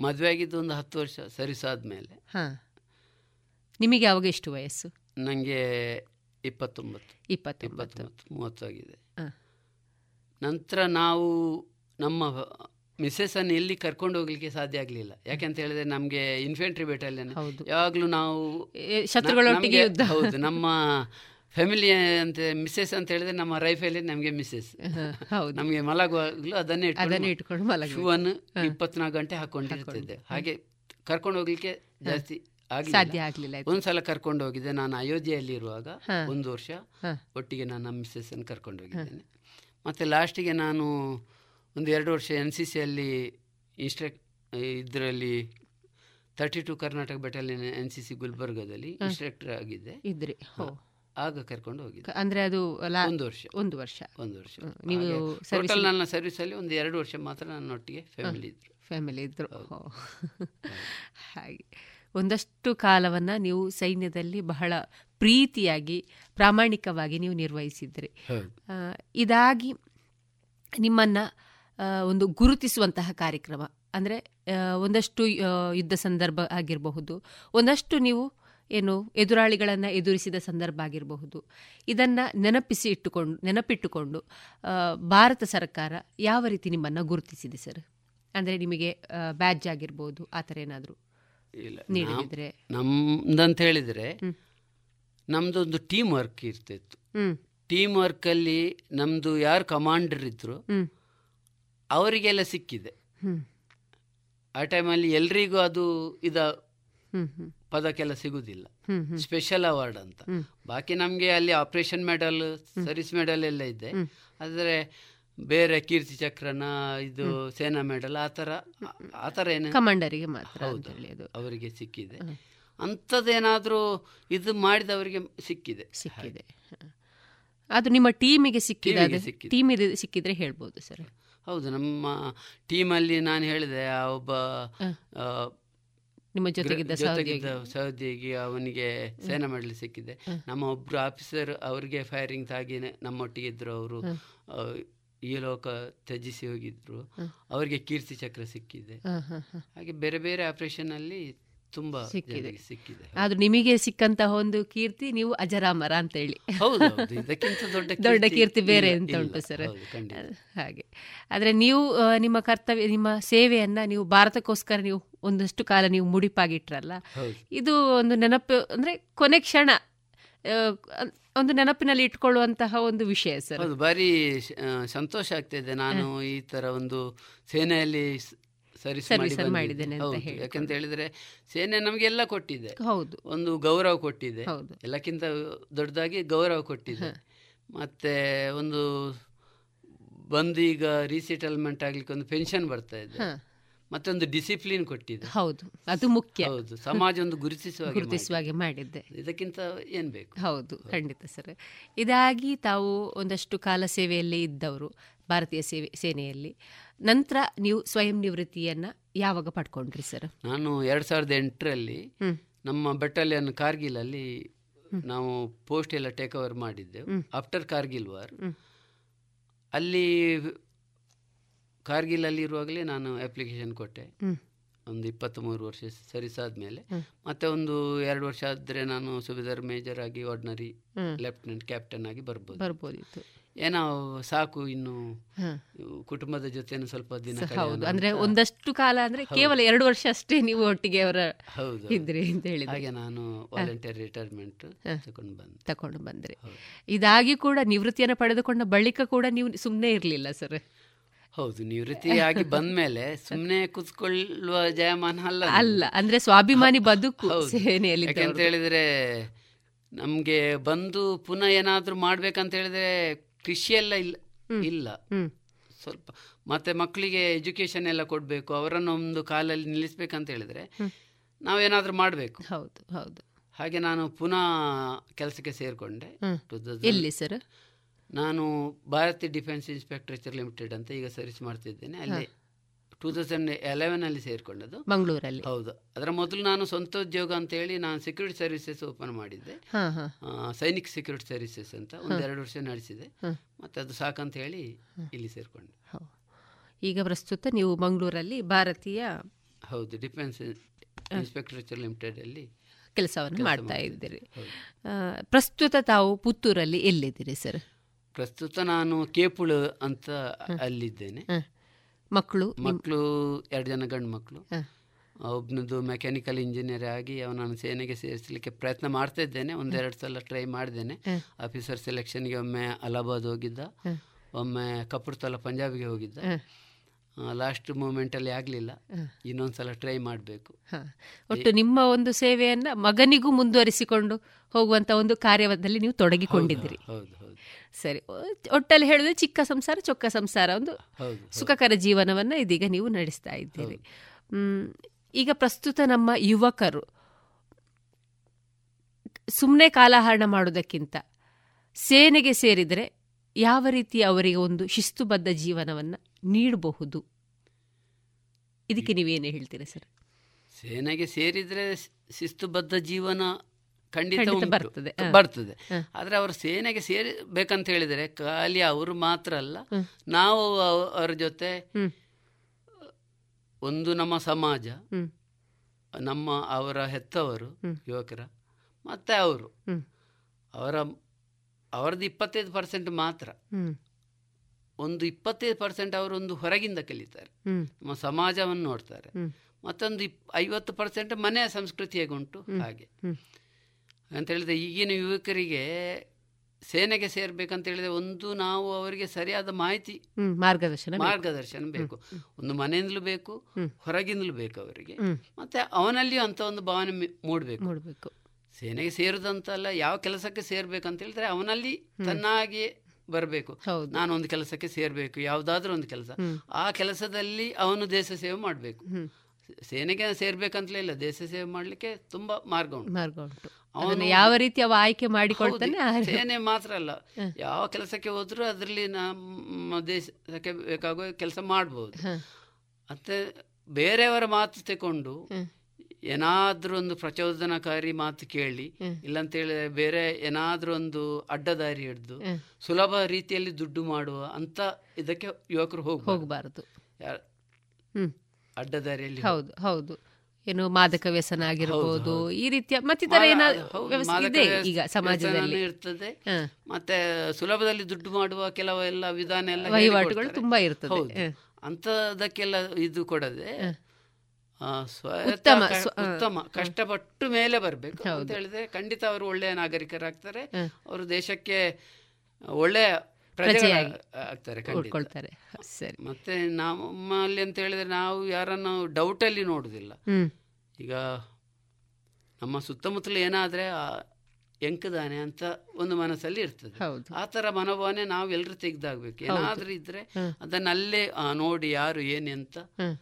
ಮದುವೆ ಆಗಿದ್ದು ಒಂದು ಹತ್ತು ವರ್ಷ ಸರಿಸಾದ್ಮೇಲೆ ಹಾ. ನಿಮಗೆ ಯಾವಾಗ ಎಷ್ಟು ವಯಸ್ಸು? ನನಗೆ ಇಪ್ಪತ್ತೊಂಬತ್ತು. ಇಪ್ಪತ್ತೊಂಬತ್ತು. ಮೂವತ್ತು ಆಗಿದೆ. ನಂತರ ನಾವು ನಮ್ಮ ಮಿಸ್ಸೆಸ್ಸನ್ನು ಎಲ್ಲಿ ಕರ್ಕೊಂಡು ಹೋಗ್ಲಿಕ್ಕೆ ಸಾಧ್ಯ ಆಗಲಿಲ್ಲ. ಯಾಕೆಂತ ಹೇಳಿದ್ರೆ ನಮಗೆ ಇನ್ಫೆಂಟ್ರಿ ಹೌದು. ಯಾವಾಗಲೂ ನಾವು ಶತ್ರುಗಳೊಟ್ಟಿಗೆ. ಹೌದು ನಮ್ಮ ಫ್ಯಾಮಿಲಿ ಅಂತ ಮಿಸ್ಸೆಸ್ ಅಂತ ಹೇಳಿದ್ರೆ ನಮ್ಮ ರೈಫಲ್ಲಿ ನಮಗೆ ಮಿಸ್ಸೆಸ್ ಹೌದು. ನಮಗೆ ಮಲಗುವಾಗಲೂ ಅದನ್ನೇ ಅದನ್ನೇ ಇಟ್ಕೊಂಡು ಮಲಗ ಶೂವನ್ನು. ಇಪ್ಪತ್ನಾಲ್ಕು ಗಂಟೆ ಹಾಕೊಂಡಿರ್ತಿದ್ದೆ. ಹಾಗೆ ಕರ್ಕೊಂಡು ಹೋಗ್ಲಿಕ್ಕೆ ಜಾಸ್ತಿ. ಸಾಧ್ಯ ಆಗ್ಲಿಲ್ಲ. ಒಂದ್ಸಲ ಕರ್ಕೊಂಡು ಹೋಗಿದ್ದೆ. ನಾನು ಅಯೋಧ್ಯೆಯಲ್ಲಿ ಇರುವಾಗ ಒಂದು ವರ್ಷ. ಒಟ್ಟಿಗೆ ನಾನು ನಮ್ಮ ಮಿಸ್ಸಸ್ ಅನ್ನು ಕರ್ಕೊಂಡು ಹೋಗಿದ್ದೇನೆ. ಮತ್ತೆ ಲಾಸ್ಟಿಗೆ ನಾನು ಒಂದು ಎರಡು ವರ್ಷ ಎನ್ ಸಿ ಸಿಯಲ್ಲಿ ಇನ್ಸ್ಟ್ರಕ್ ಇದರಲ್ಲಿ thirty two Karnataka battalion N C C ಗುಲ್ಬರ್ಗದಲ್ಲಿ. Instructor ಆಗಿದ್ದೆ. ಇದ್ರಿ. ಆಗ ಕರ್ಕೊಂಡು ಹೋಗಿದ್ದೆ. ಅಂದ್ರೆ ಅದು ಒಂದು ವರ್ಷ. ಒಂದು ವರ್ಷ. ಒಂದು ವರ್ಷ. ನೀವು ಟೋಟಲ್ ನನ್ನ ಸರ್ವಿಸ್ ಅಲ್ಲಿ ಒಂದು ಎರಡು ವರ್ಷ ಮಾತ್ರ ನನ್ನೊಟ್ಟಿಗೆ ಫ್ಯಾಮಿಲಿ ಇದ್ರು. ಫ್ಯಾಮಿಲಿ ಇದ್ರು. ಹಾಗೆ. ಒಂದಷ್ಟು ಕಾಲವನ್ನ ನೀವು ಸೈನ್ಯದಲ್ಲಿ ಬಹಳ ಪ್ರೀತಿಯಾಗಿ ಪ್ರಾಮಾಣಿಕವಾಗಿ ನೀವು ನಿರ್ವಹಿಸಿದ್ರಿ. ಇದಾಗಿ ನಿಮ್ಮನ್ನ ಒಂದು ಗುರುತಿಸುವಂತಹ ಕಾರ್ಯಕ್ರಮ. ಅಂದ್ರೆ ಒಂದಷ್ಟು ಯುದ್ಧ ಸಂದರ್ಭ ಆಗಿರಬಹುದು. ಒಂದಷ್ಟು ನೀವು ಏನು ಎದುರಾಳಿಗಳನ್ನು ಎದುರಿಸಿದ ಸಂದರ್ಭ ಆಗಿರಬಹುದು. ಇದನ್ನು ನೆನಪಿಸಿ ಇಟ್ಟುಕೊಂಡು ನೆನಪಿಟ್ಟುಕೊಂಡು ಭಾರತ ಸರ್ಕಾರ ಯಾವ ರೀತಿ ನಿಮ್ಮನ್ನು ಗುರುತಿಸಿದೆ ಸರ್? ಅಂದರೆ ನಿಮಗೆ ಬ್ಯಾಡ್ಜ್ ಆಗಿರ್ಬೋದು ಆ ಥರ ಏನಾದರೂ ಇಲ್ಲ ನೀಡಿದ್ರೆ ನಮ್ದಂತ ಹೇಳಿದ್ರೆ ನಮ್ಮದೊಂದು ಟೀಮ್ ವರ್ಕ್ ಇರ್ತಿತ್ತು. ಟೀಮ್ ವರ್ಕಲ್ಲಿ ನಮ್ದು ಯಾರು ಕಮಾಂಡರ್ ಇದ್ರು ಅವರಿಗೆಲ್ಲ ಸಿಕ್ಕಿದೆ. ಆ ಟೈಮಲ್ಲಿ ಎಲ್ರಿಗೂ ಅದು ಇದ. ಪದಕ್ಕೆಲ್ಲ ಸಿಗುದಿಲ್ಲ. ಸ್ಪೆಷಲ್ ಅವಾರ್ಡ್ ಅಂತ. ಬಾಕಿ ನಮಗೆ ಅಲ್ಲಿ ಆಪರೇಷನ್ ಮೆಡಲ್ ಸರ್ವಿಸ್ ಮೆಡಲ್ ಎಲ್ಲ ಇದೆ. ಆದ್ರೆ ಬೇರೆ ಕೀರ್ತಿ ಚಕ್ರನ ಇದು ಸೇನಾ ಮೆಡಲ್ ಆ ಥರ ಆ ಥರ ಏನು ಕಮಾಂಡರಿಗೆ ಮಾತ್ರ ಹೌದು. ಅವರಿಗೆ ಸಿಕ್ಕಿದೆ. ಅಂಥದ್ದೇನಾದರೂ ಇದು ಮಾಡಿದವರಿಗೆ ಸಿಕ್ಕಿದೆ. ಸಿಕ್ಕಿದೆ. ಅದು ನಿಮ್ಮ ಟೀಮಿಗೆ ಸಿಕ್ಕಿದೆ. ಟೀಮ್ ಸಿಕ್ಕಿದ್ರೆ ಹೇಳ್ಬೋದು ಸರ್. ಹೌದು ನಮ್ಮ ಟೀಮಲ್ಲಿ ನಾನು ಹೇಳಿದೆ ಆ ಒಬ್ಬ ನಿಮ್ಮ ಜೊತೆಗಿದ್ದ ಸಹೋದ್ಯೋಗಿ. ಅವನಿಗೆ ಸೇನಾ ಮಾಡಲಿ ಸಿಕ್ಕಿದೆ ನಮ್ಮ ಒಬ್ರು ಆಫೀಸರ್ ಅವರಿಗೆ ಫೈರಿಂಗ್ ತಾಗಿ ನಮ್ಮೊಟ್ಟಿಗೆ ಇದ್ರು ಅವರು ಈ ಲೋಕ ತ್ಯಜಿಸಿ ಹೋಗಿದ್ರು. ಅವರಿಗೆ ಕೀರ್ತಿ ಚಕ್ರ ಸಿಕ್ಕಿದೆ. ಹಾಗೆ ಬೇರೆ ಬೇರೆ ಆಪರೇಷನ್ ಅಲ್ಲಿ ತುಂಬಾ ಸಿಕ್ಕಿದೆ. ಸಿಕ್ಕಿದೆ. ಆದ್ರೆ ನಿಮಗೆ ಸಿಕ್ಕಂತಹ ಒಂದು ಕೀರ್ತಿ ನೀವು ಅಜರಾಮರ ಅಂತ ಹೇಳಿ ದೊಡ್ಡ ಕೀರ್ತಿ ಬೇರೆ ಅಂತ ಉಂಟು ಸರ್. ಹಾಗೆ. ಆದ್ರೆ ನೀವು ನಿಮ್ಮ ಕರ್ತವ್ಯ ನಿಮ್ಮ ಸೇವೆಯನ್ನ ನೀವು ಭಾರತಕ್ಕೋಸ್ಕರ ನೀವು ಒಂದಷ್ಟು ಕಾಲ ನೀವು ಮುಡಿಪಾಗಿಟ್ರಲ್ಲ. ಇದು ಒಂದು ನೆನಪು ಅಂದ್ರೆ ಕೊನೆ ಕ್ಷಣ ಒಂದು ನೆನಪಿನಲ್ಲಿ ಇಟ್ಕೊಳ್ಳುವಂತಹ ಒಂದು ವಿಷಯ ಸರ್. ಹೌದು ಭಾರಿ ಆಗ್ತಾ ಇದೆ ಸಂತೋಷ ಆಗ್ತಿದೆ ನಾನು ಈ ತರ ಒಂದು ಸೇನೆಯಲ್ಲಿ ಸ- ಸರ್ವಿಸ್ ಮಾಡಿ ಸರ್ವಿಸ್ ಅಲ್ಲಿ ಬಂದಿದ್ದೆ. ಮಾಡಿದ್ದೇನೆ. ಯಾಕಂತ ಹೇಳಿದ್ರೆ ಸೇನೆ ನಮಗೆಲ್ಲ ಕೊಟ್ಟಿದೆ. ಹೌದು. ಒಂದು ಗೌರವ ಕೊಟ್ಟಿದೆ. ಎಲ್ಲಕ್ಕಿಂತ ದೊಡ್ಡದಾಗಿ ಗೌರವ ಕೊಟ್ಟಿದೆ. ಮತ್ತೆ ಒಂದು ಬಂದು ಈಗ ರೀಸೆಟಲ್ಮೆಂಟ್ ಆಗ್ಲಿಕ್ಕೆ ಒಂದು ಪೆನ್ಷನ್ ಬರ್ತಾ ಇದೆ. ಮತ್ತೊಂದು ಡಿಸಿಪ್ಲಿನ್ ಕೊಟ್ಟಿದೆ. ಹೌದು ಅದು ಮುಖ್ಯ. ಹೌದು ಸಮಾಜ ಒಂದು ಗುರುತಿಸುವ ಹಾಗೆ ಗುರುತಿಸುವಾಗೆ ಮಾಡಿದ್ದೆ ಮಾಡಿದೆ. ಇದಕ್ಕಿಂತ ಏನ್ ಬೇಕು? ಹೌದು. ಖಂಡಿತ ಸರ್. ಇದಾಗಿ ತಾವು ಒಂದಷ್ಟು ಕಾಲ ಸೇವೆಯಲ್ಲಿ ಇದ್ದವರು. ಭಾರತೀಯ ಸೇವೆ ಸೇನೆಯಲ್ಲಿ. ನಂತರ ನೀವು ಸ್ವಯಂ ನಿವೃತ್ತಿಯನ್ನ ಯಾವಾಗ ಪಡ್ಕೊಂಡ್ರಿ ಸರ್ ನಾನು ಎರಡ್ ಸಾವಿರದ ಎಂಟರಲ್ಲಿ ನಮ್ಮ ಬೆಟಾಲಿಯನ್ ಕಾರ್ಗಿಲ್ ಅಲ್ಲಿ ನಾವು ಪೋಸ್ಟ್ ಎಲ್ಲ ಟೇಕ್ ಓವರ್ ಮಾಡಿದ್ದೆವು. ಆಫ್ಟರ್ ಕಾರ್ಗಿಲ್ ವಾರ್ ಅಲ್ಲಿ ಕಾರ್ಗಿಲ್ ಅಲ್ಲಿ ಇರುವಾಗಲೇ ನಾನು ಅಪ್ಲಿಕೇಶನ್ ಕೊಟ್ಟೆ. ಒಂದು ಇಪ್ಪತ್ತ್ ಮೂರು ವರ್ಷ ಸರಿಸಾದ ಮೇಲೆ ಮತ್ತೆ ಒಂದು ಎರಡು ವರ್ಷ ಆದ್ರೆ ನಾನು ಸುಬೇದಾರ್ ಮೇಜರ್ ಆಗಿ ಆರ್ಡಿನರಿ. ಲೆಫ್ಟಿನೆಂಟ್ ಕ್ಯಾಪ್ಟನ್ ಆಗಿ ಬರ್ಬೋದು. ಬರ್ಬೋದಿತ್ತು. ಏನೋ ಸಾಕು ಇನ್ನು ಕುಟುಂಬದ ಜೊತೆ ಸ್ವಲ್ಪ ದಿನ ಅಂದ್ರೆ ಒಂದಷ್ಟು ಕಾಲ ಅಂದ್ರೆ ಕೇವಲ ಎರಡು ವರ್ಷ ಅಷ್ಟೇ ನೀವು ಒಟ್ಟಿಗೆ ಅವರ ಹೌದು. ಇದ್ರಿ ಅಂತ ಹೇಳಿ ಹಾಗೆ ನಾನು ವಾಲಂಟಿಯರ್ ರಿಟೈರ್ಮೆಂಟ್ ತಗೊಂಡು ಬಂದೆ. ತಕೊಂಡು ಬಂದ್ರಿ. ಇದಾಗಿ ಕೂಡ ನಿವೃತ್ತಿಯನ್ನು ಪಡೆದುಕೊಂಡ ಬಳಿಕ ಕೂಡ ನೀವು ಸುಮ್ಮನೆ ಇರಲಿಲ್ಲ ಸರ್? ಹೌದು ನಿವೃತ್ತಿಯಾಗಿ ಬಂದ್ಮೇಲೆ ಸುಮ್ಮನೆ ಕುತ್ಕೊಳ್ಳುವ ಜಯಮಾನ ಅಲ್ಲ ಅಲ್ಲ ಅಂದ್ರೆ ಸ್ವಾಭಿಮಾನಿ ಬದುಕು. ಸೇನೆಯಲ್ಲಿ ಯಾಕೆಂತ ಹೇಳಿದ್ರೆ ನಮ್ಗೆ ಬಂದು ಪುನಃ ಏನಾದ್ರೂ ಮಾಡ್ಬೇಕಂತ ಹೇಳಿದ್ರೆ ಕೃಷಿ ಎಲ್ಲ ಇಲ್ಲ. ಇಲ್ಲ ಸ್ವಲ್ಪ ಮತ್ತೆ ಮಕ್ಕಳಿಗೆ ಎಜುಕೇಶನ್ ಎಲ್ಲ ಕೊಡಬೇಕು ಅವರನ್ನು ಒಂದು ಕಾಲಲ್ಲಿ ನಿಲ್ಲಿಸ್ಬೇಕಂತ ಹೇಳಿದ್ರೆ ನಾವೇನಾದರೂ ಮಾಡಬೇಕು. ಹೌದು ಹೌದು. ಹಾಗೆ ನಾನು ಪುನಃ ಕೆಲಸಕ್ಕೆ ಸೇರಿಕೊಂಡೆ. ಎಲ್ಲಿ ಸರ್? ನಾನು ಭಾರತಿ ಡಿಫೆನ್ಸ್ ಇನ್ಸ್ಪೆಕ್ಟರೇಚರ್ ಲಿಮಿಟೆಡ್ ಅಂತ ಈಗ ಸರ್ವಿಸ್ ಮಾಡ್ತಿದ್ದೇನೆ. ಅಲ್ಲಿ ಟೂ ತೌಸಂಡ್ ಎಲೆವೆನಲ್ಲಿ ಸೇರಿಕೊಂಡದ್ದು. ಮಂಗಳೂರಲ್ಲಿ. ಹೌದು. ಅದರ ಮೊದಲು ನಾನು ಸ್ವಂತ ಉದ್ಯೋಗ ಅಂತ ಹೇಳಿ ನಾನು ಸೆಕ್ಯೂರಿಟಿ ಸರ್ವಿಸಸ್ ಓಪನ್ ಮಾಡಿದ್ದೆ. ಸೈನಿಕ್ ಸೆಕ್ಯೂರಿಟಿ ಸರ್ವಿಸಸ್ ಅಂತ ಒಂದೆರಡು ವರ್ಷ ನಡೆಸಿದೆ. ಮತ್ತೆ ಅದು ಸಾಕಂತ ಹೇಳಿ ಇಲ್ಲಿ ಸೇರಿಕೊಂಡೆ. ಈಗ ಪ್ರಸ್ತುತ ನೀವು ಮಂಗಳೂರಲ್ಲಿ ಭಾರತೀಯ ಹೌದು ಡಿಫೆನ್ಸ್ ಇನ್ಸ್ಪೆಕ್ಟರೇಚರ್ ಲಿಮಿಟೆಡ್ ಅಲ್ಲಿ ಕೆಲಸವನ್ನು ಕೆಲ್ಸ ಮಾಡ್ತಾ ಇದ್ದೀರಿ. ಪ್ರಸ್ತುತ ತಾವು ಪುತ್ತೂರಲ್ಲಿ ಎಲ್ಲಿದ್ದೀರಿ ಸರ್? ಪ್ರಸ್ತುತ ನಾನು ಕೇಪುಳು ಅಂತ ಅಲ್ಲಿದ್ದೇನೆ. ಮಕ್ಕಳು ಮಕ್ಕಳು ಎರಡು ಜನ ಗಂಡು ಮಕ್ಕಳು. ಒಬ್ಬನದು ಮೆಕ್ಯಾನಿಕಲ್ ಇಂಜಿನಿಯರ್ ಆಗಿ ಅವನನ್ನು ಸೇನೆಗೆ ಸೇರಿಸಲಿಕ್ಕೆ ಪ್ರಯತ್ನ ಮಾಡ್ತಾ ಇದ್ದೇನೆ. ಒಂದೆರಡು ಸಲ ಟ್ರೈ ಮಾಡಿದ್ದೇನೆ. ಆಫೀಸರ್ ಸೆಲೆಕ್ಷನ್ಗೆ ಒಮ್ಮೆ ಅಲಹಾಬಾದ್ ಹೋಗಿದ್ದ. ಒಮ್ಮೆ ಕಪೂರ್ತಲ ಪಂಜಾಬಿಗೆ ಹೋಗಿದ್ದ. ಲಾಸ್ಟ್ ಮೂಮೆಂಟಲ್ಲಿ ಆಗಲಿಲ್ಲ. ಇನ್ನೊಂದು ಸಲ ಟ್ರೈ ಮಾಡಬೇಕು. ಒಟ್ಟು ನಿಮ್ಮ ಒಂದು ಸೇವೆಯನ್ನು ಮಗನಿಗೂ ಮುಂದುವರಿಸಿಕೊಂಡು ಹೋಗುವಂತ ಒಂದು ಕಾರ್ಯದಲ್ಲಿ ನೀವು ತೊಡಗಿಕೊಂಡಿದ್ದೀರಿ. ಹೌದು. ಸರಿ. ಒಟ್ಟಲ್ಲಿ ಹೇಳಿದ್ರೆ ಚಿಕ್ಕ ಸಂಸಾರ ಚೊಕ್ಕ ಸಂಸಾರ ಒಂದು ಸುಖಕರ ಜೀವನವನ್ನ ಇದೀಗ ನೀವು ನಡೆಸ್ತಾ ಇದ್ದೀರಿ. ಈಗ ಪ್ರಸ್ತುತ ನಮ್ಮ ಯುವಕರು ಸುಮ್ಮನೆ ಕಾಲಹರಣ ಮಾಡೋದಕ್ಕಿಂತ ಸೇನೆಗೆ ಸೇರಿದರೆ ಯಾವ ರೀತಿ ಅವರಿಗೆ ಒಂದು ಶಿಸ್ತುಬದ್ಧ ಜೀವನವನ್ನ ನೀಡಬಹುದು? ಇದಕ್ಕೆ ನೀವೇನು ಹೇಳ್ತೀರಾ ಸರ್? ಸೇನೆಗೆ ಸೇರಿದ್ರೆ ಶಿಸ್ತುಬದ್ಧ ಜೀವನ ಖಂಡಿತ. ಬರ್ತದೆ, ಬರ್ತದೆ. ಆದ್ರೆ ಅವರು ಸೇನೆಗೆ ಸೇರಬೇಕಂತ ಹೇಳಿದ್ರೆ ಖಾಲಿ ಅವರು ಮಾತ್ರ ಅಲ್ಲ ನಾವು ಅವ- ಅವರ ಜೊತೆ ಒಂದು ನಮ್ಮ ಸಮಾಜ ನಮ್ಮ ಅವರ ಹೆತ್ತವರು. ಯುವಕರ ಮತ್ತೆ ಅವರು. ಅವರ ಅವರದ್ದು ಇಪ್ಪತ್ತೈದು ಪರ್ಸೆಂಟ್ ಮಾತ್ರ. ಒಂದು ಇಪ್ಪತ್ತೈದು ಪರ್ಸೆಂಟ್ ಒಂದು ಹೊರಗಿಂದ ಕಲಿತಾರೆ. ನಮ್ಮ ಸಮಾಜವನ್ನು ನೋಡ್ತಾರೆ. ಮತ್ತೊಂದು ಇಪ್ ಐವತ್ತು ಪರ್ಸೆಂಟ್ ಮನೆಯ ಸಂಸ್ಕೃತಿ ಹೇಗುಂಟು ಹಾಗೆ. ಅಂತ ಹೇಳಿದ್ರೆ ಈಗಿನ ಯುವಕರಿಗೆ ಸೇನೆಗೆ ಸೇರ್ಬೇಕಂತ ಹೇಳಿದ್ರೆ ಒಂದು ನಾವು ಅವರಿಗೆ ಸರಿಯಾದ ಮಾಹಿತಿ ಮಾರ್ಗದರ್ಶನ ಬೇಕು. ಮಾರ್ಗದರ್ಶನ ಬೇಕು. ಒಂದು ಮನೆಯಿಂದಲೂ ಬೇಕು. ಹೊರಗಿಂದಲೂ ಬೇಕು ಅವರಿಗೆ. ಮತ್ತೆ ಅವನಲ್ಲಿಯೂ ಅಂತ ಒಂದು ಭಾವನೆ ಮೂಡಬೇಕು. ಮೂಡ್ಬೇಕು. ಸೇನೆಗೆ ಸೇರುದಂತಲ್ಲ ಯಾವ ಕೆಲಸಕ್ಕೆ ಸೇರ್ಬೇಕಂತ ಹೇಳಿದ್ರೆ ಅವನಲ್ಲಿ ತನ್ನಾಗಿ ಬರಬೇಕು. ನಾನು ಒಂದು ಕೆಲಸಕ್ಕೆ ಸೇರ್ಬೇಕು ಯಾವುದಾದ್ರೂ ಒಂದು ಕೆಲಸ. ಆ ಕೆಲಸದಲ್ಲಿ ಅವನು ದೇಶ ಸೇವೆ ಮಾಡಬೇಕು. ಸೇನೆಗೆ ಸೇರ್ಬೇಕಂತಲೇ ಇಲ್ಲ ದೇಶ ಸೇವೆ ಮಾಡಲಿಕ್ಕೆ ತುಂಬಾ ಮಾರ್ಗ ಉಂಟು. ಮಾರ್ಗ ಉಂಟು. ಅವನು ಯಾವ ರೀತಿ ಅವ ಆಯ್ಕೆ ಮಾಡಿಕೊಳ್ತಾನೆ ಸೇನೆ ಮಾತ್ರ ಅಲ್ಲ. ಯಾವ ಕೆಲಸಕ್ಕೆ ಹೋದ್ರೂ ಅದರಲ್ಲಿ ನಮ್ಮ ದೇಶಕ್ಕೆ ಬೇಕಾಗುವ ಕೆಲಸ ಮಾಡ್ಬೋದು. ಮತ್ತೆ ಬೇರೆಯವರ ಮಾತು ತಗೊಂಡು. ಏನಾದ್ರೂ ಒಂದು ಪ್ರಚೋದನಕಾರಿ ಮಾತು ಕೇಳಿ ಇಲ್ಲ ಅಂತ ಹೇಳಿದ್ರೆ ಬೇರೆ ಏನಾದ್ರೂ ಒಂದು ಅಡ್ಡದಾರಿ ಹಿಡಿದು ಸುಲಭ ರೀತಿಯಲ್ಲಿ ದುಡ್ಡು ಮಾಡುವ ಅಂತ ಇದಕ್ಕೆ ಯುವಕರು ಹೋಗಬಾರದು. ಅಡ್ಡದಾರಿಯಲ್ಲಿ ಹೌದು ಹೌದು. ಏನು ಮಾದಕ ವ್ಯಸನ ಆಗಿರಬಹುದು ಈ ರೀತಿಯ ಮತ್ತಿತರ ಏನಾದ್ರು ಇದೆ ಈಗ ಸಮಾಜದಲ್ಲಿ? ಇರ್ತದೆ. ಮತ್ತೆ ಸುಲಭದಲ್ಲಿ ದುಡ್ಡು ಮಾಡುವ ಕೆಲವು ಎಲ್ಲ ವಿಧಾನ ಎಲ್ಲ ವಹಿವಾಟುಗಳು ತುಂಬಾ ಇರ್ತದೆ. ಅಂತದಕ್ಕೆಲ್ಲ. ಇದು ಕೊಡದೆ ಉತ್ತಮ, ಉತ್ತಮ ಕಷ್ಟಪಟ್ಟು ಮೇಲೆ ಬರಬೇಕು ಅಂತ. ಹೇಳಿದ್ರೆ ಖಂಡಿತ ಅವರು ಒಳ್ಳೆಯ ನಾಗರಿಕರಾಗ್ತಾರೆ. ಅವರು ದೇಶಕ್ಕೆ ಒಳ್ಳೆಯ ಆಗ್ತಾರೆ ಉಳ್ಕೊಳ್ತಾರೆ. ಸರಿ. ಮತ್ತೆ ನಮ್ಮಲ್ಲಿ ಅಂತ ಹೇಳಿದ್ರೆ ನಾವು ಯಾರನ್ನು ಡೌಟಲ್ಲಿ ನೋಡುದಿಲ್ಲ. ಈಗ ನಮ್ಮ ಸುತ್ತಮುತ್ತಲು ಏನಾದ್ರೆ ಎಂಕದಾನೆ ಅಂತ ಒಂದು ಮನಸ್ಸಲ್ಲಿ ಇರ್ತದೆ. ಹೌದು. ಆ ತರ ಮನೋಭಾವನೆ ನಾವು ಎಲ್ಲರೂ ತೆಗೆದಾಗಬೇಕು. ಏನಾದ್ರೂ ಇದ್ರೆ ಅದನ್ನಲ್ಲೇ ಅದನ್ನ ಅಲ್ಲೇ ನೋಡಿ ಯಾರು ಏನೆಂತ ಹ್ಮ್.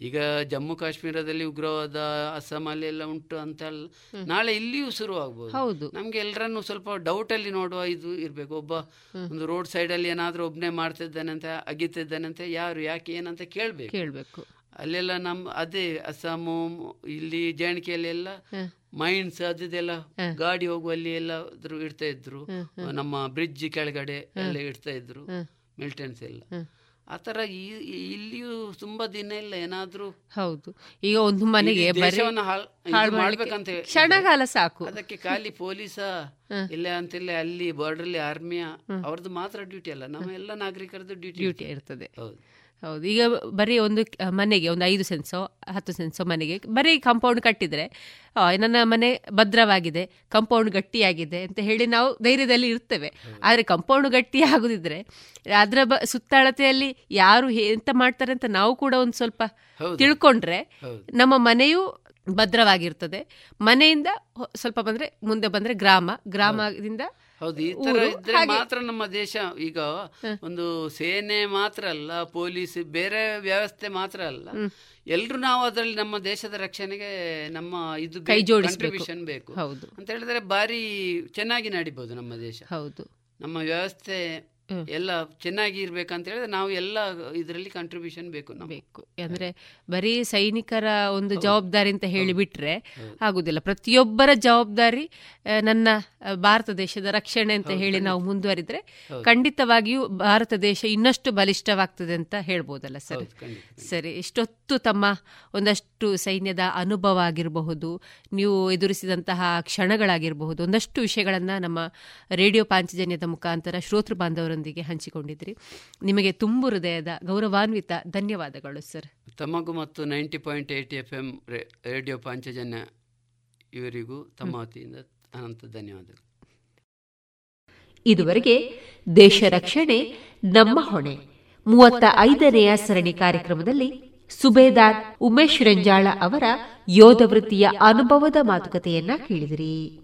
ಈಗ ಜಮ್ಮು ಕಾಶ್ಮೀರದಲ್ಲಿ ಉಗ್ರವಾದ ಅಸ್ಸಾಮಲ್ಲಿ ಎಲ್ಲ ಉಂಟು ಅಂತ ಅಲ್ಲ. ನಾಳೆ ಇಲ್ಲಿಯೂ ಶುರುವಾಗಬಹುದು ಹೌದು. ನಮ್ಗೆ ಎಲ್ಲರನ್ನು ಸ್ವಲ್ಪ ಡೌಟ್ ಅಲ್ಲಿ ನೋಡುವ ಇದು ಇರ್ಬೇಕು. ಒಬ್ಬ ಒಂದು ರೋಡ್ ಸೈಡ್ ಅಲ್ಲಿ ಏನಾದ್ರೂ ಒಬ್ನೇ ಮಾಡ್ತಿದ್ದಾನೆ ಅಂತ ಅಗಿತಿದ್ದಾನೆ ಅಂತ ಯಾರು ಯಾಕೆ ಏನಂತ ಕೇಳ್ಬೇಕು. ಕೇಳ್ಬೇಕು. ಅಲ್ಲೆಲ್ಲ ನಮ್ಮ ಅದೇ ಅಸ್ಸಾಮು ಇಲ್ಲಿ ಜಾಣಿಕೆಯಲ್ಲಿ ಎಲ್ಲ ಮೈನ್ಸ್ ಅದೆಲ್ಲ ಗಾಡಿ ಹೋಗುವಲ್ಲಿ ಎಲ್ಲ ಇಡ್ತಾ ಇದ್ರು. ನಮ್ಮ ಬ್ರಿಡ್ಜ್ ಕೆಳಗಡೆ ಎಲ್ಲ ಇಡ್ತಾ ಇದ್ರು. ಮಿಲಿಟೆನ್ಸ್ ಎಲ್ಲ. ಆ ಥರ ಇಲ್ಲಿಯೂ ತುಂಬಾ ದಿನ ಇಲ್ಲ ಏನಾದ್ರೂ ಹೌದು. ಈಗ ಒಂದು ಮನೆಗೆ ಮಾಡ್ಬೇಕಂತ ಹೇಳಿ- ಕ್ಷಣಕಾಲ ಸಾಕು. ಅದಕ್ಕೆ ಖಾಲಿ ಪೊಲೀಸ ಇಲ್ಲ ಅಂತಿಲ್ಲ ಅಲ್ಲಿ ಬಾರ್ಡರ್ಲಿ ಆರ್ಮಿಯ ಅವ್ರದ್ದು ಮಾತ್ರ ಡ್ಯೂಟಿ ಅಲ್ಲ ನಮ್ಮ ಎಲ್ಲ ನಾಗರಿಕರದ್ದು ಡ್ಯೂಟಿ ಡ್ಯೂಟಿ ಇರ್ತದೆ. ಹೌದು. ಹೌದು. ಈಗ ಬರೀ ಒಂದು ಮನೆಗೆ ಒಂದು ಐದು ಸೆನ್ಸೋ ಹತ್ತು ಸೆನ್ಸೋ ಮನೆಗೆ ಬರೀ ಕಾಂಪೌಂಡ್ ಕಟ್ಟಿದ್ರೆ ನನ್ನ ಮನೆ ಭದ್ರವಾಗಿದೆ ಕಾಂಪೌಂಡ್ ಗಟ್ಟಿಯಾಗಿದೆ ಅಂತ ಹೇಳಿ ನಾವು ಧೈರ್ಯದಲ್ಲಿ ಇರ್ತೇವೆ. ಆದರೆ ಕಾಂಪೌಂಡ್ ಗಟ್ಟಿ ಆಗುದಿದ್ರೆ ಅದರ ಬ ಸುತ್ತಳತೆಯಲ್ಲಿ ಯಾರು ಎಂತ ಮಾಡ್ತಾರೆ ಅಂತ ನಾವು ಕೂಡ ಒಂದು ಸ್ವಲ್ಪ ತಿಳ್ಕೊಂಡ್ರೆ ನಮ್ಮ ಮನೆಯು ಭದ್ರವಾಗಿರ್ತದೆ. ಮನೆಯಿಂದ ಸ್ವಲ್ಪ ಬಂದ್ರೆ ಮುಂದೆ ಬಂದ್ರೆ ಗ್ರಾಮ ಗ್ರಾಮದಿಂದ ಹೌದು ಈ ತರ ಇದ್ರೆ ಮಾತ್ರ ನಮ್ಮ ದೇಶ. ಈಗ ಒಂದು ಸೇನೆ ಮಾತ್ರ ಅಲ್ಲ ಪೊಲೀಸ್ ಬೇರೆ ವ್ಯವಸ್ಥೆ ಮಾತ್ರ ಅಲ್ಲ. ಎಲ್ರು ನಾವು ಅದರಲ್ಲಿ ನಮ್ಮ ದೇಶದ ರಕ್ಷಣೆಗೆ ನಮ್ಮ ಇದು. ಕಾಂಟ್ರಿಬ್ಯೂಷನ್ ಬೇಕು ಹೌದು. ಅಂತ ಹೇಳಿದ್ರೆ ಬಾರಿ ಚೆನ್ನಾಗಿ ನಡಿಬಹುದು ನಮ್ಮ ದೇಶ. ಹೌದು. ನಮ್ಮ ವ್ಯವಸ್ಥೆ ಎಲ್ಲ ಚೆನ್ನಾಗಿ ಇರ್ಬೇಕಂತ ಹೇಳಿದ್ರೆ ನಾವು ಎಲ್ಲ ಇದರಲ್ಲಿ ಕಂಟ್ರಿಬ್ಯೂಷನ್ ಬೇಕು. ಬೇಕು. ಅಂದ್ರೆ ಬರೀ ಸೈನಿಕರ ಒಂದು ಜವಾಬ್ದಾರಿ ಅಂತ ಹೇಳಿ ಬಿಟ್ರೆ ಆಗುದಿಲ್ಲ. ಪ್ರತಿಯೊಬ್ಬರ ಜವಾಬ್ದಾರಿ ನನ್ನ ಭಾರತ ದೇಶದ ರಕ್ಷಣೆ ಅಂತ ಹೇಳಿ ನಾವು ಮುಂದುವರಿದ್ರೆ ಖಂಡಿತವಾಗಿಯೂ ಭಾರತ ದೇಶ ಇನ್ನಷ್ಟು ಬಲಿಷ್ಠವಾಗ್ತದೆ ಅಂತ ಹೇಳ್ಬೋದಲ್ಲ ಸರ್? ಸರಿ ಇಷ್ಟೊತ್ತು ತಮ್ಮ ಒಂದಷ್ಟು ಸೈನ್ಯದ ಅನುಭವ ಆಗಿರಬಹುದು ನೀವು ಎದುರಿಸಿದಂತಹ ಕ್ಷಣಗಳಾಗಿರಬಹುದು ಒಂದಷ್ಟು ವಿಷಯಗಳನ್ನ ನಮ್ಮ ರೇಡಿಯೋ ಪಾಂಚಜನ್ಯದ ಮುಖಾಂತರ ಶ್ರೋತೃ ಬಾಂಧವರೊಂದಿಗೆ ಹಂಚಿಕೊಂಡಿದ್ರಿ. ನಿಮಗೆ ತುಂಬು ಹೃದಯದ ಗೌರವಾನ್ವಿತ ಧನ್ಯವಾದಗಳು ಸರ್. ತಮಗೂ ಮತ್ತು ninety point eight F M radio Panchajanya ಇವರಿಗೂ ತಮ್ಮ ವತಿಯಿಂದ ಅನಂತ ಧನ್ಯವಾದಗಳು. ಇದುವರೆಗೆ ದೇಶ ರಕ್ಷಣೆ ನಮ್ಮ ಹೊಣೆ. ಮೂವತ್ತ ಐದನೆಯ ಸರಣಿ ಕಾರ್ಯಕ್ರಮದಲ್ಲಿ ಸುಬೇದಾರ್ ಉಮೇಶ್ ರಂಜಾಳ ಅವರ ಯೋಧ ವೃತ್ತಿಯ ಅನುಭವದ ಮಾತುಕತೆಯನ್ನ ಕೇಳಿದಿರಿ.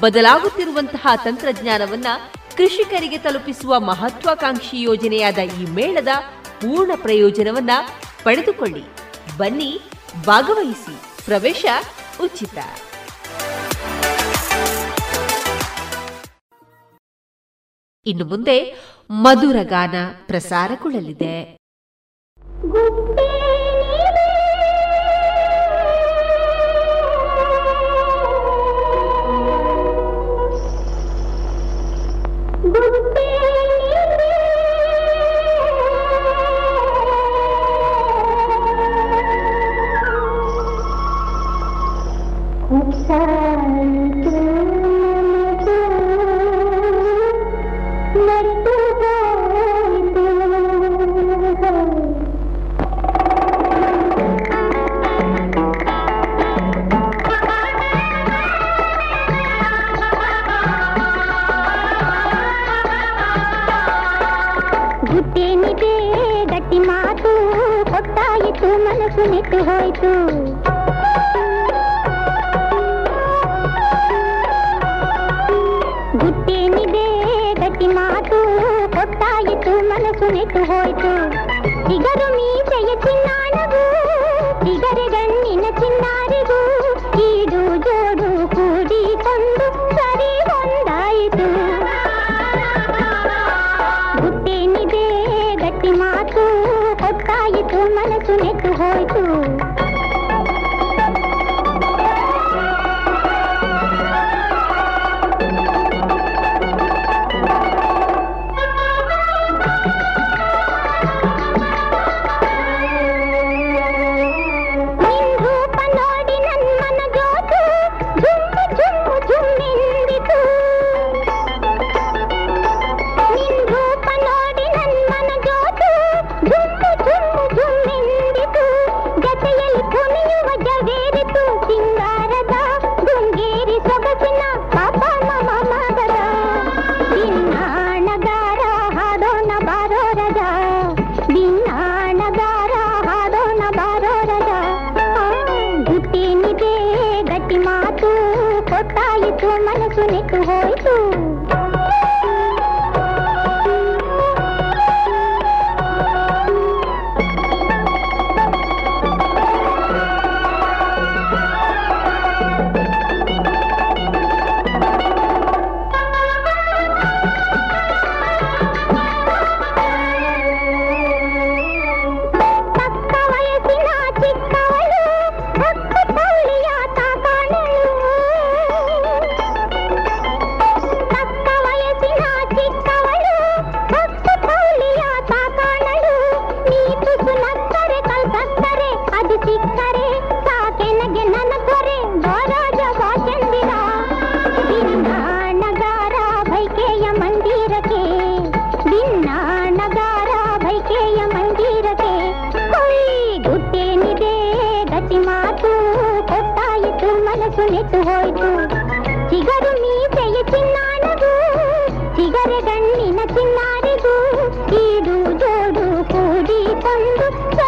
ಬದಲಾಗುತ್ತಿರುವಂತಹ ತಂತ್ರಜ್ಞಾನವನ್ನ ಕೃಷಿಕರಿಗೆ ತಲುಪಿಸುವ ಮಹತ್ವಾಕಾಂಕ್ಷಿ ಯೋಜನೆಯಾದ ಈ ಮೇಳದ ಪೂರ್ಣ ಪ್ರಯೋಜನವನ್ನ ಪಡೆದುಕೊಳ್ಳಿ. ಬನ್ನಿ, ಭಾಗವಹಿಸಿ. ಪ್ರವೇಶ ಉಚಿತ. ಇನ್ನು ಮುಂದೆ ಮಧುರ ಗಾನ ಪ್ರಸಾರಗೊಳ್ಳಲಿದೆ. ಕೂಡಿ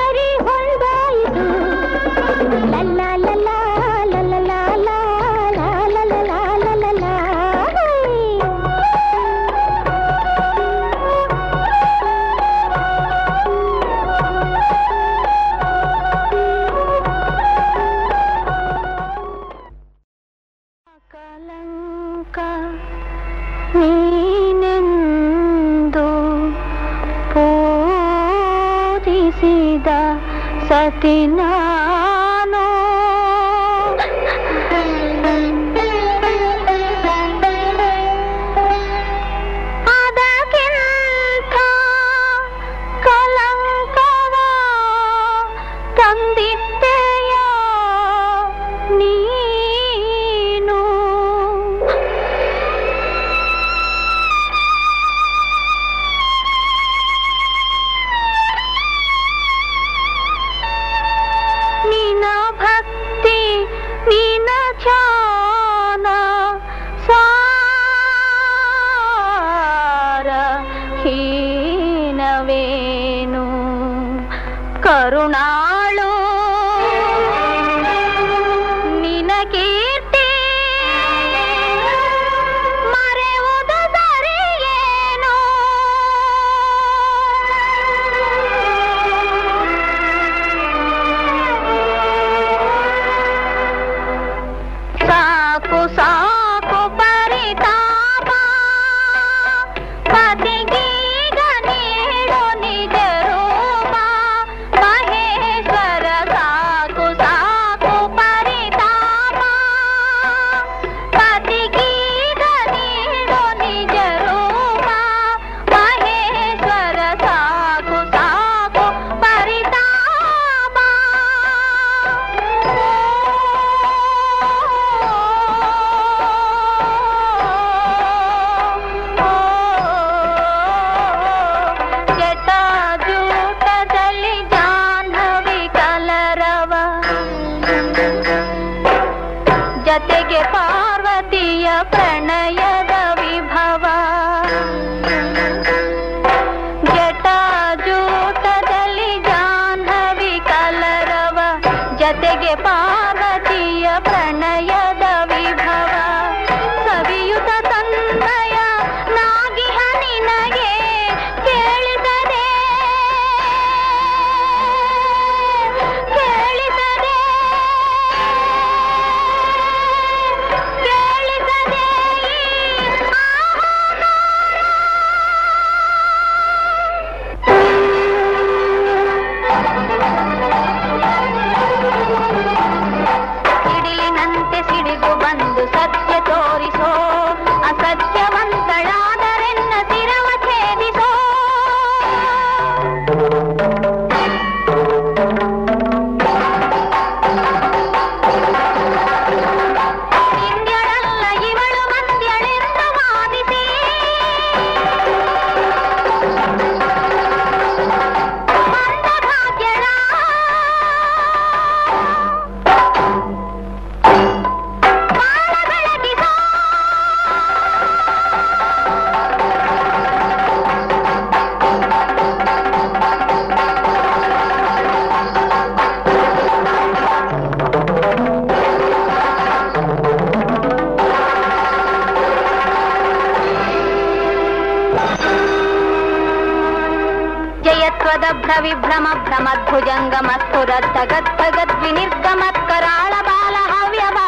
त्वदभ्रविभ्रम भ्रमद्भुजङ्गमस्तुरद्धगद्भगद्विनिर्गमत्कराळबालहव्यवा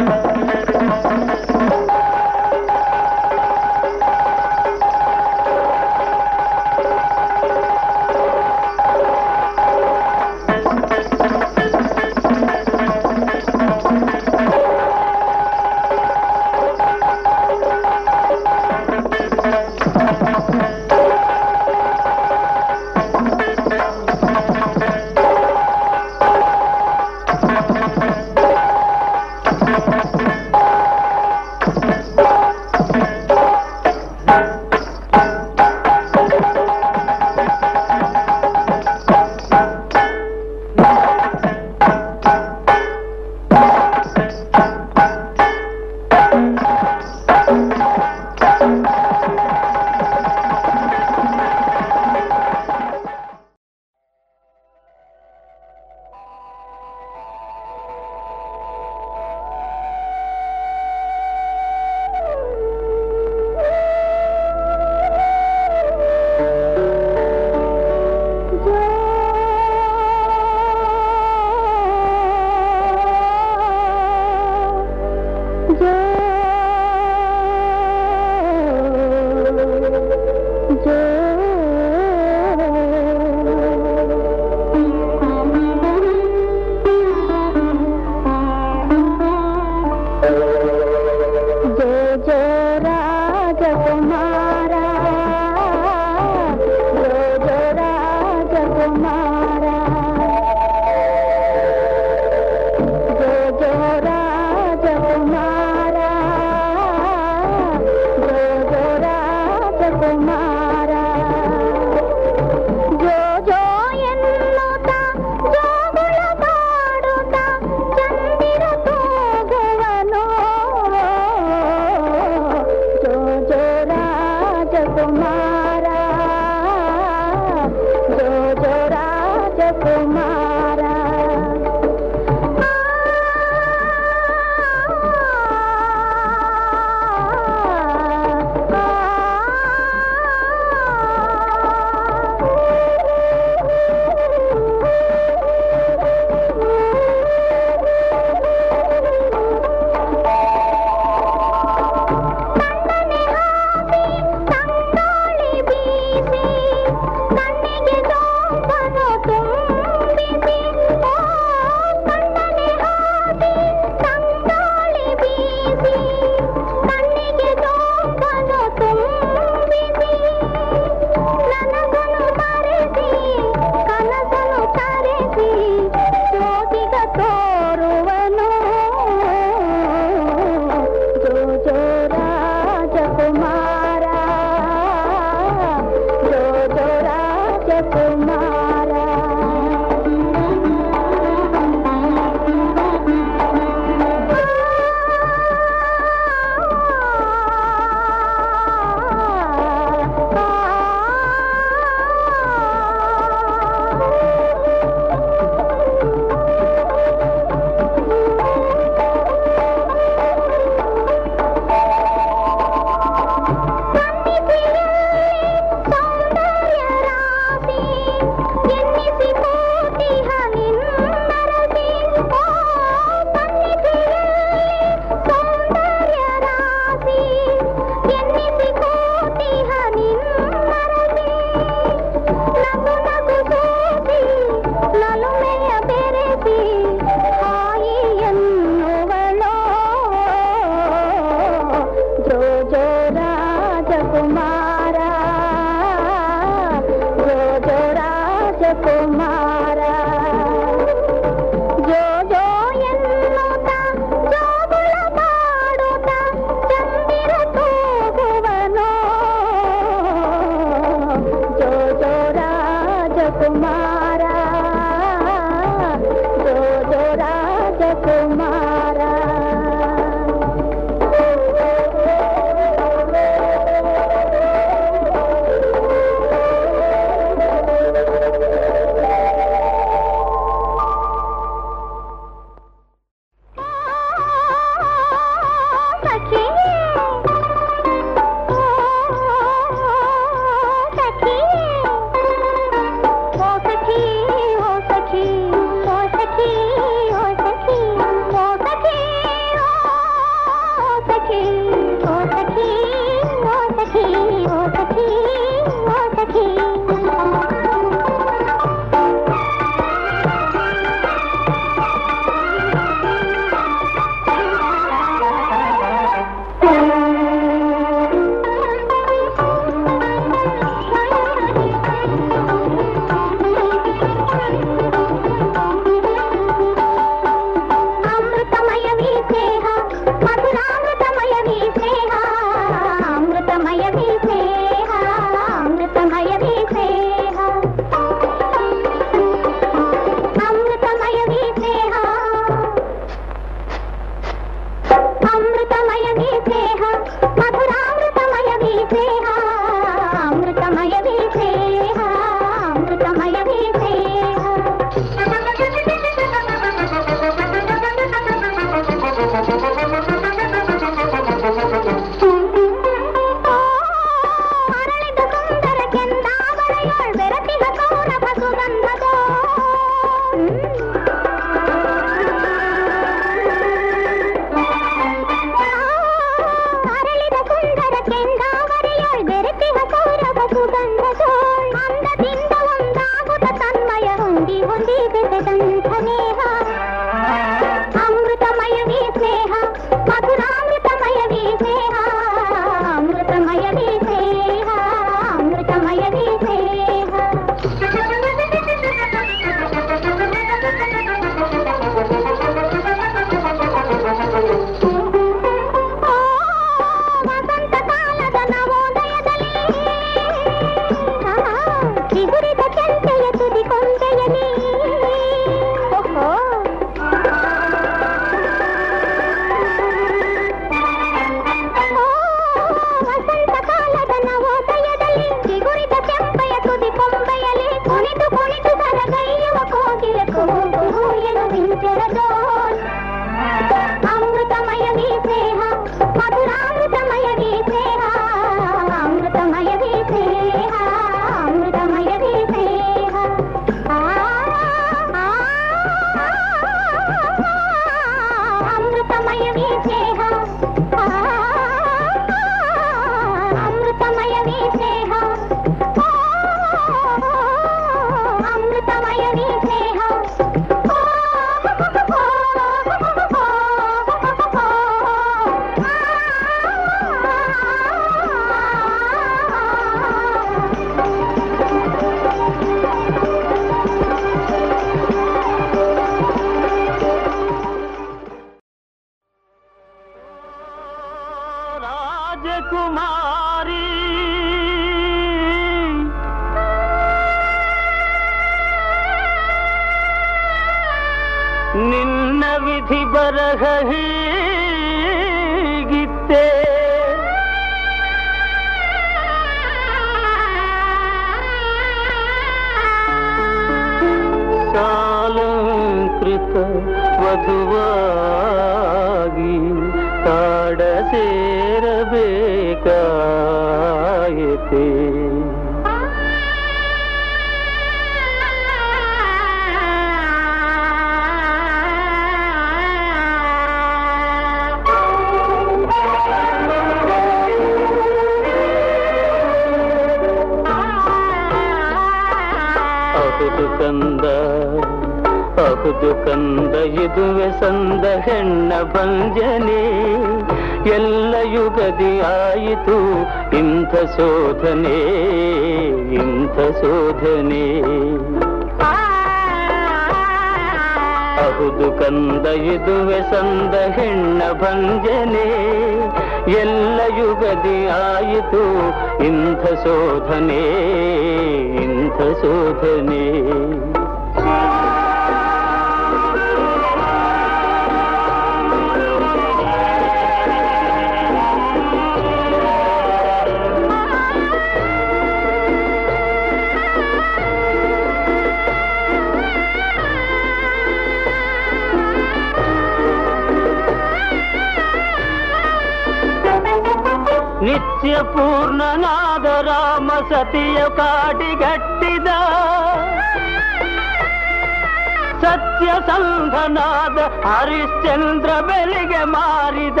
ಹರಿಶ್ಚಂದ್ರ ಬೆಲೆಗೆ ಮಾರಿದ.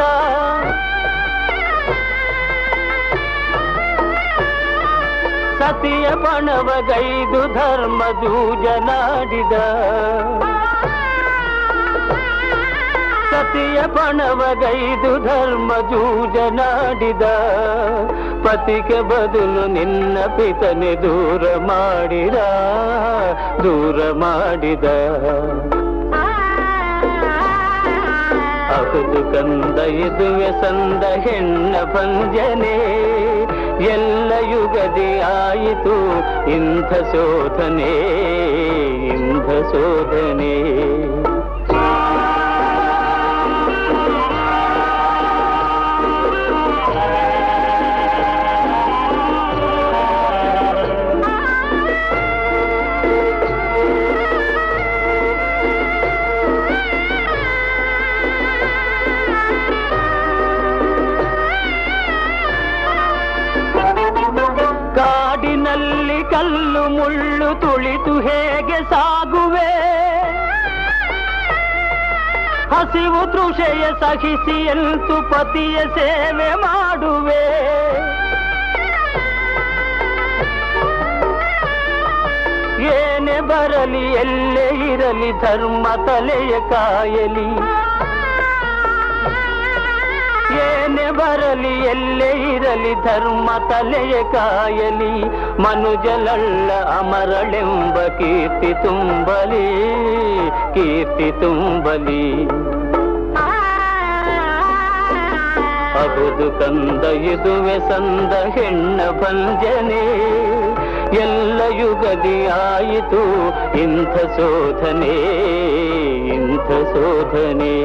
ಸತಿಯ ಬಣವಗೈದು ಧರ್ಮ ಜೂಜನಾಡಿದ ಸತಿಯ ಬಣವಗೈದು ಧರ್ಮ ಜೂಜನಾಡಿದ ಪತಿಗೆ ಬದಲು ನಿನ್ನ ಪಿತನೆ ದೂರ ಮಾಡಿದ ದೂರ ಮಾಡಿದ. ಪುದು ಕಂದ ಇದುವೆ ಸಂದ ಹೆಣ್ಣ ಭಂಜನೆ. ಎಲ್ಲ ಯುಗದಿ ಆಯಿತು ಇಂಥ ಶೋಧನೆ ಇಂಥ ಶೋಧನೆ. ಬಿಟ್ಟು ತುಳಿತು ಹೇಗೆ ಸಾಗುವೆ? ಹಸಿವು ತೃಷೆಯ ಸಹಿಸಿ ಎಂತು ಪತಿಯ ಸೇವೆ ಮಾಡುವೆ? ಏನೇ ಬರಲಿ, ಎಲ್ಲೇ ಇರಲಿ, ಧರ್ಮ ತಲೆಯ ಕಾಯಲಿ. ಬರಲಿ, ಎಲ್ಲೇ ಇರಲಿ, ಧರ್ಮ ತಲೆಯ ಕಾಯಲಿ ಮನುಜಲಳ್ಳ ಅಮರಳೆಂಬ ಕೀರ್ತಿ ತುಂಬಲಿ ಕೀರ್ತಿ ತುಂಬಲಿ. ಅಬದು ಕಂದ, ಇದುವೆ ಸಂದ, ಹೆಣ್ಣ ಭಂಜನೆ, ಎಲ್ಲ ಯುಗದಿ ಆಯಿತು, ಇಂಥ ಶೋಧನೆ ಇಂಥ ಶೋಧನೆ.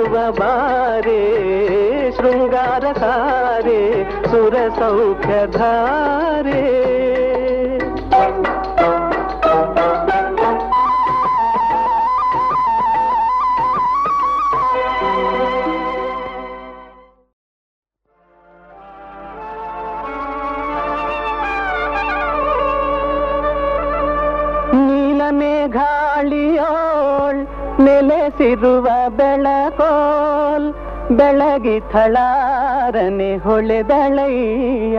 शृंगार सारे सुर शृङ्गारसारे सुरसौख्यधारे ನೆಲೆಸಿರುವ ಬೆಳಕೋಲ್ ಬೆಳಗಿ ಥಳಾರನೆ ಹೊಳೆದಳಯ್ಯ.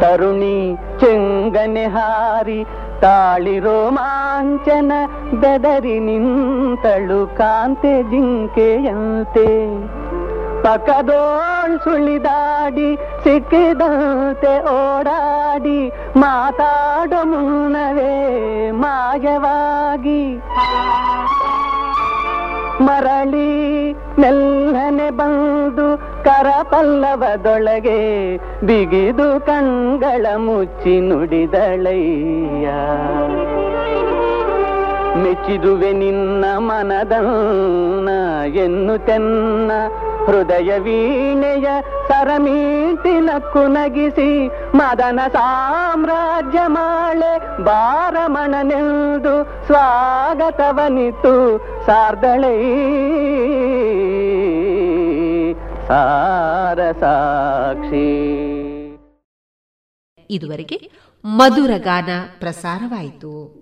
ತರುಣಿ ಚೆಂಗನೆ ಹಾರಿ ತಾಳಿ ರೋಮಾಂಚನ ಬೆದರಿ ನಿಂತಳು ಕಾಂತೆ ಜಿಂಕೆಯಂತೆ. ಪಕದೋಳ್ ಸುಳಿದಾಡಿ ಸಿಕ್ಕಿದಂತೆ ಓಡಾಡಿ ಮಾತಾಡೋ ಮುನ್ನವೇ ಮಾಯವಾಗಿ. ಮರಳಿ ಮೆಲ್ಲನೆ ಬಂದು ಕರಪಲ್ಲವದೊಳಗೆ ಬಿಗಿದು ಕಣ್ಗಳ ಮುಚ್ಚಿ ನುಡಿದಳಯ್ಯ. ಮೆಚ್ಚಿದುವೆ ನಿನ್ನ ಮನದನ್ನ ಎನ್ನುತೆನ್ನ ಹೃದಯ ವೀಣೆಯ ಸರಮೀಟಿನ ಕುನಗಿಸಿ ಮದನ ಸಾಮ್ರಾಜ್ಯ ಮಾಳೆ ಬಾರಮಣನೆಂದು ಸ್ವಾಗತವನಿತು ಸಾರ್ದಳೈ. ಸಾರ ಸಾಕ್ಷಿ. ಇದುವರೆಗೆ ಮಧುರ ಗಾನ ಪ್ರಸಾರವಾಯಿತು.